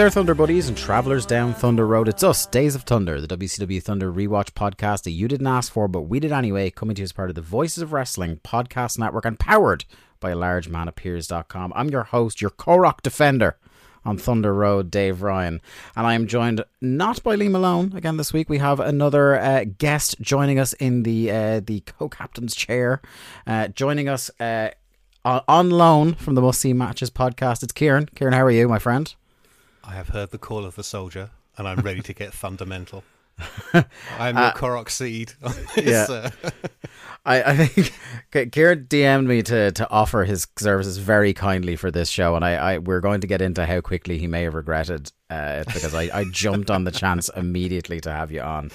There, Thunder Buddies and travelers down Thunder Road. It's us, Days of Thunder, the WCW Thunder rewatch podcast that you didn't ask for, but we did anyway, coming to you as part of the Voices of Wrestling podcast network and powered by largemanappears.com. I'm your host, your Korok defender on Thunder Road, Dave Ryan. And I am joined not by Lee Malone again this week. We have another uh, guest joining us in the uh, the co-captain's chair. Uh, joining us uh, on loan from the Must See Matches podcast. It's Kieran. Kieran, how are you, my friend? I have heard the call of the soldier, and I'm ready to get fundamental. I'm your Korok seed. yeah. uh, I, I think Kieran DM'd me to, to offer his services very kindly for this show, and I, I we're going to get into how quickly he may have regretted uh, it because I, I jumped on the chance immediately to have you on.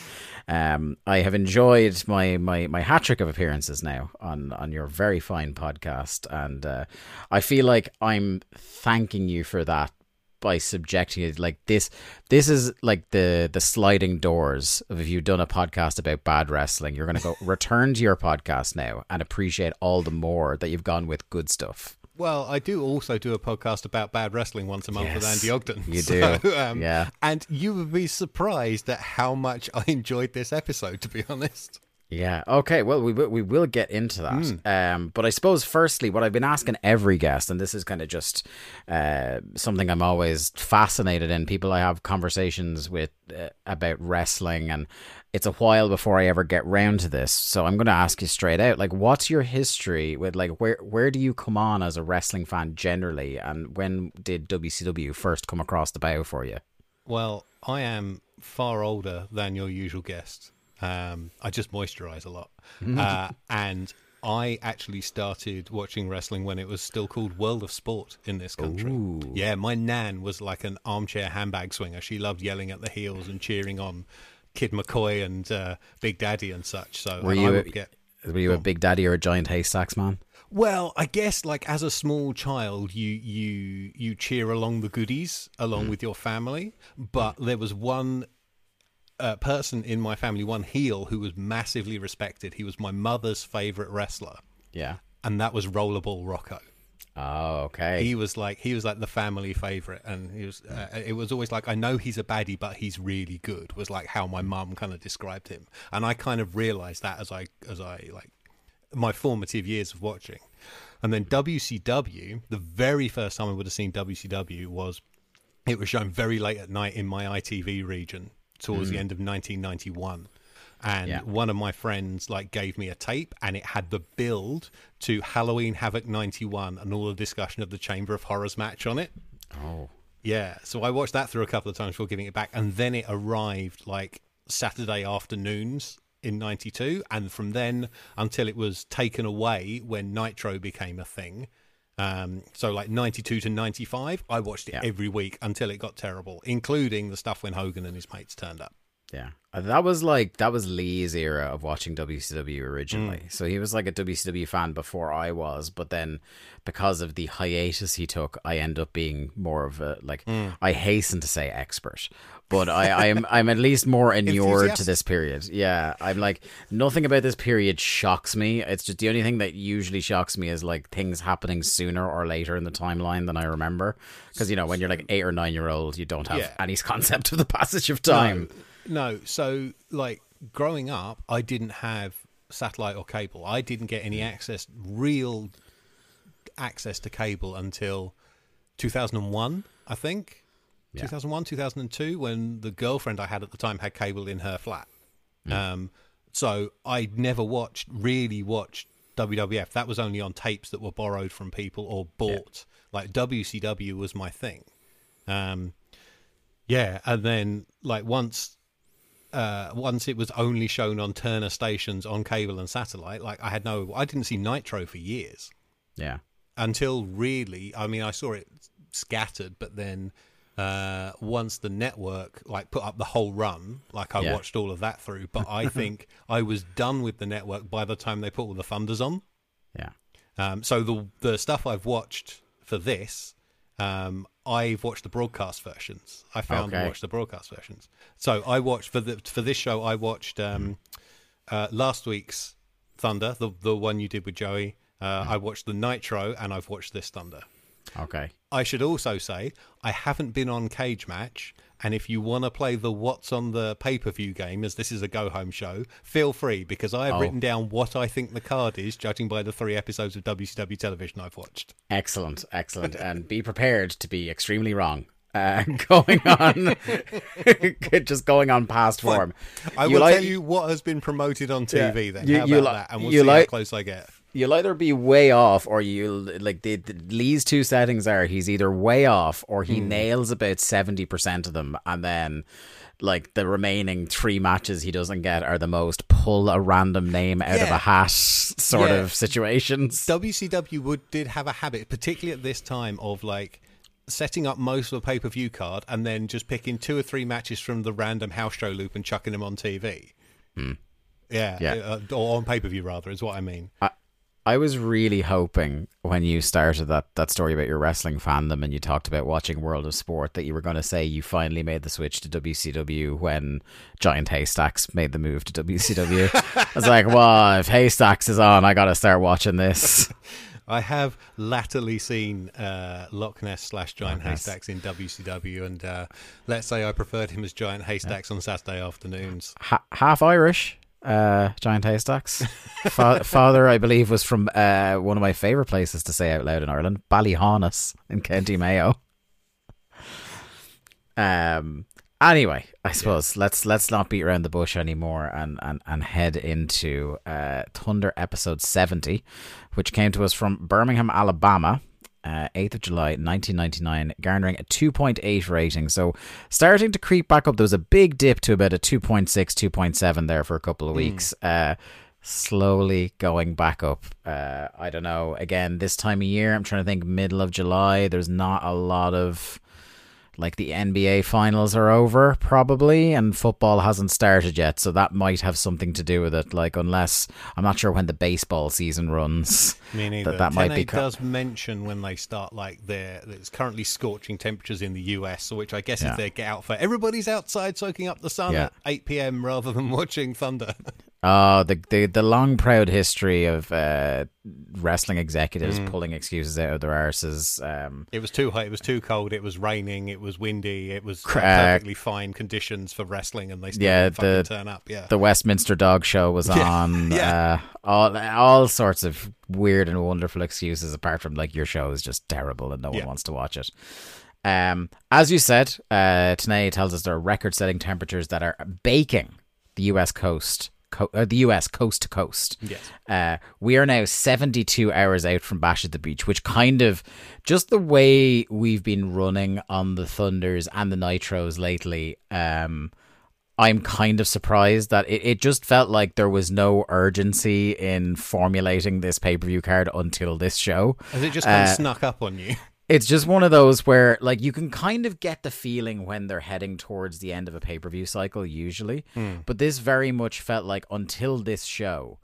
Um, I have enjoyed my, my, my hat trick of appearances now on, on your very fine podcast, and uh, I feel like I'm thanking you for that by subjecting it like this this is like the the sliding doors of if you've done a podcast about bad wrestling you're going to go return to your podcast now and appreciate all the more that you've gone with good stuff well, I do also do a podcast about bad wrestling once a month with Andy Ogden. you So, do. um, Yeah. And you would be surprised at how much I enjoyed this episode, to be honest. Yeah. Okay. Well, we will, we will get into that. Um, but I suppose firstly, what I've been asking every guest, and this is kind of just uh, something I'm always fascinated in. People I have conversations with uh, about wrestling, and it's a while before I ever get round to this. So I'm going to ask you straight out, like, what's your history with, like, where where do you come on as a wrestling fan generally, and when did WCW first come across the bow for you? Well, I am far older than your usual guest. Um, I just moisturize a lot. Uh, and I actually started watching wrestling when it was still called World of Sport in this country. Yeah, my nan was like an armchair handbag swinger. She loved yelling at the heels and cheering on Kid McCoy and uh, Big Daddy and such. So Were you I a- get Were you a big daddy or a giant haystacks man? well, I guess like as a small child, you you you cheer along the goodies along with your family. But there was one uh, person in my family, one heel, who was massively respected. He was my mother's favorite wrestler, Yeah. and that was Rollerball Rocco. Oh, okay. He was like he was like the family favorite, and he was. Uh, it was always like I know he's a baddie, but he's really good. Was like how my mum kind of described him, and I kind of realized that as I as I like my formative years of watching, and then WCW. The very first time I would have seen WCW was it was shown very late at night in my ITV region towards the mm. end of 1991 and Yeah. one of my friends like gave me a tape and it had the build to Halloween Havoc 91 and all the discussion of the Chamber of Horrors match on it. oh. Yeah, so I watched that through a couple of times before giving it back and then it arrived like Saturday afternoons in 92 and from then until it was taken away when Nitro became a thing. Um, so like 92 to 95, I watched it Yeah. every week until it got terrible, including the stuff when Hogan and his mates turned up. Yeah. Uh, That was like that was Lee's era of watching WCW originally. Mm. So he was like a WCW fan before I was, but then because of the hiatus he took, I end up being more of a like Mm. I hasten to say expert. But I, I'm I'm at least more inured to this period. Yeah. I'm like nothing about this period shocks me. It's just the only thing that usually shocks me is like things happening sooner or later in the timeline than I remember. Because you know, when you're like eight or nine year old, you don't have Yeah. any concept of the passage of time. No, no. So, like growing up, I didn't have satellite or cable. I didn't get any access, real access to cable until 2001, I think. 2001, 2002, when the girlfriend I had at the time had cable in her flat. Um, so I never watched, really watched WWF. That was only on tapes that were borrowed from people or bought. Like WCW was my thing. Um, yeah, and then like once uh, once it was only shown on Turner stations on cable and satellite, like I had no, I didn't see Nitro for years Yeah. until really, I mean, I saw it scattered, but then uh, once the network like put up the whole run, like I Yeah. watched all of that through. But I think I was done with the network by the time they put all the thunders on. Yeah. Um, so the the stuff I've watched for this, um, I've watched the broadcast versions. I found and watched the broadcast versions. So I watched for the for this show. I watched um, uh, last week's Thunder, the the one you did with Joey. Uh, I watched the Nitro, and I've watched this Thunder. Okay. I should also say I haven't been on Cage Match, and if you want to play the What's on the pay per view game, as this is a go home show, feel free because I have Oh. written down what I think the card is, judging by the three episodes of WCW television I've watched. Excellent. Excellent. and be prepared to be extremely wrong. Uh, going on, just going on past form. I You'll will ei- tell you what has been promoted on TV. Then You- you about li- that, and we'll you see like- how close I get. You'll either be way off, or you'll like the, the Lee's two settings are he's either way off or he nails about seventy percent of them, and then like the remaining three matches he doesn't get are the most pull a random name out of a hat sort Yeah. of situations. WCW would did have a habit, particularly at this time, of like setting up most of a pay per view card and then just picking two or three matches from the random house show loop and chucking them on TV. Yeah, Yeah. uh, or on pay per view rather is what I mean. I was really hoping when you started that, that story about your wrestling fandom and you talked about watching World of Sport that you were going to say you finally made the switch to WCW when Giant Haystacks made the move to WCW. I was like, well, if Haystacks is on, I got to start watching this. I have latterly seen uh, Loch Ness slash Giant Loch Ness. Haystacks in WCW, and uh, let's say I preferred him as Giant Haystacks on Saturday afternoons. ha- half Irish, uh, Giant Haystacks. Fa- father, I believe, was from uh, one of my favourite places to say out loud in Ireland, Ballyhaunis in County Mayo. Um. Anyway, I suppose let's let's not beat around the bush anymore and and, and head into uh, Thunder episode seventy, which came to us from Birmingham, Alabama. Uh, 8th of July 1999 garnering a 2.8 rating. So starting to creep back up. There was a big dip to about a 2.6 2.7 there for a couple of weeks uh, slowly going back up. Uh, I don't know. Again this time of year I'm trying to think middle of July there's not a lot of like the NBA finals are over probably and football hasn't started yet so that might have something to do with it like unless I'm not sure when the baseball season runs Me neither. that that might be Tenay co- does mention when they start like there. It's currently scorching temperatures in the US, which I guess Yeah. is their get out for everybody's outside soaking up the sun Yeah. at 8 p.m. rather than watching thunder. Oh, the the the long proud history of uh, wrestling executives pulling excuses out of their arses. Um, it was too hot. It was too cold. It was raining. It was windy. It was Cra- perfectly fine conditions for wrestling, and they still Yeah, didn't the- turn up. Yeah, the Westminster Dog Show was on. yeah. Uh, all all sorts of weird and wonderful excuses. Apart from like your show is just terrible and no one wants to watch it. Um, as you said, uh, tells us there are record-setting temperatures that are baking the U.S. coast. Co- uh, the U.S. coast to coast. Yes. Uh, we are now 72 hours out from Bash at the Beach, which kind of just the way we've been running on the Thunders and the Nitros lately. Um, I'm kind of surprised that it, it just felt like there was no urgency in formulating this pay per view card until this show. Has it just kind Uh, of snuck up on you? It's just one of those where, like, you can kind of get the feeling when they're heading towards the end of a pay per view cycle, usually. Hmm. But this very much felt like until this show,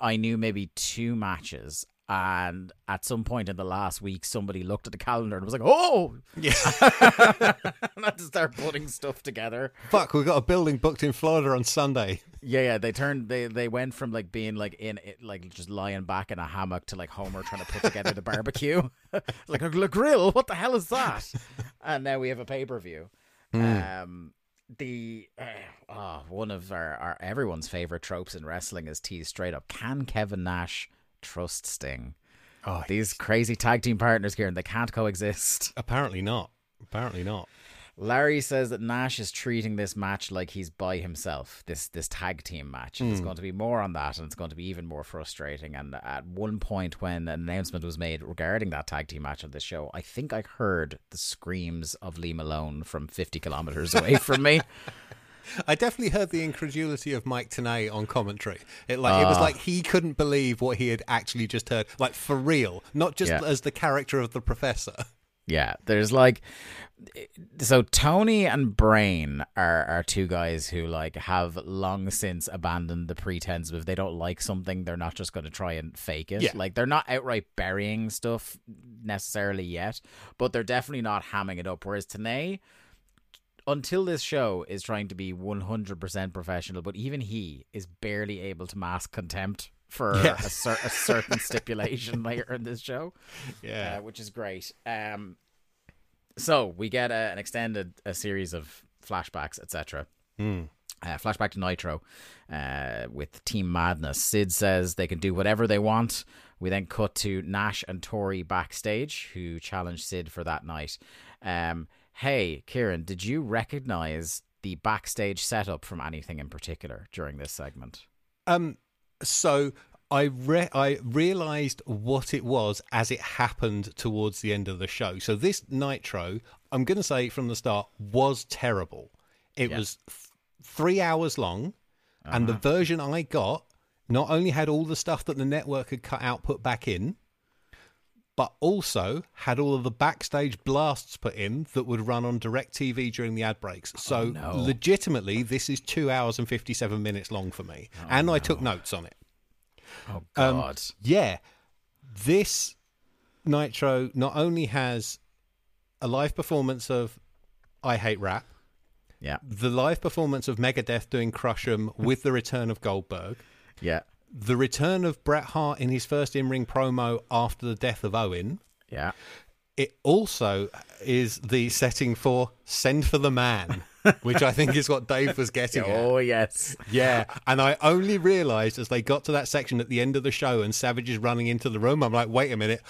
I knew maybe two matches. And at some point in the last week, somebody looked at the calendar and was like, "Oh!" Yeah. and had to start putting stuff together. Fuck, we've got a building booked in Florida on Sunday. Yeah, yeah. They turned. They they went from like being like in it, like just lying back in a hammock to like Homer trying to put together the barbecue, like a grill. What the hell is that? and now we have a pay per view. Um, the uh, oh, one of our, our everyone's favorite tropes in wrestling is teased straight up. Can Kevin Nash trust Sting? Oh, These crazy tag team partners here, and they can't coexist. apparently not. Apparently not. Larry says that Nash is treating this match like he's by himself. This this tag team match. It's hmm. going to be more on that, and it's going to be even more frustrating. And at one point, when an announcement was made regarding that tag team match on this show, I think I heard the screams of Lee Malone from fifty kilometers away from me. I definitely heard the incredulity of Mike Tenay on commentary. It like it was ah. like he couldn't believe what he had actually just heard, like for real, not just Yeah. as the character of the professor. Yeah, there's like eh, so Tony and Brain are are two guys who like have long since abandoned the pretense of if they don't like something, they're not just going to try and fake it. Yeah. Like they're not outright burying stuff necessarily yet, but they're definitely not hamming it up. Whereas Tenay, until this show, is trying to be 100% professional, but even he is barely able to mask contempt for Yeah. a, cer- a certain stipulation later in this show Yeah. uh, which is great. Um, so we get a, an extended a series of flashbacks, etc. Uh, flashback to Nitro uh, with Team Madness. Sid says they can do whatever they want. We then cut to Nash and Tori backstage, who challenge Sid for that night. Um, hey, Kieran, did you recognize the backstage setup from anything in particular during this segment? Um, so I re- I realized what it was as it happened towards the end of the show. So this Nitro, I'm going to say from the start, was terrible. It Yeah. was th- three hours long, and the version I got not only had all the stuff that the network had cut out put back in, but also had all of the backstage blasts put in that would run on direct TV during the ad breaks. So no. legitimately, this is two hours and 57 minutes long for me. and I took notes on it. Oh Um, God! Yeah, this Nitro not only has a live performance of I Hate Rap, yeah, the live performance of Megadeth doing Crush 'Em with the return of Goldberg, yeah, the return of Bret Hart in his first in ring promo after the death of Owen. yeah. It also is the setting for Send for the Man, which I think is what Dave was getting at. Oh yes. Yeah, and I only realised as they got to that section at the end of the show and Savage is running into the room, I'm like, wait a minute.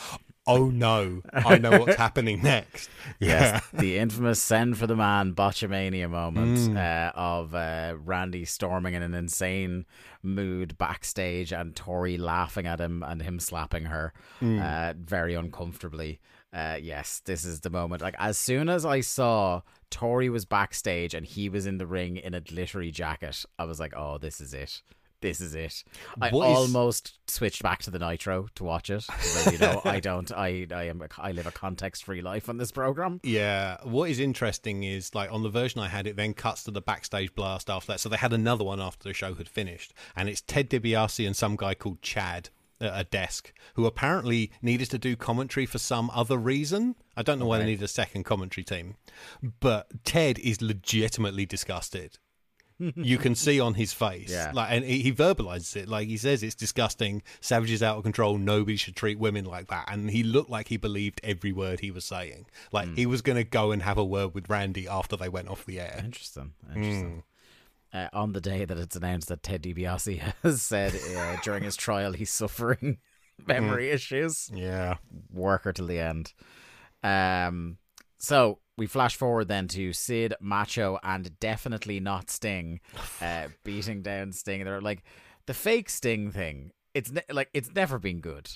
Oh no, I know what's happening next. Yes, the infamous "send for the man" botchamania moment uh, of uh, Randy storming in an insane mood backstage and Tori laughing at him and him slapping her uh, very uncomfortably. Uh, yes, this is the moment. Like as soon as I saw Tori was backstage and he was in the ring in a glittery jacket, I was like, "Oh, this is it." This is it. I What is- almost switched back to the Nitro to watch it. you know, I don't. I I am. A, I live a context-free life on this program. Yeah, what is interesting is like on the version I had, it then cuts to the backstage blast after that. So they had another one after the show had finished, and it's Ted DiBiase and some guy called Chad at a desk who apparently needed to do commentary for some other reason. I don't know why they needed a second commentary team, but Ted is legitimately disgusted. You can see on his face, Yeah. like, and he, verbalizes it. Like he says, it's disgusting. Savage is out of control. Nobody should treat women like that. And he looked like he believed every word he was saying. Like he was going to go and have a word with Randy after they went off the air. Interesting. Interesting. Uh, on the day that it's announced that Ted DiBiase has said uh, during his trial he's suffering memory issues, Yeah, worker till the end. Um, so we flash forward then to Sid, Macho, and definitely not Sting, uh, beating down Sting. They're like the fake Sting thing. It's ne- like it's never been good.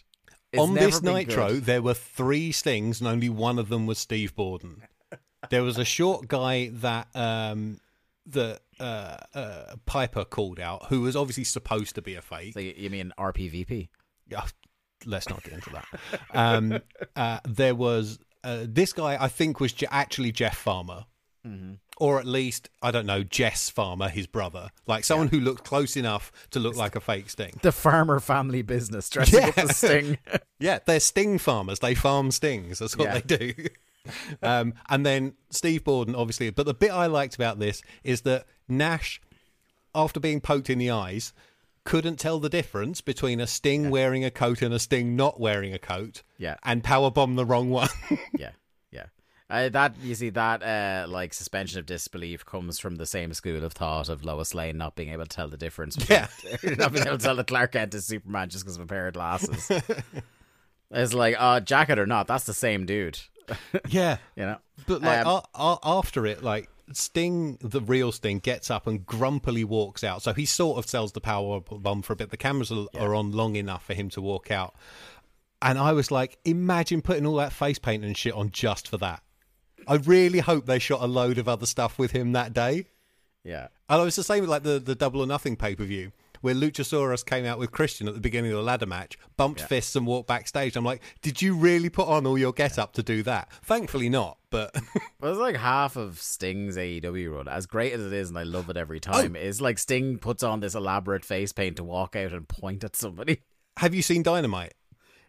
It's on this Nitro, good. there were three stings, and only one of them was Steve Borden. there was a short guy that um, the uh, uh, Piper called out, who was obviously supposed to be a fake. So you, you mean RPVP? Yeah, let's not get into that. Um, uh, there was uh, this guy I think was actually Jeff Farmer. Or at least, I don't know, Jess Farmer, his brother. Like someone who looked close enough to look like a fake Sting. The farmer family business dressing up as Sting. Yeah, they're sting farmers. They farm stings. That's what Yeah. they do. um, and then Steve Borden, obviously. But the bit I liked about this is that Nash, after being poked in the eyes, couldn't tell the difference between a sting wearing a coat and a sting not wearing a coat. Yeah. And powerbomb the wrong one. yeah, yeah. Uh, that you see that uh, like suspension of disbelief comes from the same school of thought of Lois Lane not being able to tell the difference. Yeah. not being able to tell that Clark Kent is Superman just because of a pair of glasses. it's like, uh, jacket or not, that's the same dude. yeah. You know, But like Um, a- a- after it, like Sting, the real Sting, gets up and grumpily walks out. So he sort of sells the power bomb for a bit. The cameras are, are on long enough for him to walk out. And I was like, imagine putting all that face paint and shit on just for that. I really hope they shot a load of other stuff with him that day. yeah. And it was the same with like the, the Double or Nothing pay per view, where Luchasaurus came out with Christian at the beginning of the ladder match, bumped Yeah. fists and walked backstage. I'm like, did you really put on all your get up to do that? Thankfully not, but Well, it's like half of Sting's AEW run, as great as it is, and I love it every oh. time. Is like Sting puts on this elaborate face paint to walk out and point at somebody. have you seen Dynamite?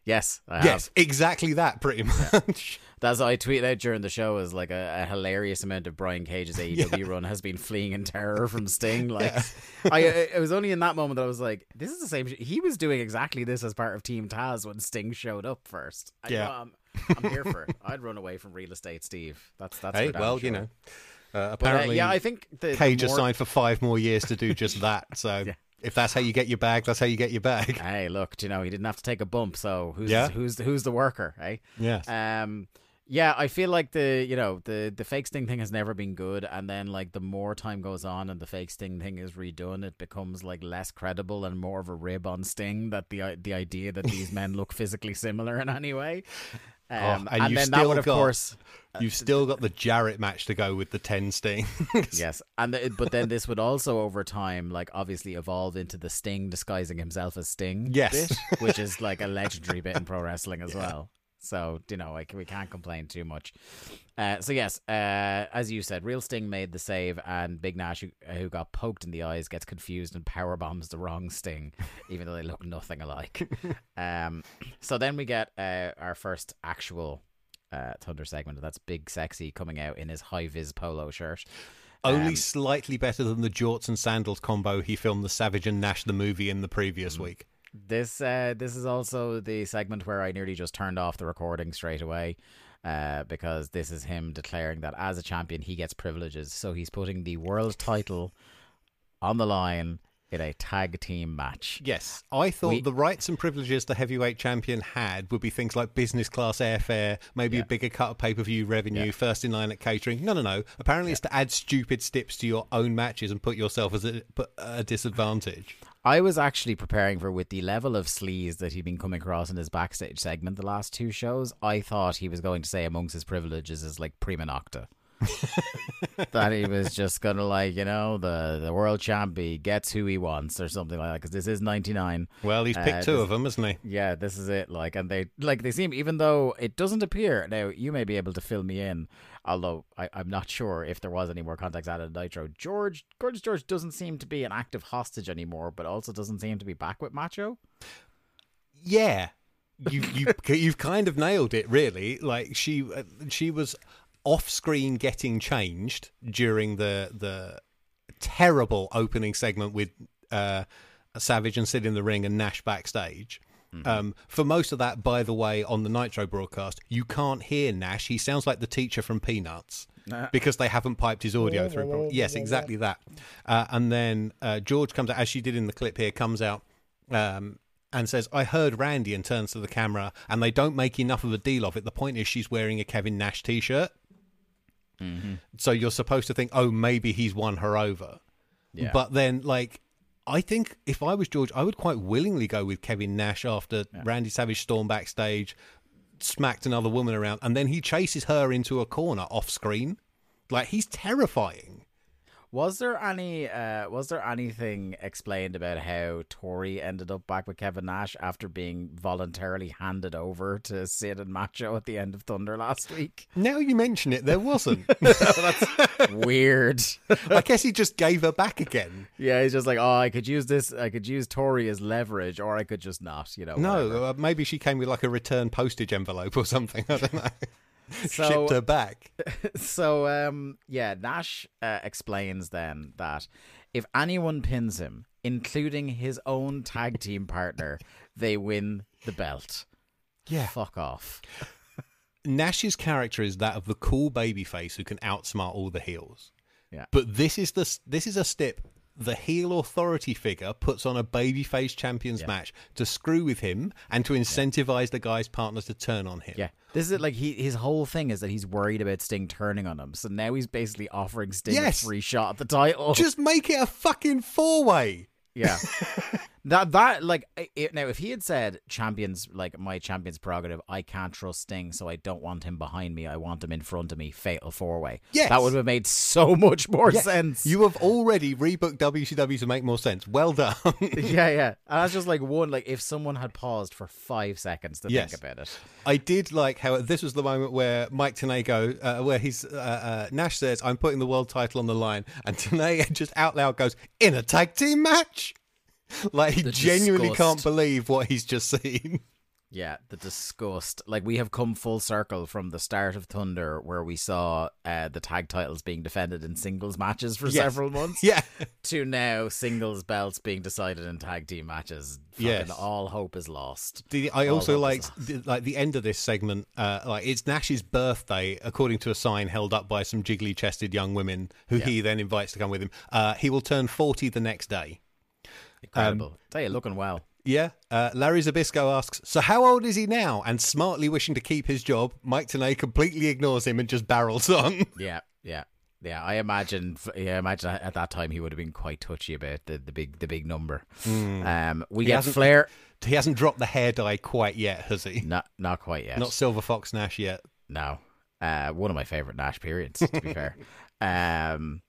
Yes, I have. Yes, exactly that, pretty much. That's what I tweeted out during the show is like a, a hilarious amount of Brian Cage's AEW run has been fleeing in terror from Sting. Like, I, I- it was only in that moment that I was like, this is the same. Sh-. He was doing exactly this as part of Team Taz when Sting showed up first. I, Yeah. I'm, I'm here for it. I'd run away from real estate, Steve. That's that's hey, well, sure. you know, uh, But, uh, apparently, yeah, I think the, the Cage has more- signed for five more years to do just that. So if that's how you get your bag, that's how you get your bag. Hey, look, you know, he didn't have to take a bump, so who's Yeah. who's who's the worker, eh? Yes. Um yeah, I feel like the you know the the fake sting thing has never been good, and then like the more time goes on and the fake sting thing is redone, it becomes like less credible and more of a rib on Sting that the the idea that these men look physically similar in any way. Um, Oh, and and then that would of got- course You've still got the Jarrett match to go with the 10 sting. yes, and the, but then this would also over time, like obviously evolve into the Sting disguising himself as Sting. Yes. bit, which is like a legendary bit in pro wrestling as well. So you know, like we can't complain too much. Uh, so yes, uh, as you said, Real Sting made the save, and Big Nash, who, who got poked in the eyes, gets confused and power bombs the wrong Sting, even though they look nothing alike. um, so then we get uh, our first actual uh, Thunder segment, and that's Big Sexy coming out in his high vis polo shirt. Only Um, slightly better than the jorts and sandals combo he filmed the Savage and Nash the movie in the previous week. This uh, this is also the segment where I nearly just turned off the recording straight away. Uh, because this is him declaring that as a champion he gets privileges. So he's putting the world title on the line in a tag team match. Yes, I thought We- the rights and privileges the heavyweight champion had would be things like business class airfare, maybe Yeah. a bigger cut of pay per view revenue, Yeah. first in line at catering. No, no, no. Apparently, it's to add stupid steps to your own matches and put yourself as a, a disadvantage. I was actually preparing for with the level of sleaze that he'd been coming across in his backstage segment the last two shows. I thought he was going to say amongst his privileges is like prima nocta. that he was just gonna like you know the the world champ he gets who he wants or something like that because this is 99 Well, he's picked Uh, two this- of them, isn't he? yeah this is it like and they like they seem even though it doesn't appear now you may be able to fill me in although I, i'm not sure if there was any more contacts out of nitro george gorgeous george doesn't seem to be an active hostage anymore but also doesn't seem to be back with macho Yeah, you you you've kind of nailed it, really. Like she uh, she was off screen getting changed during the the terrible opening segment with uh, Savage and Sid in the ring and Nash backstage. Um, for most of that, by the way, on the Nitro broadcast, you can't hear Nash. He sounds like the teacher from Peanuts because they haven't piped his audio through. properly. Yes, exactly that. Uh, and then uh, George comes out, as she did in the clip here, comes out um, and says, I heard Randy, and turns to the camera, and they don't make enough of a deal of it. The point is, she's wearing a Kevin Nash t shirt. So you're supposed to think, oh, maybe he's won her over. Yeah. But then, like, I think if I was George, I would quite willingly go with Kevin Nash after Randy Savage stormed backstage, smacked another woman around, and then he chases her into a corner off screen. Like, he's terrifying. Was there any uh was there anything explained about how Tori ended up back with Kevin Nash after being voluntarily handed over to Sid and Macho at the end of Thunder last week? Now you mention it, there wasn't. That's Weird. I guess he just gave her back again. yeah, he's just like, oh, I could use this. I could use Tori as leverage, or I could just not. You know. No, uh, maybe she came with like a return postage envelope or something. I don't know. So- Shipped her back. so um yeah nash uh, explains then that if anyone pins him including his own tag team partner they win the belt Yeah. fuck off Nash's character is that of the cool babyface who can outsmart all the heels. Yeah. But this is the this is a step the heel authority figure puts on a babyface champions Yeah. match to screw with him and to incentivize the guy's partners to turn on him. yeah this is it like he his whole thing is that he's worried about sting turning on him so now he's basically offering sting Yes. a free shot at the title Just make it a fucking four way. Yeah. that that like it, now if he had said champions like my champions prerogative I can't trust Sting so I don't want him behind me I want him in front of me fatal four way Yes. that would have made so much more sense You have already rebooked WCW to make more sense. Well done. yeah yeah and that's just like one like if someone had paused for five seconds to Yes. think about it I did like how this was the moment where Mike Tenay uh, where he's uh, uh, Nash says, "I'm putting the world title on the line," and Tenay just out loud goes, "In a tag team match." Like he The genuinely disgust. can't believe what he's just seen. yeah the disgust like we have come full circle from the start of Thunder where we saw uh, the tag titles being defended in singles matches for Yes. several months Yeah, to now singles belts being decided in tag team matches. Fucking Yes. all hope is lost. The, I All also is the, like the end of this segment. Uh, like it's Nash's birthday, according to a sign held up by some jiggly-chested young women, who he then invites to come with him. Uh, he will turn forty the next day. Incredible. Tell you, looking well. Yeah. Uh, Larry Zbyszko asks, So how old is he now? And smartly wishing to keep his job, Mike Tenay completely ignores him and just barrels on. Yeah, yeah, yeah. I imagine. Yeah, I imagine at that time he would have been quite touchy about the, the big the big number. Um, we get Flair. he hasn't dropped the hair dye quite yet, has he? Not not quite yet. Not Silver Fox Nash yet. No. Uh, one of my favorite Nash periods, to be fair. Um,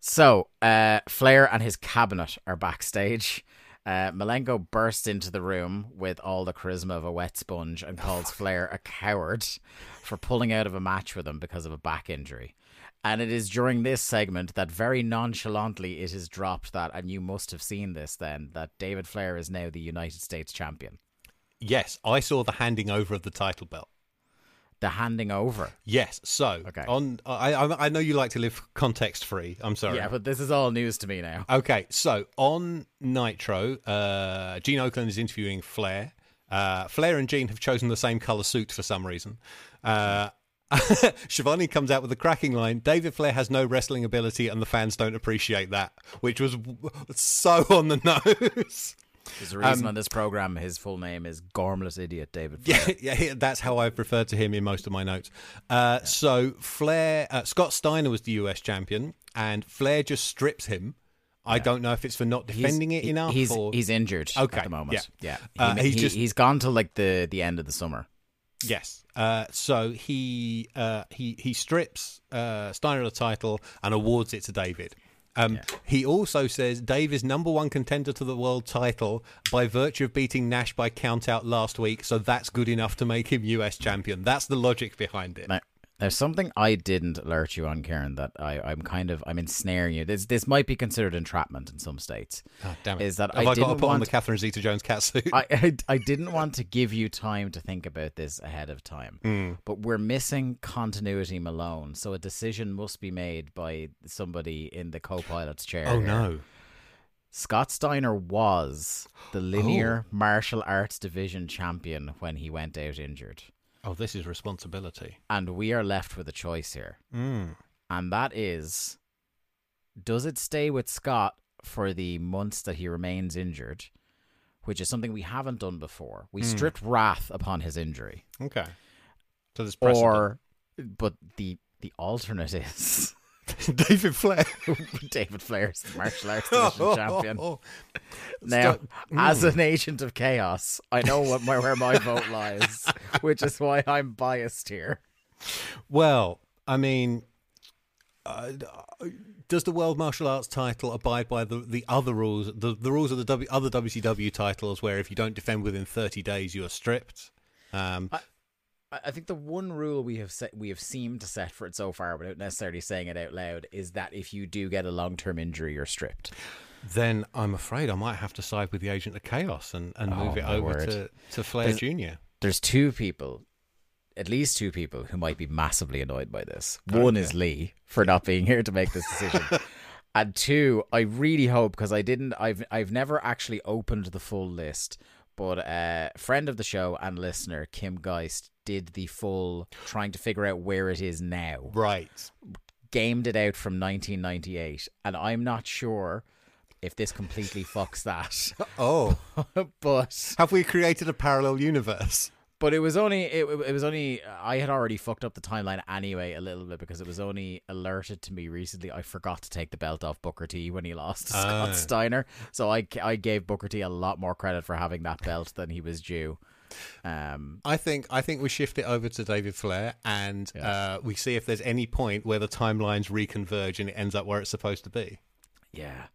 so uh, Flair and his cabinet are backstage. Uh, Malenko bursts into the room with all the charisma of a wet sponge and calls Flair a coward for pulling out of a match with him because of a back injury. And it is during this segment that very nonchalantly it is dropped that, and you must have seen this then, that David Flair is now the United States champion. Yes, I saw the handing over of the title belt. The handing over. Yes, so Okay. on. I, I I know you like to live context free. I'm sorry. Yeah, but this is all news to me now. Okay, so on Nitro, uh, Gene Okerlund is interviewing Flair. Uh, Flair and Gene have chosen the same color suit for some reason. Uh, Shivani comes out with a cracking line David Flair has no wrestling ability and the fans don't appreciate that, which was so on the nose. There's a reason on this program his full name is Gormless Idiot David Flair. Um, Yeah, yeah, that's how I've referred to him in most of my notes. Uh, So Flair, uh, Scott Steiner was the US champion, and Flair just strips him. I don't know if it's for not defending it enough. He's or... he's injured Okay, at the moment. yeah. Yeah, Uh, he, he's he, just- he's gone till like the the end of the summer. Yes. Uh, so he uh, he he strips uh, Steiner of the title and awards it to David. Um, He also says Dave is number one contender to the world title by virtue of beating Nash by count out last week, so that's good enough to make him US champion. That's the logic behind it. Now, there's something I didn't alert you on, Karen, that I, I'm kind of I'm ensnaring you. This this might be considered entrapment in some states. Oh, damn it. Is that Have I I, got to on want the Catherine Zeta Jones cat suit? I, I I didn't want to give you time to think about this ahead of time, Hmm. but we're missing continuity Malone, so a decision must be made by somebody in the co-pilot's chair. oh here. no. Scott Steiner was the linear martial arts division champion when he went out injured. Oh, this is responsibility. And we are left with a choice here. Mm. And that is does it stay with Scott for the months that he remains injured, which is something we haven't done before? We stripped wrath upon his injury. Okay. So there's precedent. Or but the the alternate is David Flair. David Flair's the martial arts division champion. Oh, Now, Stop. as an agent of chaos, I know what my, where my vote lies, which is why I'm biased here. Well, I mean, uh, does the World Martial Arts title abide by the, the other rules, the, the rules of the w, other WCW titles, where if you don't defend within 30 days, you are stripped? Um, I- I think the one rule we have set, we have seemed to set for it so far, without necessarily saying it out loud, is that if you do get a long term injury, you're stripped. then I'm afraid I might have to side with the Agent of Chaos and, and move Oh, it over word. to, to Flair There's- Jr. There's two people, at least two people, who might be massively annoyed by this. Oh, one is Lee for not being here to make this decision. and two, I really hope because I didn't I've I've never actually opened the full list, but a friend of the show and listener, Kim Geist, did the full trying to figure out where it is now. Right. Gamed it out from 1998, and I'm not sure if this completely fucks that. Oh, but have we created a parallel universe? But it was only it, it was only I had already fucked up the timeline anyway a little bit because it was only alerted to me recently. I forgot to take the belt off Booker T when he lost to Ah. Scott Steiner, so I I gave Booker T a lot more credit for having that belt than he was due. Um, I think I think we shift it over to David Flair and uh, we see if there's any point where the timelines reconverge and it ends up where it's supposed to be. yeah,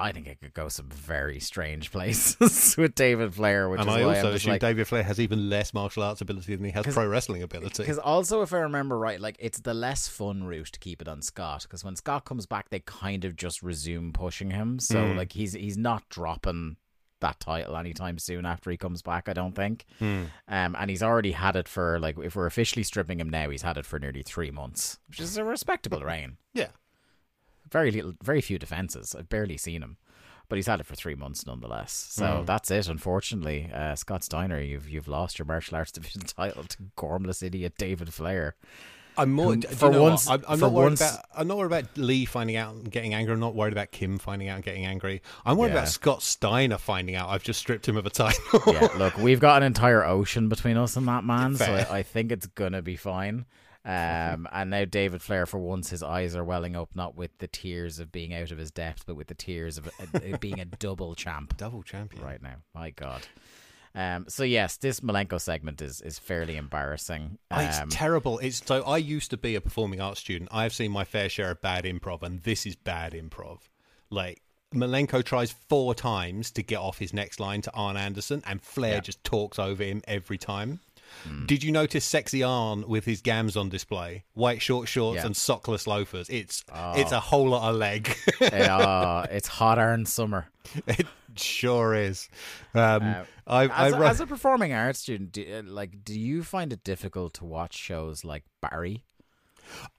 I think it could go some very strange places with David Flair, which and is I also assume like, David Flair has even less martial arts ability than he has pro wrestling ability. Because also, if I remember right, like it's the less fun route to keep it on Scott. Because when Scott comes back, they kind of just resume pushing him. So Hmm. like he's he's not dropping that title anytime soon after he comes back. I don't think. Hmm. Um, and he's already had it for like if we're officially stripping him now, he's had it for nearly three months, which is a respectable reign. Yeah. Very little, very few defenses. I've barely seen him. But he's had it for three months nonetheless. So Hmm. that's it. Unfortunately, uh, Scott Steiner, you've you've lost your martial arts division title to gormless idiot David Flair. I'm more Who- do you for what? once- I'm, I'm for not worried once- about. I'm not worried about Lee finding out and getting angry. I'm not worried about Kim finding out and getting angry. I'm worried Yeah. about Scott Steiner finding out I've just stripped him of a title. yeah, look, we've got an entire ocean between us and that man, so I, I think it's gonna be fine. Um, and now David Flair, for once, his eyes are welling up, not with the tears of being out of his depth, but with the tears of uh, being a double champ Double champion. right now. My God. Um, so yes, this Malenko segment is is fairly embarrassing. Oh, It's Um, terrible. It's so I used to be a performing arts student. I've seen my fair share of bad improv, and this is bad improv. Like Malenko tries four times to get off his next line to Arn Anderson, and Flair Yeah. just talks over him every time. Hmm. Did you notice sexy Arn with his gams on display, white short shorts Yeah. and sockless loafers? It's it's a whole lot of leg. uh, it's hot iron summer. it sure is. Um, Uh, I, I As, a, as a performing arts student, do, uh, like, do you find it difficult to watch shows like Barry,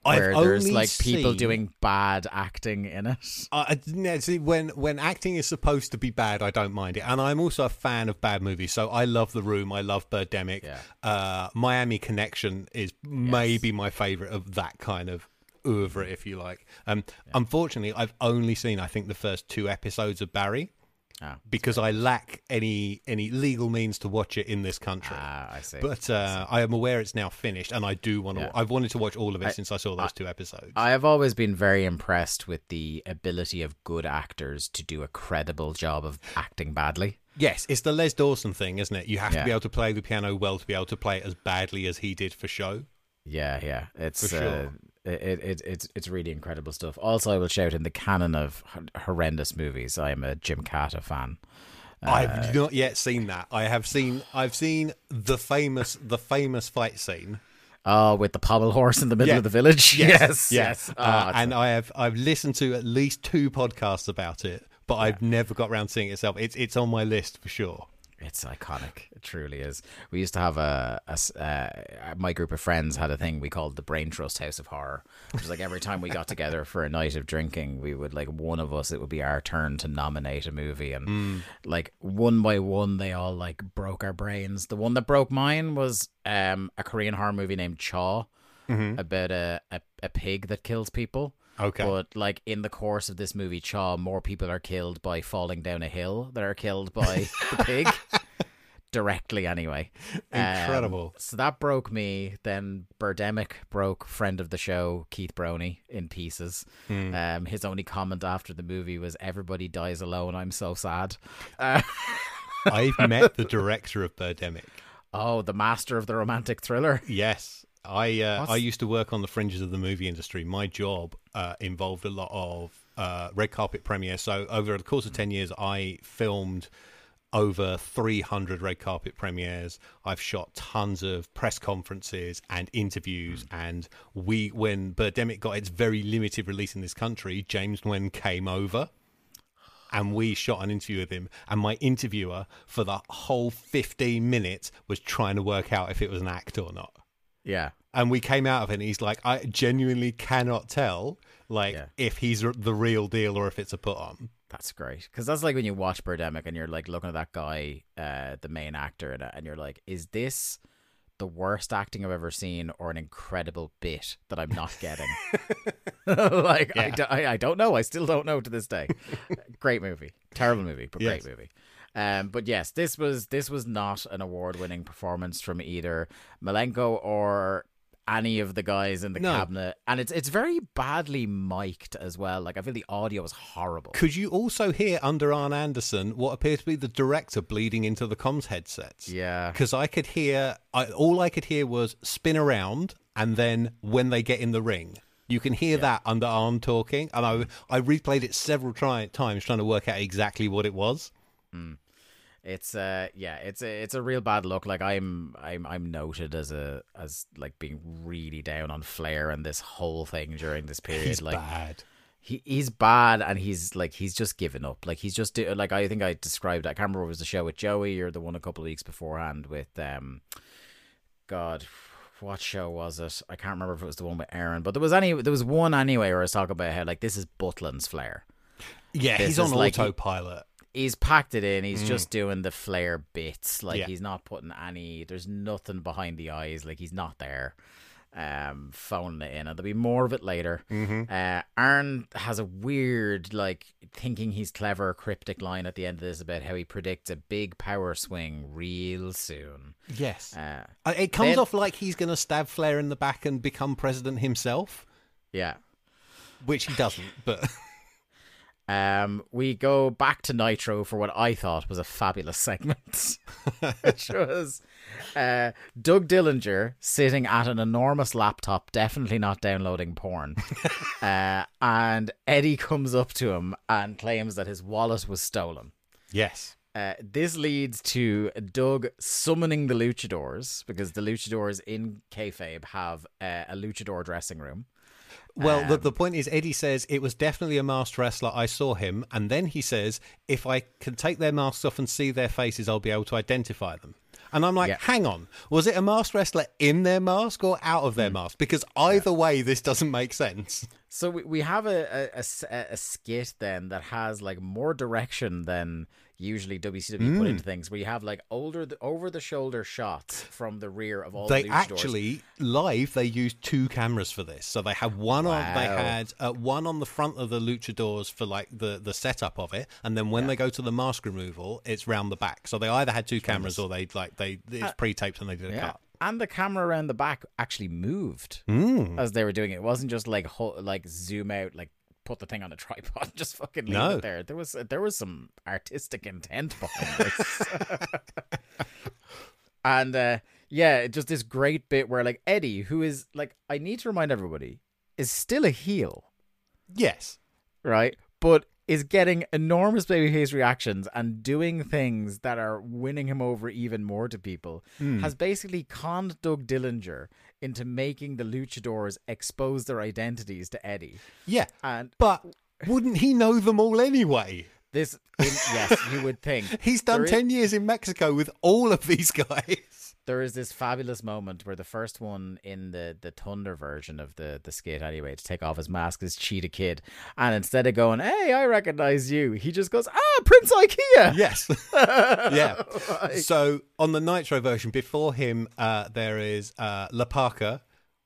I've where there's only like people seen- doing bad acting in it? Uh, see, when when acting is supposed to be bad, I don't mind it, and I'm also a fan of bad movies. So I love The Room, I love Birdemic. Yeah. Uh, Miami Connection is maybe my favorite of that kind of oeuvre, if you like. Um, Unfortunately, I've only seen I think the first two episodes of Barry Ah, because I lack any any legal means to watch it in this country. ah, I see. But uh, I am aware it's now finished, and I do want to. Yeah. I've wanted to watch all of it I- since I saw those two episodes. I have always been very impressed with the ability of good actors to do a credible job of acting badly. Yes, it's the Les Dawson thing, isn't it? You have to be able to play the piano well to be able to play it as badly as he did for show. Yeah, yeah, it's For uh, sure. It, it it's it's really incredible stuff. Also, I will shout in the canon of horrendous movies. I am a Gymkata fan. Uh, I've not yet seen that. I have seen. I've seen the famous the famous fight scene. Oh, with the pommel horse in the middle Yeah. of the village. Yes, yeah. yes. Oh, Uh, it's- and I have I've listened to at least two podcasts about it, but I've never got around seeing it itself. It's it's on my list for sure. It's iconic. It truly is. We used to have a uh, my group of friends had a thing we called the Brain Trust House of Horror. Which was like every time we got together for a night of drinking, we would like one of us. It would be our turn to nominate a movie, and like one by one, they all like broke our brains. The one that broke mine was um a Korean horror movie named Chaw, about a, a a pig that kills people. Okay. But like in the course of this movie, Chaw, more people are killed by falling down a hill than are killed by the pig. Directly, anyway. Um, Incredible. so that broke me. Then Birdemic broke friend of the show Keith Brony in pieces. Hmm. Um, his only comment after the movie was "Everybody dies alone. I'm so sad." Uh, I've met the director of Birdemic. oh, the master of the romantic thriller. Yes. I uh, I used to work on the fringes of the movie industry. My job uh, involved a lot of uh, red carpet premieres. So over the course of ten years, I filmed over 300 red carpet premieres. I've shot tons of press conferences and interviews. And we, when Birdemic got its very limited release in this country, James Nguyen came over and we shot an interview with him. And my interviewer for the whole 15 minutes was trying to work out if it was an act or not. Yeah. And we came out of it, and he's like, I genuinely cannot tell, like, Yeah. if he's the real deal or if it's a put on. That's great because that's like when you watch Birdemic and you're like looking at that guy, uh, the main actor, and, and you're like, is this the worst acting I've ever seen or an incredible bit that I'm not getting? like, I, Yeah. do, I, I don't know. I still don't know to this day. great movie, terrible movie, but Yes. great movie. Um, but yes, this was this was not an award-winning performance from either Malenko or any of the guys in the No. cabinet, and it's it's very badly mic'd as well. Like I feel the audio is horrible. Could you also hear under Arn Anderson what appears to be the director bleeding into the comms headsets? Yeah. Because I could hear, I, all I could hear was spin around, and then when they get in the ring, you can hear that under Arn talking. And I, I replayed it several try, times trying to work out exactly what it was. It's uh yeah, it's a it's a real bad look. Like I'm I'm I'm noted as a as like being really down on Flair and this whole thing during this period. He's like bad. he he's bad and he's like he's just given up. Like he's just do, like I think I described. I can't remember if it was the show with Joey or the one a couple of weeks beforehand with um, God, what show was it? I can't remember if it was the one with Aaron, but there was any there was one anyway where I was talking about how like this is Butlin's Flair. Yeah, This he's on like- autopilot. He's packed it in. He's just doing the flair bits. Like Mm. Yeah. he's not putting any. There's nothing behind the eyes. Like he's not there. Um, phoning it in, and there'll be more of it later. Mm-hmm. Uh, Aaron has a weird, like, thinking he's clever, cryptic line at the end of this about how he predicts a big power swing real soon. Yes. Uh, Uh, it comes then- off like he's going to stab Flair in the back and become president himself, yeah. which he doesn't. But Um, we go back to Nitro for what I thought was a fabulous segment, which was uh, Doug Dillinger sitting at an enormous laptop, definitely not downloading porn. uh, and Eddie comes up to him and claims that his wallet was stolen. yes. Uh, this leads to Doug summoning the luchadors because the luchadors in kayfabe have uh, a luchador dressing room. Well, the, Um, the point is, Eddie says it was definitely a masked wrestler. I saw him, and then he says, if I can take their masks off and see their faces, I'll be able to identify them. And I'm like, Yeah. hang on, was it a masked wrestler in their mask or out of their Hmm. mask? Because either way, this doesn't make sense. So we, we have a skit then that has like more direction than usually WCW put Mm. into things, where you have like older over the shoulder shots from the rear of all They the luchadors. actually live. They used two cameras for this, so they had one on. They had uh, one on the front of the luchadors for like the the setup of it, and then when they go to the mask removal, it's round the back. So they either had two cameras or they like they it's pre-taped and they did a Uh, yeah. cut. And the camera around the back actually moved Mm. as they were doing it. It wasn't just like ho- like zoom out, like put the thing on a tripod, and just fucking leave No. it there. There was there was some artistic intent behind this. and uh, yeah, just this great bit where like Eddie, who is like, I need to remind everybody, is still a heel. Yes. right? But is getting enormous babyface reactions and doing things that are winning him over even more to people. Has basically conned Doug Dillinger into making the luchadors expose their identities to Eddie. Yeah. And But wouldn't he know them all anyway? this, in, yes, you would think. He's done There is- 10 years in Mexico with all of these guys. There is this fabulous moment where the first one in the the Thunder version of the the skit anyway to take off his mask is Cheetah Kid, and instead of going, "Hey, I recognize you," he just goes, "Ah, Prince Iaukea." Yes. yeah. So on the Nitro version, before him, uh, there is uh, La Parka,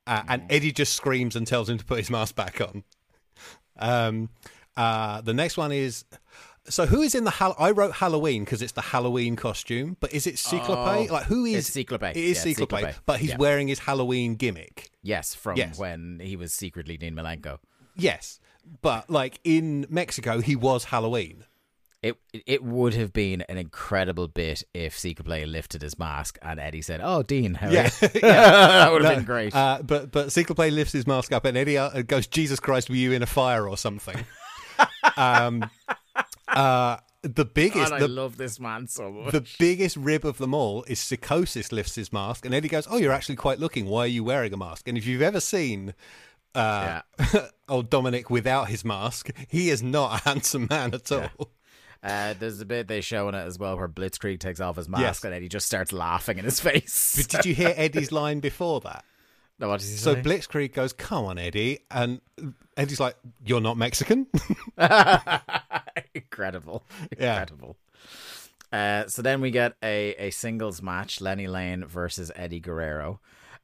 uh, and Eddie just screams and tells him to put his mask back on. Um, uh, the next one is. So who is in the Hall- I wrote Halloween because it's the Halloween costume, but is it Ciclope? Oh, like who is it's Ciclope. It is Yeah, Ciclope, Ciclope. but he's Yeah. wearing his Halloween gimmick. Yes, from Yes. when he was secretly Dean Malenko. Yes, but like in Mexico, he was Halloween. It it would have been an incredible bit if Play lifted his mask and Eddie said, "Oh, Dean, are Yeah, that would have been great. Uh, but but Play lifts his mask up and Eddie uh, goes, "Jesus Christ, were you in a fire or something?" um, uh, the biggest, and I the, love this man so much. the biggest rib of them all is Psychosis lifts his mask and Eddie goes, "Oh, you're actually quite looking. Why are you wearing a mask?" And if you've ever seen. Uh, old Dominic without his mask, he is not a handsome man at all. Uh, there's a bit they show in it as well where Blitzkrieg takes off his mask Yes. and Eddie just starts laughing in his face. But did you hear Eddie's line before that? No, what does he So say? Blitzkrieg goes, "Come on, Eddie," and Eddie's like, "You're not Mexican." incredible, Yeah. incredible. Uh, so then we get a, a singles match: Lenny Lane versus Eddie Guerrero.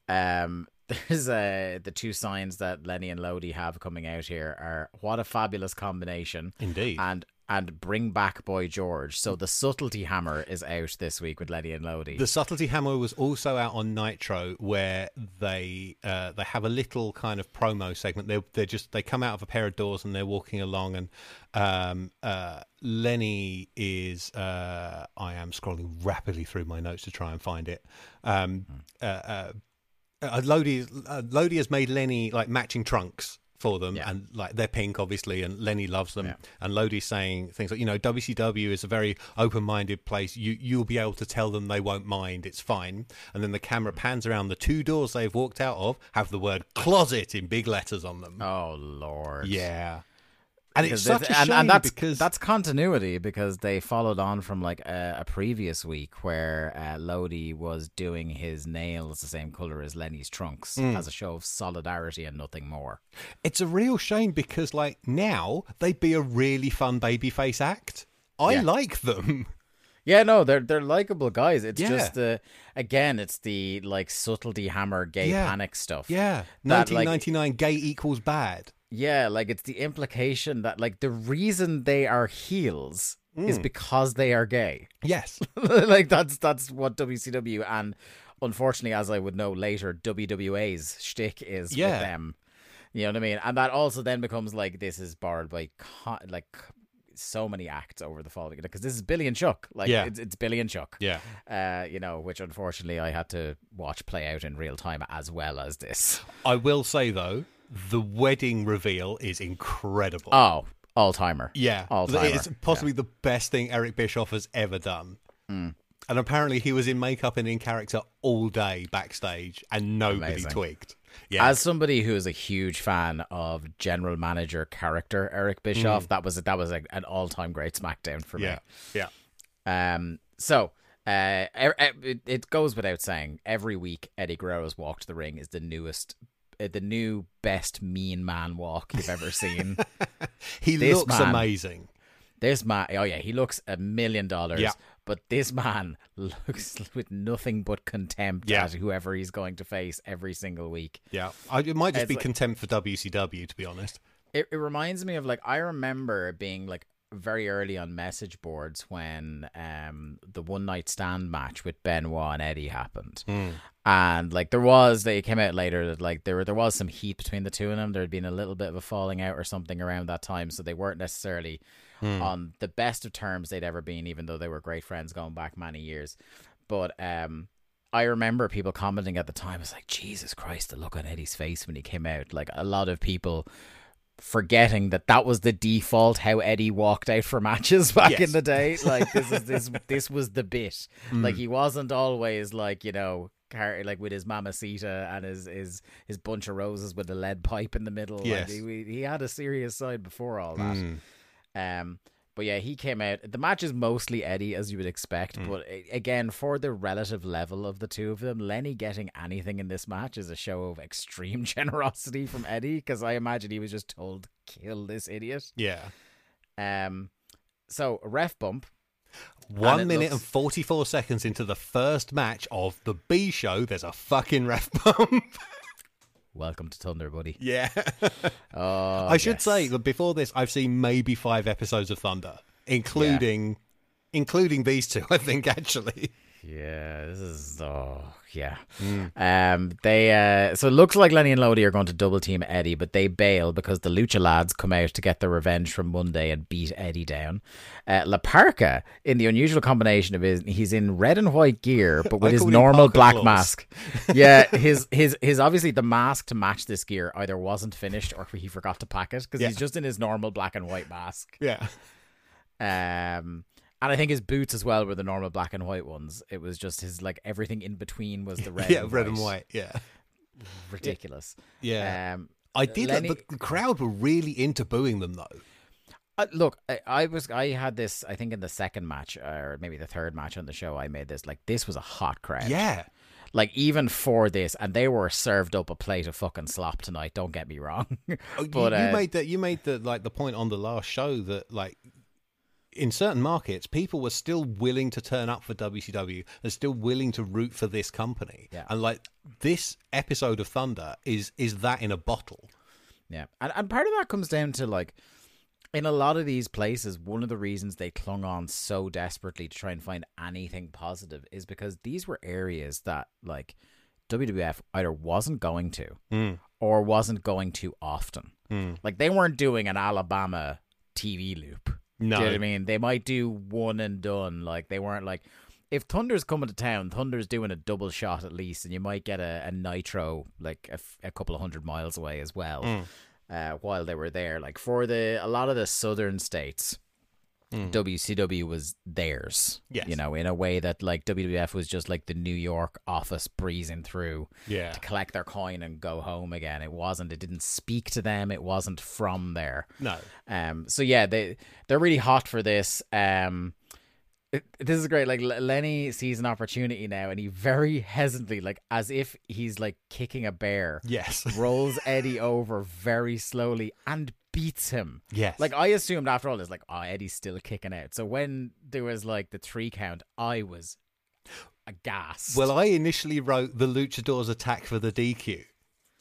Um, there's uh, the two signs that Lenny and Lodi have coming out here are what a fabulous combination, Indeed. and and bring back Boy George. So the subtlety hammer is out this week with Lenny and Lodi. The subtlety hammer was also out on Nitro, where they uh, they have a little kind of promo segment. They they just they come out of a pair of doors and they're walking along, and um, uh, Lenny is uh, I am scrolling rapidly through my notes to try and find it. Um, uh, uh, uh, Lodi uh, Lodi has made Lenny like matching trunks for them Yeah. and like they're pink obviously and Lenny loves them. Yeah. and Lodi's saying things like you know WCW is a very open-minded place. You you'll be able to tell them they won't mind. It's fine. And then the camera pans around the two doors they've walked out of have the word closet in big letters on them. Oh Lord, yeah and it's such a shame and, and that's because that's continuity because they followed on from like a, a previous week where uh, Lodi was doing his nails the same color as Lenny's trunks Hmm. as a show of solidarity and nothing more. it's a real shame because like now they'd be a really fun babyface act I Yeah. like them Yeah, no, they're they're likable guys. It's Yeah. just the again, it's the like subtlety hammer gay Yeah. panic stuff. yeah That, like- 1999 gay equals bad Yeah, like it's the implication that like the reason they are heels is Hmm. because they are gay. yes like that's that's what WCW and unfortunately, as I would know later, WWA's shtick is Yeah. with them. You know what I mean? And that also then becomes like this is borrowed by co- like so many acts over the following because this is Billy and Chuck. Like Yeah. it's, it's Billy and Chuck. yeah Uh, you know, which unfortunately I had to watch play out in real time as well as this. I will say though, the wedding reveal is incredible. Oh, all timer. yeah, all timer. it's possibly the best thing Eric Bischoff has ever done. Hmm. And apparently, he was in makeup and in character all day backstage, and nobody Amazing. twigged. Yeah, As somebody who is a huge fan of general manager character Eric Bischoff, that was that was like an all time great SmackDown for Mm. yeah, yeah. Um, so uh, it, it goes without saying, every week Eddie Guerrero's walk to the ring is the newest, Uh, the new best mean man walk you've ever seen. He This looks man- amazing. this man, oh yeah, he looks a million dollars. Yeah. But this man looks with nothing but contempt Yeah. at whoever he's going to face every single week. Yeah, I, it might just It's be like- contempt for WCW, to be honest. It, it reminds me of like I remember being like very early on message boards when um the one night stand match with Benoit and Eddie happened. And like there was they came out later that like there there was some heat between the two of them. There had been a little bit of a falling out or something around that time, so they weren't necessarily on the best of terms they'd ever been, even though they were great friends going back many years. But um I remember people commenting at the time, it's like, Jesus Christ, the look on Eddie's face when he came out. Like a lot of people forgetting that that was the default how Eddie walked out for matches back Yes. in the day. Like this is this this was the bit. Like he wasn't always like you know. Like with his mamacita and his, his his bunch of roses with a lead pipe in the middle. Yes. Like he, he had a serious side before all that. Mm. Um, but yeah, he came out. The match is mostly Eddie, as you would expect. Mm. But again, for the relative level of the two of them, Lenny getting anything in this match is a show of extreme generosity from Eddie. Because I imagine he was just told, "Kill this idiot." Yeah, Um, so ref bump. one it minute looks- and forty-four seconds into the first match of the B show, there's a fucking ref bump. Welcome to Thunder, buddy. yeah. Oh, I should yes. say that before this, I've seen maybe five episodes of Thunder, including including these two. I think actually. Yeah, this is oh yeah. Um, they uh, so it looks like Lenny and Lodi are going to double team Eddie, but they bail because the Lucha lads come out to get their revenge from Monday and beat Eddie down. Uh, La Parka, in the unusual combination of his, he's in red and white gear, but with his normal black Claus. mask. Yeah, his his his obviously the mask to match this gear either wasn't finished or he forgot to pack it because Yeah. he's just in his normal black and white mask. Yeah. Um, and I think his boots as well were the normal black and white ones. It was just his like everything in between was the red. yeah, and red white. and white. Yeah. Ridiculous. Yeah. Um, I did. Lenny- the, the crowd were really into booing them though. uh, look, I, I was I had this I think in the second match or maybe the third match on the show. I made this like this was a hot crowd. Yeah. Like even for this, and they were served up a plate of fucking slop tonight. Don't get me wrong. Oh, you- you, uh, made that. You made the like the point on the last show that like in certain markets, people were still willing to turn up for WCW. They're still willing to root for this company. Yeah. And like this episode of Thunder is is that in a bottle. Yeah, and and part of that comes down to like in a lot of these places, one of the reasons they clung on so desperately to try and find anything positive is because these were areas that like WWF either wasn't going to mm. or wasn't going to often. Mm. Like they weren't doing an Alabama TV loop. No. Do you know what I mean? They might do one and done. Like they weren't like if Thunder's coming to town, Thunder's doing a double shot at least, and you might get a, a nitro like a, f- a couple of hundred miles away as well. Hmm. Uh, while they were there, like for the a lot of the southern states, WCW was theirs. Yes. you know, in a way that like WWF was just like the New York office breezing through Yeah. to collect their coin and go home again. It wasn't. It didn't speak to them. It wasn't from there. No. Um. So yeah, they they're really hot for this. Um. it- this is great. Like Lenny sees an opportunity now, and he very hesitantly, like as if he's like kicking a bear, Yes. rolls Eddie over very slowly and beats him. Yes. Like I assumed after all, this, like, oh, Eddie's still kicking out. So when there was like the three count, I was aghast. Well, I initially wrote the Luchadors attack for the DQ.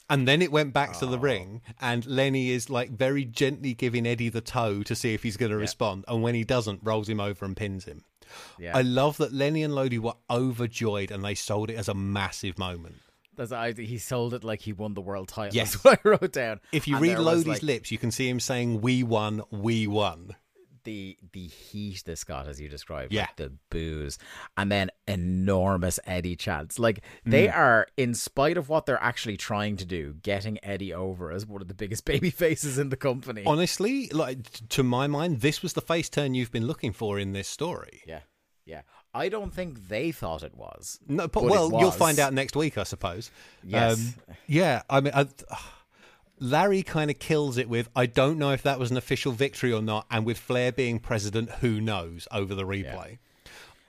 And then it went back to Oh. the ring, and Lenny is like very gently giving Eddie the toe to see if he's going to respond. And when he doesn't, rolls him over and pins him. yeah, I love that Lenny and Lodi were overjoyed and they sold it as a massive moment. That's, I, he sold it like he won the world title. Yes. That's what I wrote down. If you And read Lodi's like, lips, you can see him saying, We won, we won. the the heat this got as you described Yeah. like the booze and then enormous eddie chants like they Mm. are in spite of what they're actually trying to do getting eddie over as one of the biggest baby faces in the company Honestly, like to my mind, this was the face turn you've been looking for in this story. yeah yeah i don't think they thought it was No, but, But well, you'll find out next week, I suppose. Um, Yes. yeah, I mean, I, Larry kind of kills it with I don't know if that was an official victory or not, and with Flair being president, who knows over the replay.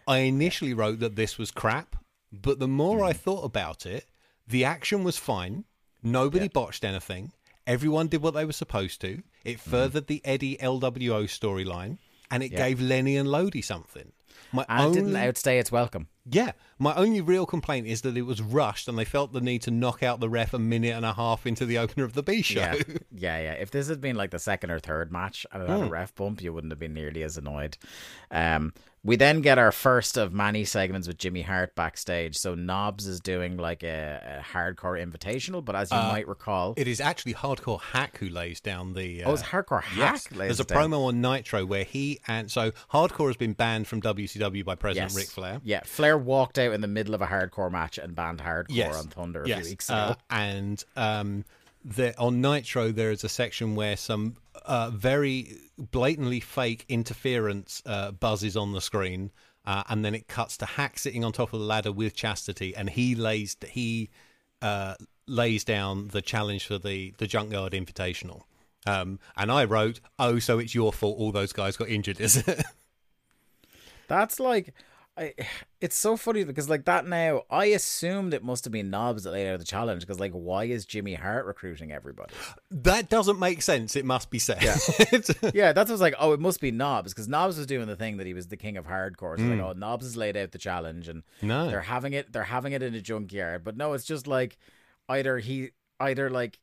I initially wrote that this was crap, but the more Hmm. I thought about it, the action was fine. Nobody botched anything. Everyone did what they were supposed to. It Hmm. furthered the Eddie LWO storyline, and it gave Lenny and Lodi something. My and it only didn't outstay its welcome yeah, my only real complaint is that it was rushed and they felt the need to knock out the ref a minute and a half into the opener of the B show. Yeah, yeah, yeah. If this had been like the second or third match and it had a ref bump, you wouldn't have been nearly as annoyed. Um, we then get our first of many segments with Jimmy Hart backstage. So Knobbs is doing like a, a hardcore invitational, but as you might recall, It is actually Hardcore Hak who lays down the. Uh, oh, it's hardcore Hak. Yes, there's a down. promo on Nitro where he and so Hardcore has been banned from WCW by President Yes. Ric Flair. Yeah, Flair walked out in the middle of a hardcore match and banned hardcore Yes. on Thunder a yes. few weeks ago. Uh, and um, the, on Nitro, there is a section where some uh, very blatantly fake interference uh, buzzes on the screen, uh, and then it cuts to Hak sitting on top of the ladder with Chastity, and he lays he uh, lays down the challenge for the the Junkyard Invitational. Um, and I wrote, "Oh, so it's your fault all those guys got injured, is it?" That's like, I, it's so funny because like that now, I assumed it must have been Knobbs that laid out the challenge because like, why is Jimmy Hart recruiting everybody? that doesn't make sense. It must be said. yeah, that's what I was like. Oh, it must be Knobbs because Knobbs was doing the thing that he was the king of hardcore. So like, oh, Knobbs has laid out the challenge, and No. they're having it. They're having it in a junkyard, but no, it's just like either he, either like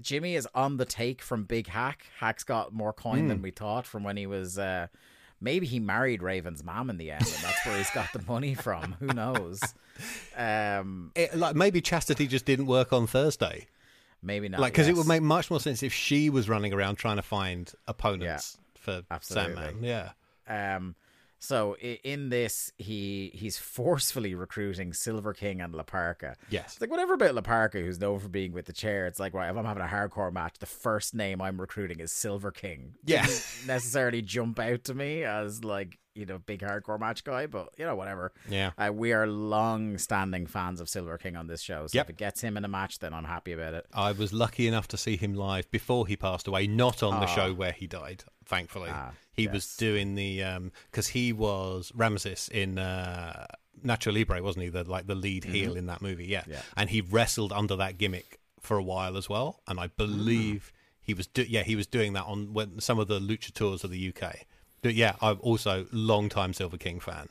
Jimmy is on the take from Big Hak. Hak's got more coin than we thought from when he was. uh maybe he married Raven's mom in the end, and that's where he's got the money from. Who knows? Um, It, like maybe chastity just didn't work on Thursday. maybe not. Like because it would make much more sense if she was running around trying to find opponents for absolutely. Sandman. Yeah. Um, so in this, he he's forcefully recruiting Silver King and La Parka. Yes. It's like whatever about La Parka, who's known for being with the chair. It's like right, if I'm having a hardcore match, the first name I'm recruiting is Silver King. Yeah. Necessarily jump out to me as like you know big hardcore match guy, but you know whatever. Yeah. Uh, we are long-standing fans of Silver King on this show, so Yep. if it gets him in a match, then I'm happy about it. I was lucky enough to see him live before he passed away, not on the show where he died. Thankfully, Ah, he was doing the because he was Ramesses in uh, Nacho Libre, wasn't he? The like the lead heel in that movie, yeah. Mm-hmm. Yeah. And he wrestled under that gimmick for a while as well, and I believe he was do- yeah he was doing that on when some of the lucha tours of the UK. But yeah, I'm also long time Silver King fan.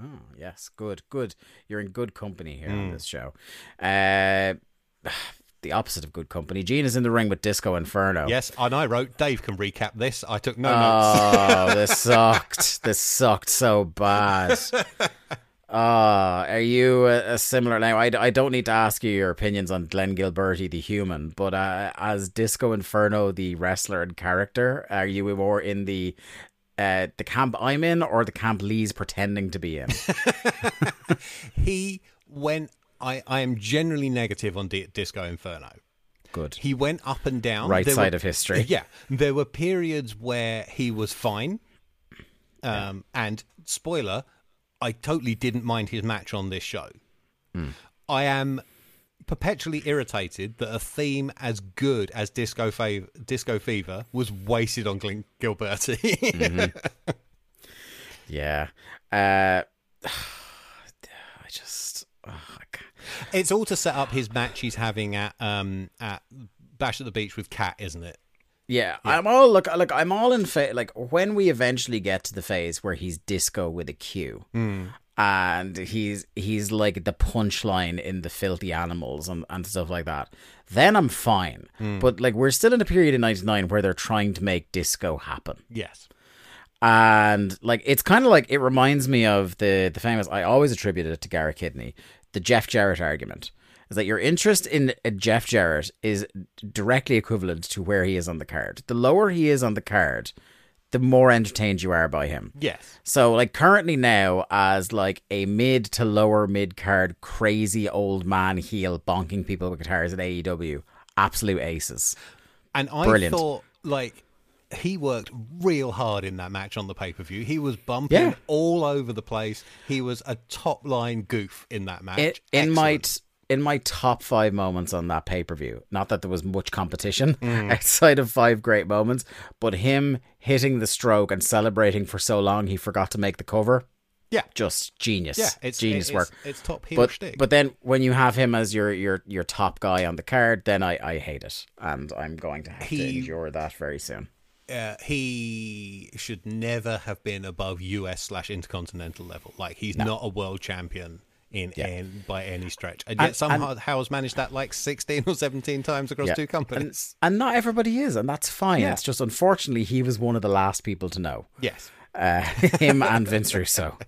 Oh, yes, good, good. You're in good company here Hmm. on this show. Uh, the opposite of good company. Gene is in the ring with Disco Inferno. Yes, and I wrote Dave can recap this. I took no notes. Oh, this sucked. This sucked so bad. Oh, are you a, a similar now? I, I don't need to ask you your opinions on Glenn Gilberti, the human, but uh, as Disco Inferno, the wrestler and character, are you more in the uh, the camp I'm in or the camp Lee's pretending to be in? he went. I, I am generally negative on D- Disco Inferno. Good. He went up and down. Right There side were- of history. Yeah, there were periods where he was fine. Um, and spoiler, I totally didn't mind his match on this show. Hmm. I am perpetually irritated that a theme as good as Disco Fav- Disco Fever was wasted on Gilberti. Mm-hmm. Yeah. Uh, I just. It's all to set up his match he's having at um at Bash at the Beach with Cat, isn't it? Yeah, I'm all look. Look, I'm all in fa- like when we eventually get to the phase where he's disco with a Q, and he's he's like the punchline in the filthy animals and, and stuff like that. Then I'm fine. But like we're still in a period in '99 where they're trying to make disco happen Yes. and like it's kind of like it reminds me of the the famous I always attributed it to Gary Kidney, the Jeff Jarrett argument. Is that your interest in Jeff Jarrett is directly equivalent to where he is on the card. The lower he is on the card, the more entertained you are by him. Yes. So like currently now as like a mid to lower mid card crazy old man heel bonking people with guitars at AEW, absolute aces. And I Brilliant. thought, like, he worked real hard in that match on the pay per view. He was bumping Yeah. all over the place. He was a top line goof in that match. it, in my t- in my top five moments on that pay per view. Not that there was much competition mm. outside of five great moments, but him hitting the stroke and celebrating for so long he forgot to make the cover. yeah, Just genius. yeah, it's genius it's, work. It's top heel But shtick. but then when you have him as your your your top guy on the card, then I I hate it, and I'm going to have to He- endure that very soon. Uh, he should never have been above US slash intercontinental level. Like he's not a world champion in, Yeah. by any stretch, and And- yet somehow has managed that like sixteen or seventeen times across Yeah. two companies. And not everybody is, and that's fine. Yeah. It's just unfortunately he was one of the last people to know. yes, uh, him and Vince Russo,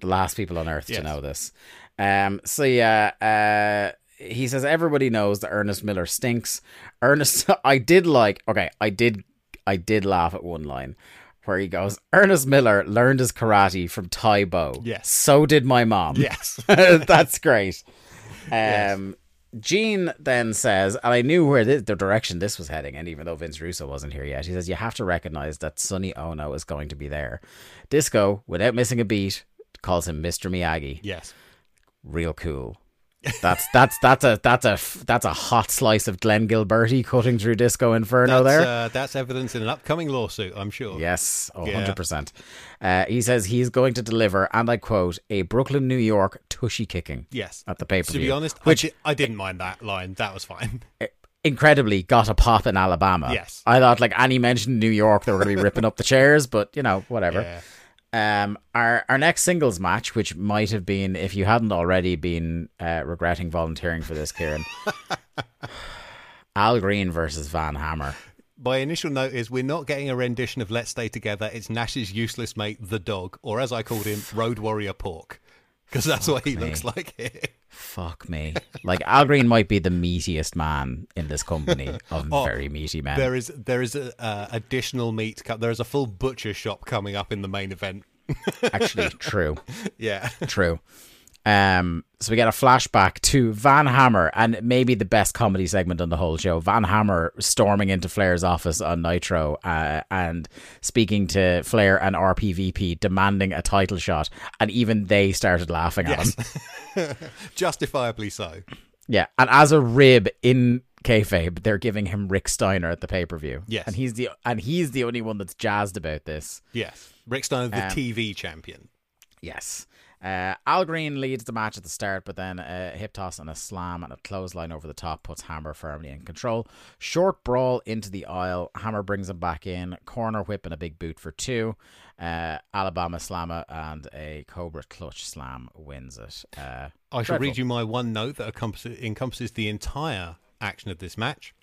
the last people on earth Yes. to know this. Um, so yeah, uh, he says everybody knows that Ernest Miller stinks. Ernest, I did like. Okay, I did, I did laugh at one line where he goes, "Ernest Miller learned his karate from Tae Bo. Yes. so did my mom. yes, That's great. Um, Gene then says, and I knew where this, the direction this was heading, and even though Vince Russo wasn't here yet, he says you have to recognize that Sonny Onoo is going to be there. Disco, without missing a beat, calls him Mr. Miyagi. yes. Real cool. That's that's that's a that's a that's a hot slice of Glenn Gilberti cutting through Disco Inferno That's, there. uh, that's evidence in an upcoming lawsuit, I'm sure. Yes, oh, Yeah. 100%. Uh, he says he's going to deliver, and I quote, a Brooklyn, New York tushy kicking Yes. at the pay per To be honest, which I, di- I didn't mind that line. That was fine. incredibly got a pop in Alabama. Yes. I thought like any mention New York they were going to be ripping up the chairs, but you know whatever. Yeah. Um, our our next singles match, which might have been if you hadn't already been uh, regretting volunteering for this, Kieran. Al Green versus Van Hammer. My initial note is we're not getting a rendition of Let's Stay Together. It's Nash's useless mate, the dog, or as I called him, Road Warrior Pork. Because that's what he me. looks like here. Fuck me. Like Al Green might be the meatiest man in this company of Oh, very meaty men. There is there is a, uh, additional meat. Co- there is a full butcher shop coming up in the main event. Actually, true. Yeah. True. Um, so we get a flashback to Van Hammer and maybe the best comedy segment on the whole show. Van Hammer storming into Flair's office on Nitro uh, and speaking to Flair and RPVP, demanding a title shot, and even they started laughing at him. Justifiably so. Yeah, and as a rib in kayfabe, they're giving him Rick Steiner at the pay per view. Yes. and he's the and he's the only one that's jazzed about this. Yes. Rick Steiner, the Um, TV champion. Yes. Uh, Al Green leads the match at the start, but then a hip toss and a slam and a clothesline over the top puts Hammer firmly in control. Short brawl into the aisle. Hammer brings him back in. Corner whip and a big boot for two. Uh, Alabama slammer and a Cobra clutch slam wins it. Uh, I shall read you my one note that encompasses, encompasses the entire action of this match.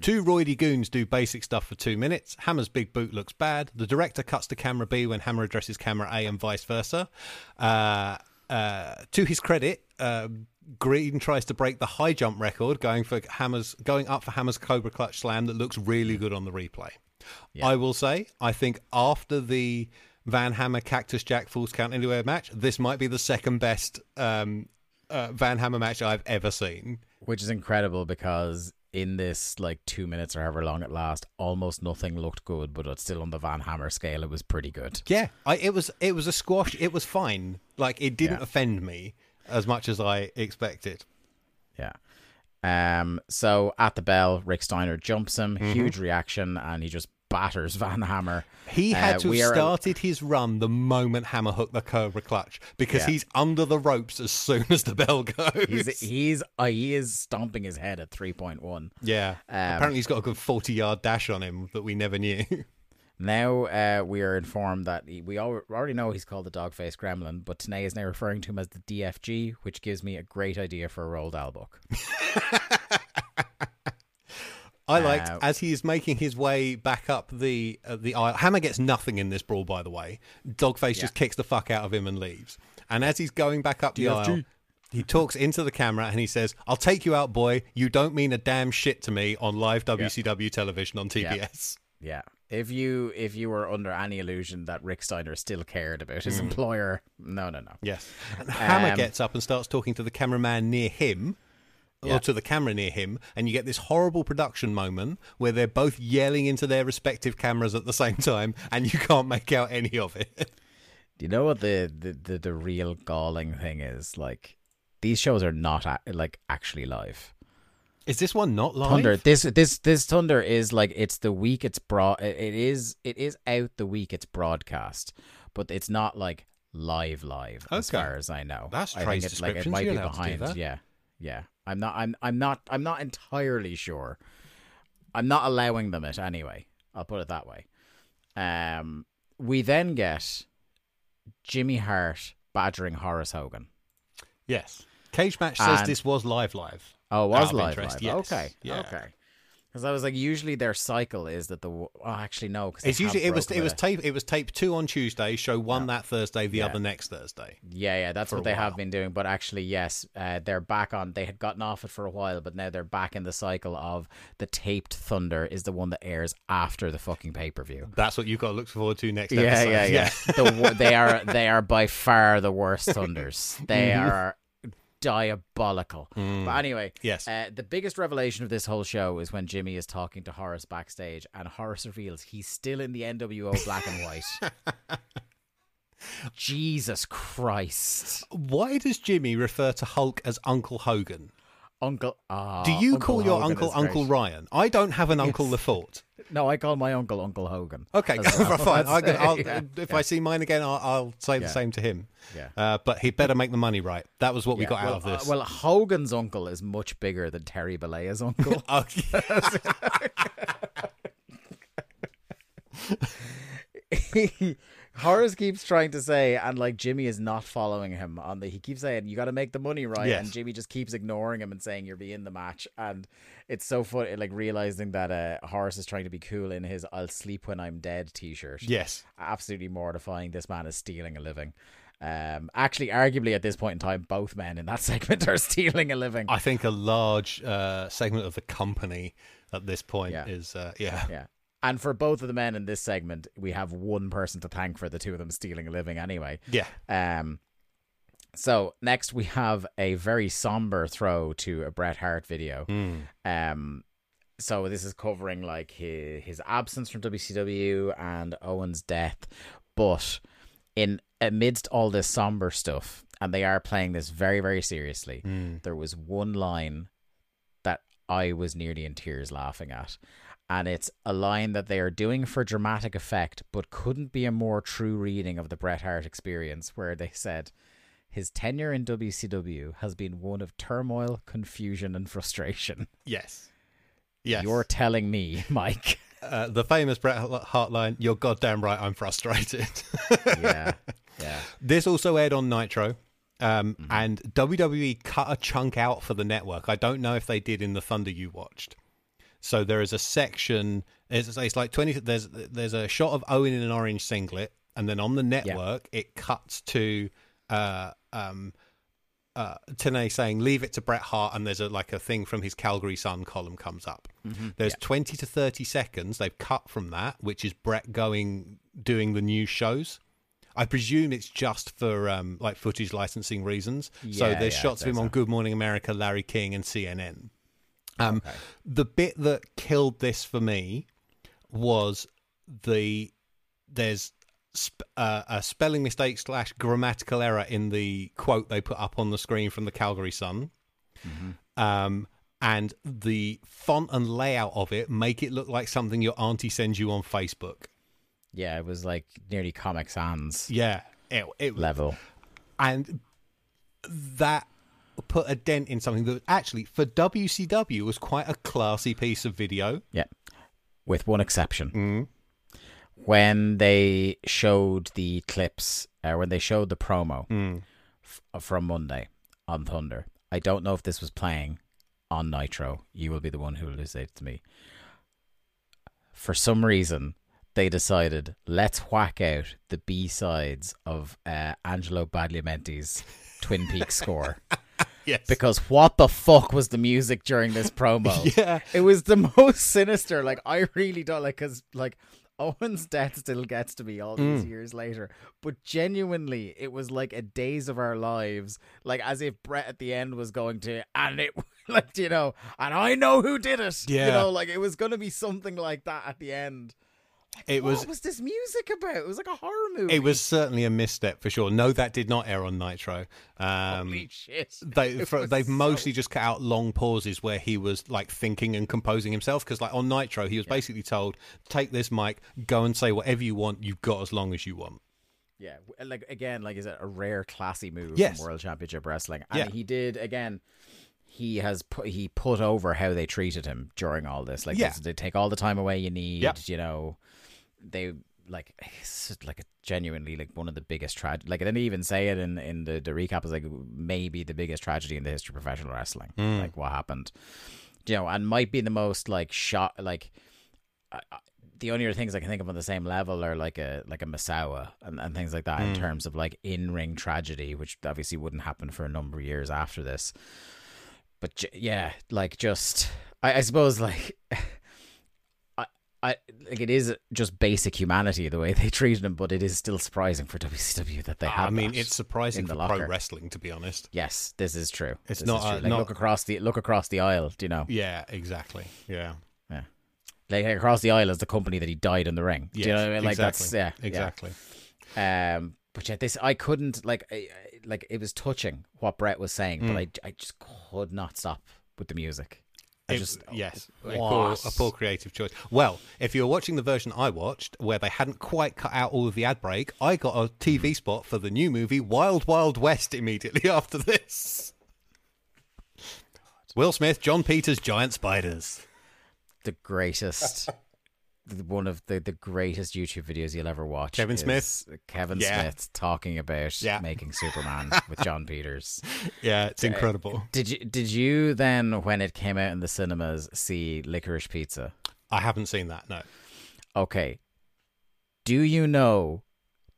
Two roidy goons do basic stuff for two minutes. Hammer's big boot looks bad. The director cuts to camera B when Hammer addresses camera A and vice versa. Uh, uh, to his credit, uh, Green tries to break the high jump record, going for Hammer's going up for Hammer's Cobra Clutch Slam that looks really good on the replay. I will say, I think after the Van Hammer Cactus Jack Falls Count Anywhere match, this might be the second best um, uh, Van Hammer match I've ever seen. which is incredible because in this like two minutes or however long it lasts, almost nothing looked good, but it's still on the Van Hammer scale. It was pretty good. Yeah, I, it was it was a squash. It was fine. Like it didn't Yeah. offend me as much as I expected. Yeah. Um. So at the bell, Rick Steiner jumps him. Mm-hmm. Huge reaction, and he just batters Van Hammer. He had Uh, to have started his run the moment Hammer hooked the Cobra Clutch because Yeah. he's under the ropes as soon as the bell goes. He's he's uh, he is stomping his head at three point one. yeah. Um, Apparently, he's got a good forty-yard dash on him that we never knew. Now uh, we are informed that he, we al- already know he's called the Dogface Gremlin, but Tenay is now referring to him as the DFG, which gives me a great idea for a Roald Dahl book. I liked Uh, as he is making his way back up the uh, the aisle. Hammer gets nothing in this brawl, by the way. Dogface just kicks the fuck out of him and leaves. And as he's going back up the aisle, he talks into the camera and he says, "I'll take you out, boy. You don't mean a damn shit to me on live WCW television on TBS." Yeah. If you if you were under any illusion that Rick Steiner still cared about his employer, no, no, no. Yes. And Hammer Um, gets up and starts talking to the cameraman near him. Yeah. Or to the camera near him, and you get this horrible production moment where they're both yelling into their respective cameras at the same time, and you can't make out any of it. Do you know what the the, the, the real galling thing is? Like these shows are not a, like actually live. Is this one not live? Thunder. This this this Thunder is like it's the week it's broad. It it is it is out the week it's broadcast, but it's not like live live as far as I know. That's I think it, like it might You're be allowed to do behind. Yeah, yeah. I'm not. I'm. I'm not. I'm not entirely sure. I'm not allowing them it anyway. I'll put it that way. Um. We then get Jimmy Hart badgering Horace Hogan. Yes. Cage Match says And- this was live live. Oh, it was live. live. yes. Okay. Yeah. Okay. Because I was like, usually their cycle is that the. Oh, actually, no. Cause It's usually it was it was tape it was tape two on Tuesday, show one that Thursday, the Yeah. other next Thursday. Yeah, yeah, that's what they while. have been doing. But actually, yes, uh, they're back on. They had gotten off it for a while, but now they're back in the cycle of the taped Thunder is the one that airs after the fucking pay per view. That's what you've got to look forward to next Yeah, episode. yeah, yeah. the, they are they are by far the worst Thunders. They are diabolical. But anyway, Yes. Uh, the biggest revelation of this whole show is when Jimmy is talking to Horace backstage, and Horace reveals he's still in the NWO black and white. Jesus Christ, Why does Jimmy refer to Hulk as Uncle Hogan? Uncle. ah, Do you Uncle call your Hogan uncle is Uncle great. Ryan? I don't have an Uncle Lefort. No, I call my uncle Uncle Hogan. Okay, as well. fine. I, That's- will yeah, if yeah. I see mine again, I'll, I'll say the Yeah. same to him. Yeah. Uh, but he better make the money right. That was what we Yeah, got well, out of this. uh, well, Hogan's uncle is much bigger than Terry Bollea's uncle. Oh, Horace keeps trying to say, and like Jimmy is not following him on the. He keeps saying, "You got to make the money right," Yes. and Jimmy just keeps ignoring him and saying, "You're being the match." And it's so funny, like realizing that uh, Horace is trying to be cool in his "I'll sleep when I'm dead" T-shirt. Yes. absolutely mortifying. This man is stealing a living. Um, actually, arguably at this point in time, both men in that segment are stealing a living. I think a large uh, segment of the company at this point Yeah. is uh, yeah. Yeah. And for both of the men in this segment, we have one person to thank for the two of them stealing a living anyway. Yeah. Um so next we have a very somber throw to a Bret Hart video. Um so this is covering like his, his absence from WCW and Owen's death, but in amidst all this somber stuff, and they are playing this very very seriously. There was one line that I was nearly in tears laughing at. And it's a line that they are doing for dramatic effect, but couldn't be a more true reading of the Bret Hart experience, where they said, His tenure in WCW has been one of turmoil, confusion, and frustration. Yes. Yes. You're telling me, Mike. uh, the famous Bret Hart line, You're goddamn right, I'm frustrated. yeah. Yeah. This also aired on Nitro. Um, And WWE cut a chunk out for the network. I don't know if they did in the Thunder you watched. So there is a section. It's, it's like twenty. There's there's a shot of Owen in an orange singlet, and then on the network it cuts to uh, um, uh, Tenay saying "Leave it to Bret Hart," and there's a like a thing from his Calgary Sun column comes up. There's twenty to thirty seconds they've cut from that, which is Bret going doing the news shows. I presume it's just for um, like footage licensing reasons. so there's yeah, shots of him on Good Morning America, Larry King, and CNN. Um, The bit that killed this for me was the there's sp- uh, a spelling mistake slash grammatical error in the quote they put up on the screen from the Calgary Sun. Um, and the font and layout of it make it look like something your auntie sends you on Facebook. Yeah, it was like nearly Comic Sans Yeah, it, it level. and that put a dent in something that actually for WCW was quite a classy piece of video. Yeah. With one exception. Mm. When they showed the clips, or when they showed the promo mm. f- uh, from Monday on Thunder, I don't know if this was playing on Nitro. You will be the one who will say it to me. For some reason, they decided let's whack out the B sides of uh, Angelo Badalamenti's Twin Peaks score. Yes, Because what the fuck was the music during this promo? Yeah. It was the most sinister. Like, I really don't like, because, like, Owen's death still gets to me all these mm. years later. But genuinely, it was like a days of our lives. Like, as if Bret at the end was going to, and it, like, you know, and I know who did it. Yeah. You know, like, it was going to be something like that at the end. It was. what was this music about? It was like a horror movie. It was certainly a misstep for sure. No, that did not air on Nitro. Um, Holy shit. They for, they've so- mostly just cut out long pauses where he was like thinking and composing himself because like on Nitro he was basically told take this mic go and say whatever you want you've got as long as you want Yeah, like again, like is it a rare classy move Yes. from World Championship Wrestling? And Yeah. he did again. He has put he put over how they treated him during all this. Like Yeah. this- they take all the time away you need. Yep. You know, they like it's like a genuinely like one of the biggest tragedy. Like I didn't even say it in in the the recap. Is like maybe the biggest tragedy in the history of professional wrestling. Hmm. Like what happened, you know, and might be the most like shot like the only other things I can think of on the same level are like a like a Misawa and, and things like that in hmm. terms of like in ring tragedy, which obviously wouldn't happen for a number of years after this. But j- yeah, like just I, I suppose like I like it is just basic humanity the way they treated him, but it is still surprising for WCW that they have. I mean it's surprising for locker. pro wrestling to be honest Yes, this is true. It's This not true. like not- look across the look across the aisle. Do you know? yeah exactly yeah Yeah. Like across the aisle is the company that he died in the ring. Do you know what I mean? Like exactly. that's yeah, yeah. exactly Um, but yeah, this I couldn't like, I, like it was touching what Bret was saying, but I, I just could not stop with the music. I It- just oh, yes, a poor, a poor creative choice. Well, if you're watching the version I watched, where they hadn't quite cut out all of the ad break, I got a TV hmm. spot for the new movie Wild Wild West immediately after this. Will Smith, Jon Peters, Giant Spiders. the greatest, one of the, the greatest YouTube videos you'll ever watch. Kevin Smith? Kevin Yeah. Smith talking about Yeah. making Superman with Jon Peters. Yeah, it's uh, incredible. Did you did you then when it came out in the cinemas see Licorice Pizza? I haven't seen that. No. Okay. Do you know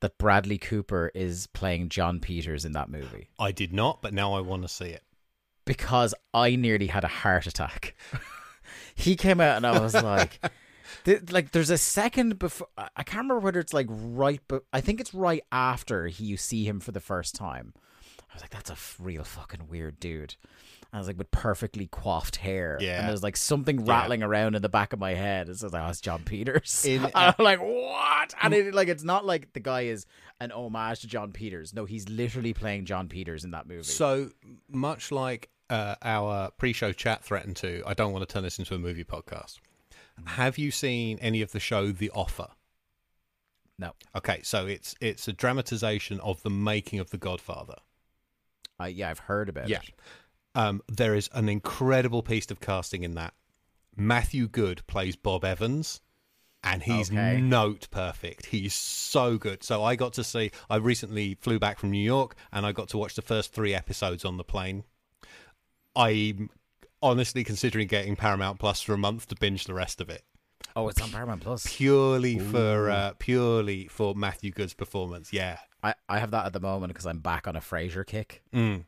that Bradley Cooper is playing Jon Peters in that movie? I did not, but now I want to see it. Because I nearly had a heart attack. he came out and I was like, th- like there's a second before I can't remember whether it's like right, but I think it's right after he you see him for the first time. I was like, that's a f- real fucking weird dude. I was like, with perfectly coiffed hair. Yeah. And there's like something Yeah. rattling around in the back of my head. It's like, oh, it's Jon Peters. In- And I'm like, what? And it, like, it's not like the guy is an homage to Jon Peters. No, he's literally playing Jon Peters in that movie. So much like uh, our pre-show chat threatened to, I don't want to turn this into a movie podcast. Have you seen any of the show The Offer? no, Okay, so it's it's a dramatization of the making of The Godfather. uh, yeah, I've heard about Yeah. it. Um, there is an incredible piece of casting in that. Matthew Goode plays Bob Evans, and he's Okay. note perfect. He's so good. So I got to see. I recently flew back from New York, and I got to watch the first three episodes on the plane. I'm honestly considering getting Paramount Plus for a month to binge the rest of it, Oh, it's on Paramount Plus. purely for uh, purely for Matthew Goode's performance. Yeah. I, I have that at the moment because I'm back on a Frasier kick. Mm.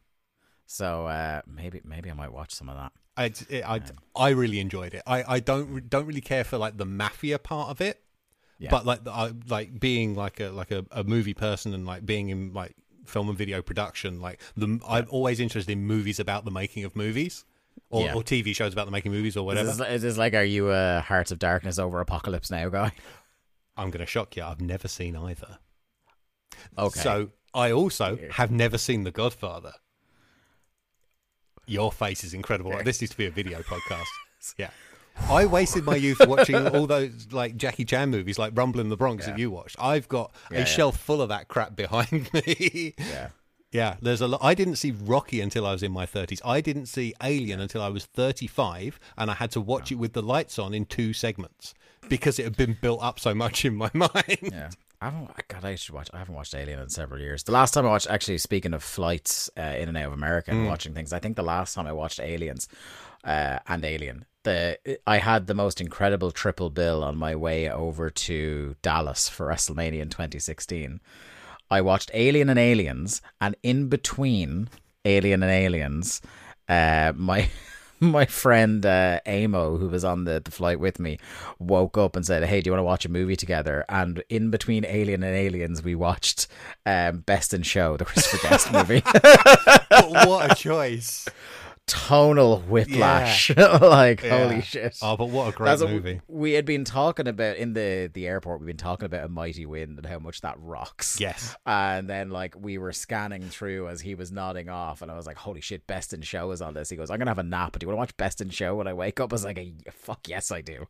So uh, maybe maybe I might watch some of that. I, it, I, I really enjoyed it. I, I don't don't really care for like the mafia part of it, Yeah. but like I, like being like a like a, a movie person and like being in like film and video production. Like the I'm always interested in movies about the making of movies, or, Yeah. or TV shows about the making movies or whatever. Is this, is this like, are you a Hearts of Darkness over Apocalypse Now guy? I'm going to shock you. I've never seen either. Okay. So I also have never seen The Godfather. Your face is incredible. This needs to be a video podcast. Yeah. I wasted my youth watching all those like Jackie Chan movies like Rumble in the Bronx that you watched. I've got Yeah, a yeah. shelf full of that crap behind me. yeah. Yeah, there's a lot. I didn't see Rocky until I was in my 30s. I didn't see Alien until I was 35 and I had to watch it with the lights on in two segments because it had been built up so much in my mind. Yeah. I haven't. God, I should watch. I haven't watched Alien in several years. The last time I watched, actually, speaking of flights uh, in and out of America and watching things, I think the last time I watched Aliens uh, and Alien, the I had the most incredible triple bill on my way over to Dallas for WrestleMania in 2016. I watched Alien and Aliens, and in between Alien and Aliens, uh, my my friend uh, Amo, who was on the, the flight with me, woke up and said, "Hey, do you want to watch a movie together?" And in between Alien and Aliens, we watched um, Best in Show, the Christopher Guest movie. What a choice. Tonal whiplash, like Yeah. holy shit! Oh, but what a great That's movie. we had been talking about in the the airport. We've been talking about a mighty wind and how much that rocks. Yes. And then like we were scanning through as he was nodding off, and I was like, "Holy shit, Best in Show is on this." He goes, "I'm gonna have a nap. Do you want to watch Best in Show when I wake up?" I was like, "Fuck yes, I do."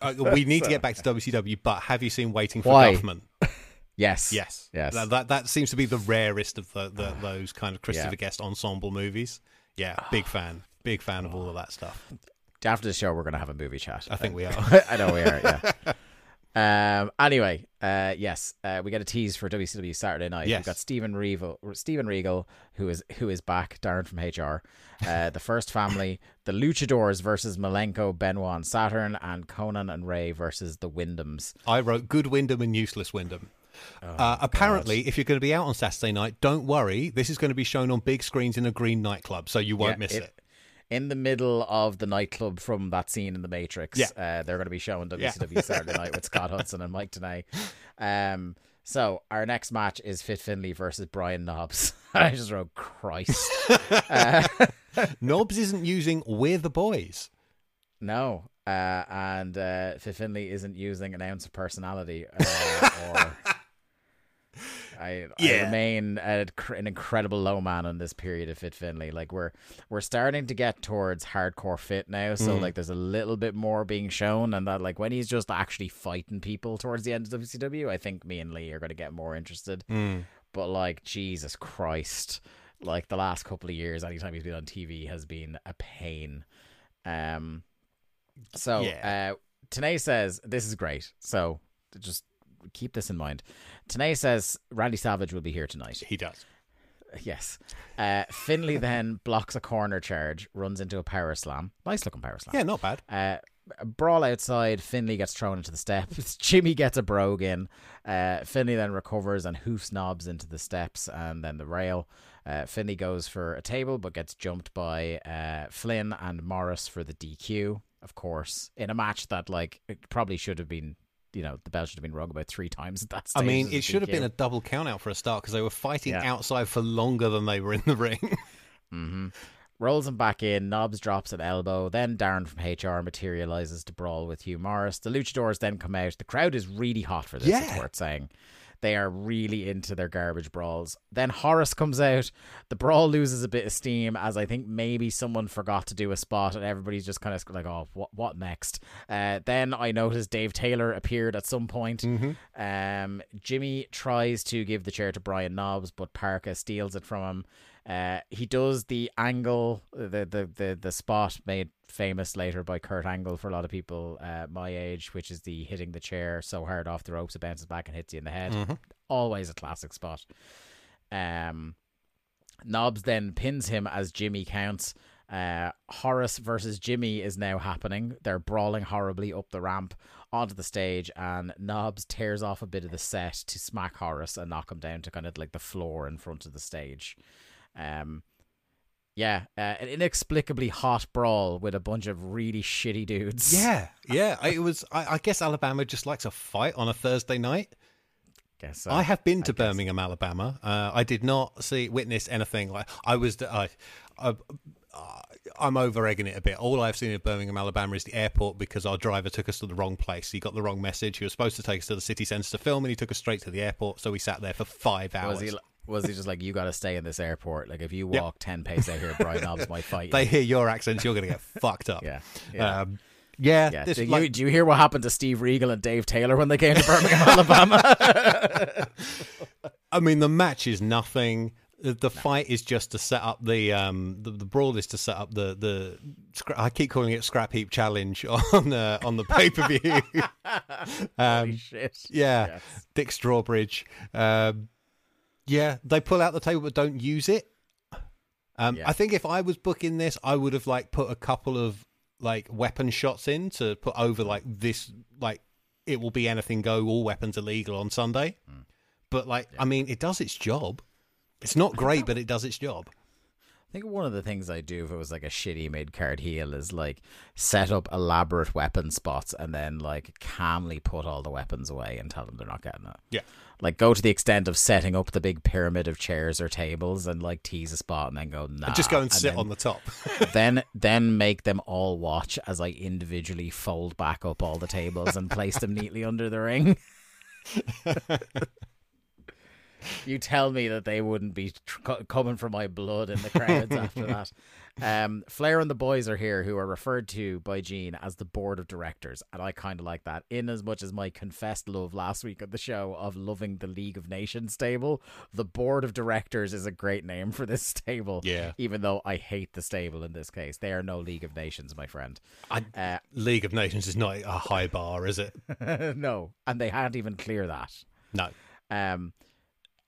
Uh, we need to get back to WCW, but have you seen Waiting for Why? Guffman? Yes, Yes. yes. That, that, that seems to be the rarest of the, the those kind of Christopher Yeah. Guest ensemble movies. Yeah, big fan. Big fan of all of that stuff. After the show, we're gonna have a movie chat. I think we are. I know we are. Yeah. um. Anyway, uh, yes, uh, we get a tease for WCW Saturday night. Yes. We've got Stephen Regal, Stephen Regal, who is who is back. Darren from HR. Uh, the First Family, the Luchadors versus Malenko, Benoit, and Saturn, and Konnan and Ray versus the Windhams. I wrote Good Windham and Useless Windham. Oh, uh, apparently, if you're going to be out on Saturday night, don't worry. This is going to be shown on big screens in a green nightclub, so you won't Yeah, miss it. In the middle of the nightclub from that scene in The Matrix, Yeah. uh, they're going to be showing Yeah. WCW Saturday Night with Scott Hudson and Mike Tenay. Um, so our next match is Fit Finlay versus Brian Knobbs. I just wrote Christ. Knobbs isn't using We're the Boys. no, uh, and uh, Fit Finlay isn't using an ounce of personality. Uh, or I, I remain a, an incredible low man on this period of Fit Finlay. Like we're we're starting to get towards hardcore fit now, so like there's a little bit more being shown, and that like when he's just actually fighting people towards the end of WCW, I think me and Lee are going to get more interested. But like Jesus Christ, like the last couple of years, anytime he's been on TV has been a pain. Um, so Yeah. uh, Tenay says this is great. So just keep this in mind. Tenay says Randy Savage will be here tonight. He does. Yes. Uh, Finlay then blocks a corner charge, runs into a power slam. Nice looking power slam. Yeah, not bad. Uh, a brawl outside. Finlay gets thrown into the steps. Jimmy gets a brogue in. Uh, Finlay then recovers and hoofs knobs into the steps and then the rail. Uh, Finlay goes for a table but gets jumped by uh, Flynn and Morris for the DQ. Of course, in a match that like it probably should have been, you know, the bell should have been rung about three times at that stage. I mean, it should have been a double count out for a start because they were fighting Yeah. outside for longer than they were in the ring. Mm-hmm. rolls him back in. Knobbs drops an elbow. Then Darren from HR materializes to brawl with Hugh Morris. The luchadors then come out. The crowd is really hot for this. It's worth saying. They are really into their garbage brawls. Then Horace comes out. The brawl loses a bit of steam as I think maybe someone forgot to do a spot and everybody's just kind of like, oh, what, what next? Uh, then I noticed Dave Taylor appeared at some point. Um, Jimmy tries to give the chair to Brian Knobbs, but Parka steals it from him. Uh, he does the angle, the, the the the spot made famous later by Kurt Angle for a lot of people uh, my age, which is the hitting the chair so hard off the ropes it bounces back and hits you in the head. Always a classic spot. Um, Knobbs then pins him as Jimmy counts. Uh, Horace versus Jimmy is now happening. They're brawling horribly up the ramp onto the stage, and Knobbs tears off a bit of the set to smack Horace and knock him down to kind of like the floor in front of the stage. Um, yeah, uh, an inexplicably hot brawl with a bunch of really shitty dudes. yeah, yeah. I- It was. I, I guess Alabama just likes a fight on a Thursday night. guess so. I have been to I guess. Birmingham, Alabama. Uh, I did not see witness anything like I was. I, I, I'm over egging it a bit. All I've seen of Birmingham, Alabama, is the airport because our driver took us to the wrong place. He got the wrong message. He was supposed to take us to the city centre to film, and he took us straight to the airport. So we sat there for five hours. Was he? Was he just like you got to stay in this airport? Like if you Yep. walk ten paces out here, Brian Knobbs might fight you. they hear your accents, you're going to get fucked up. Yeah, yeah. Um, yeah, Yeah. this, Do, like- you, do you hear what happened to Steve Regal and Dave Taylor when they came to Birmingham, Alabama? I mean, the match is nothing. The, the fight is just to set up the um the, the brawl is to set up the the I keep calling it scrap heap challenge on the on the pay per view. um, Shit. yeah, Yes. Dick Strawbridge. Um, yeah, they pull out the table but don't use it. Um, Yeah. I think if I was booking this, I would have like put a couple of like weapon shots in to put over like this like it will be anything go, all weapons illegal on Sunday. Hmm. But like, I mean, it does its job. It's not great, but it does its job. I think one of the things I do if it was like a shitty mid card heel is like set up elaborate weapon spots and then like calmly put all the weapons away and tell them they're not getting it. Yeah. Like go to the extent of setting up the big pyramid of chairs or tables and like tease a spot and then go nah. Just go and sit then, on the top. then then make them all watch as I individually fold back up all the tables and place them neatly under the ring. you tell me that they wouldn't be tr- coming for my blood in the crowds after that. Um, Flair and the boys are here, who are referred to by Gene as the board of directors, and I kind of like that. In as much as my confessed love last week on the show of loving the League of Nations stable, the board of directors is a great name for this stable. Yeah. even though I hate the stable in this case, they are no League of Nations, my friend. I, Uh, League of Nations is not a high bar, is it? no, and they can't even clear that. No. Um,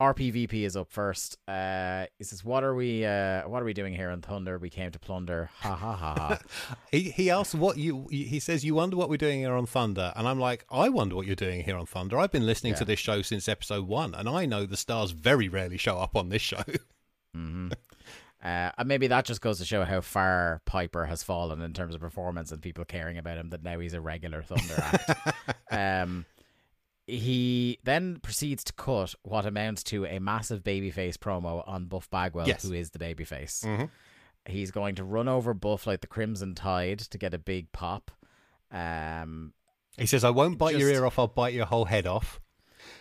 RPVP is up first. Uh, he says, "What are we? Uh, what are we doing here on Thunder? We came to plunder." Ha ha ha ha. He he asks what you. He says you wonder what we're doing here on Thunder, and I'm like, I wonder what you're doing here on Thunder. I've been listening to this show since episode one, and I know the stars very rarely show up on this show. Uh, and maybe that just goes to show how far Piper has fallen in terms of performance and people caring about him. That now he's a regular Thunder act. um, he then proceeds to cut what amounts to a massive babyface promo on Buff Bagwell, Yes. who is the babyface. Mhm. He's going to run over Buff like the Crimson Tide to get a big pop. Um, he says, "I won't bite your ear off. I'll bite your whole head off."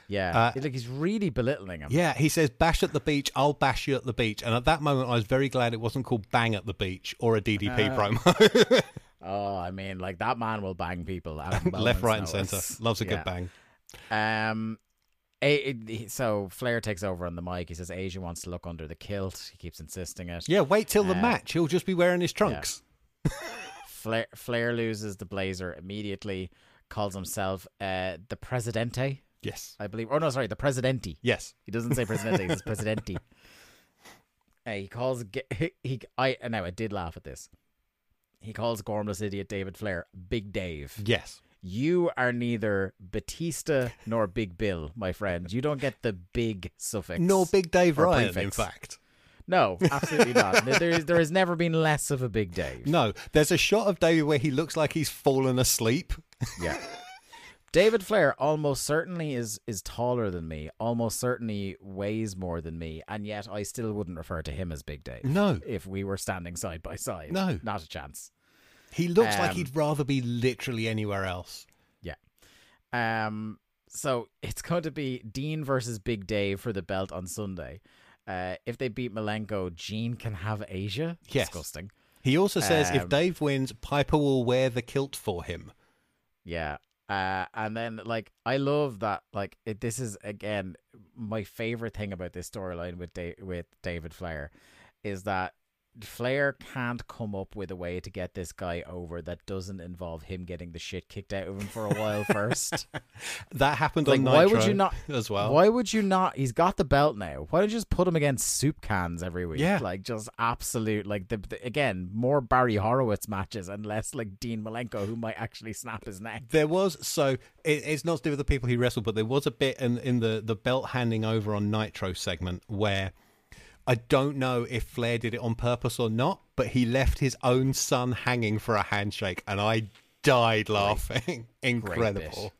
yeah, Uh, like he's really belittling him. Yeah, he says, "Bash at the beach. I'll bash you at the beach." And at that moment, I was very glad it wasn't called "Bang at the beach" or a DDP Uh, promo. Oh, I mean, like that man will bang people Left, right, and centre. Loves a Yeah. good bang. Um, a, it- so Flair takes over on the mic. He says Asya wants to look under the kilt. He keeps insisting it. Yeah, wait till the Uh, match. He'll just be wearing his trunks. Flair, Flair loses the blazer immediately. calls himself uh, the Presidente, Yes. I believe. Oh no, sorry, the Presidente. Yes. He doesn't say Presidente, he says Presidente. Uh, he calls he, he I now I did laugh at this. He calls Gormless idiot David Flair Big Dave. Yes. You are neither Batista nor Big Bill, my friend. You don't get the big suffix. Nor Big Dave Ryan, in fact. No, absolutely not. There is, there has never been less of a Big Dave. No, there's a shot of David where he looks like he's fallen asleep. Yeah. David Flair almost certainly is is taller than me, almost certainly weighs more than me, and yet I still wouldn't refer to him as Big Dave. No. If we were standing side by side. No. Not a chance. He looks like Um, he'd rather be literally anywhere else. Yeah. Um so it's going to be Dean versus Big Dave for the belt on Sunday. Uh, if they beat Malenko, Gene can have Asya. Yes. Disgusting. He also says if Um, Dave wins, Piper will wear the kilt for him. Yeah. Uh, and then like I love that like it, this is again my favorite thing about this storyline with da- with David Flair is that Flair can't come up with a way to get this guy over that doesn't involve him getting the shit kicked out of him for a while first. That happened like on why Nitro would you not as well. Why would you not? He's got the belt now. Why don't you just put him against soup cans every week? Yeah. like just absolute like the, the again more Barry Horowitz matches and less like Dean Malenko who might actually snap his neck. There was so it, it's not to do with the people he wrestled, but there was a bit in in the the belt handing over on Nitro segment where I don't know if Flair did it on purpose or not, but he left his own son hanging for a handshake, and I died laughing. Incredible.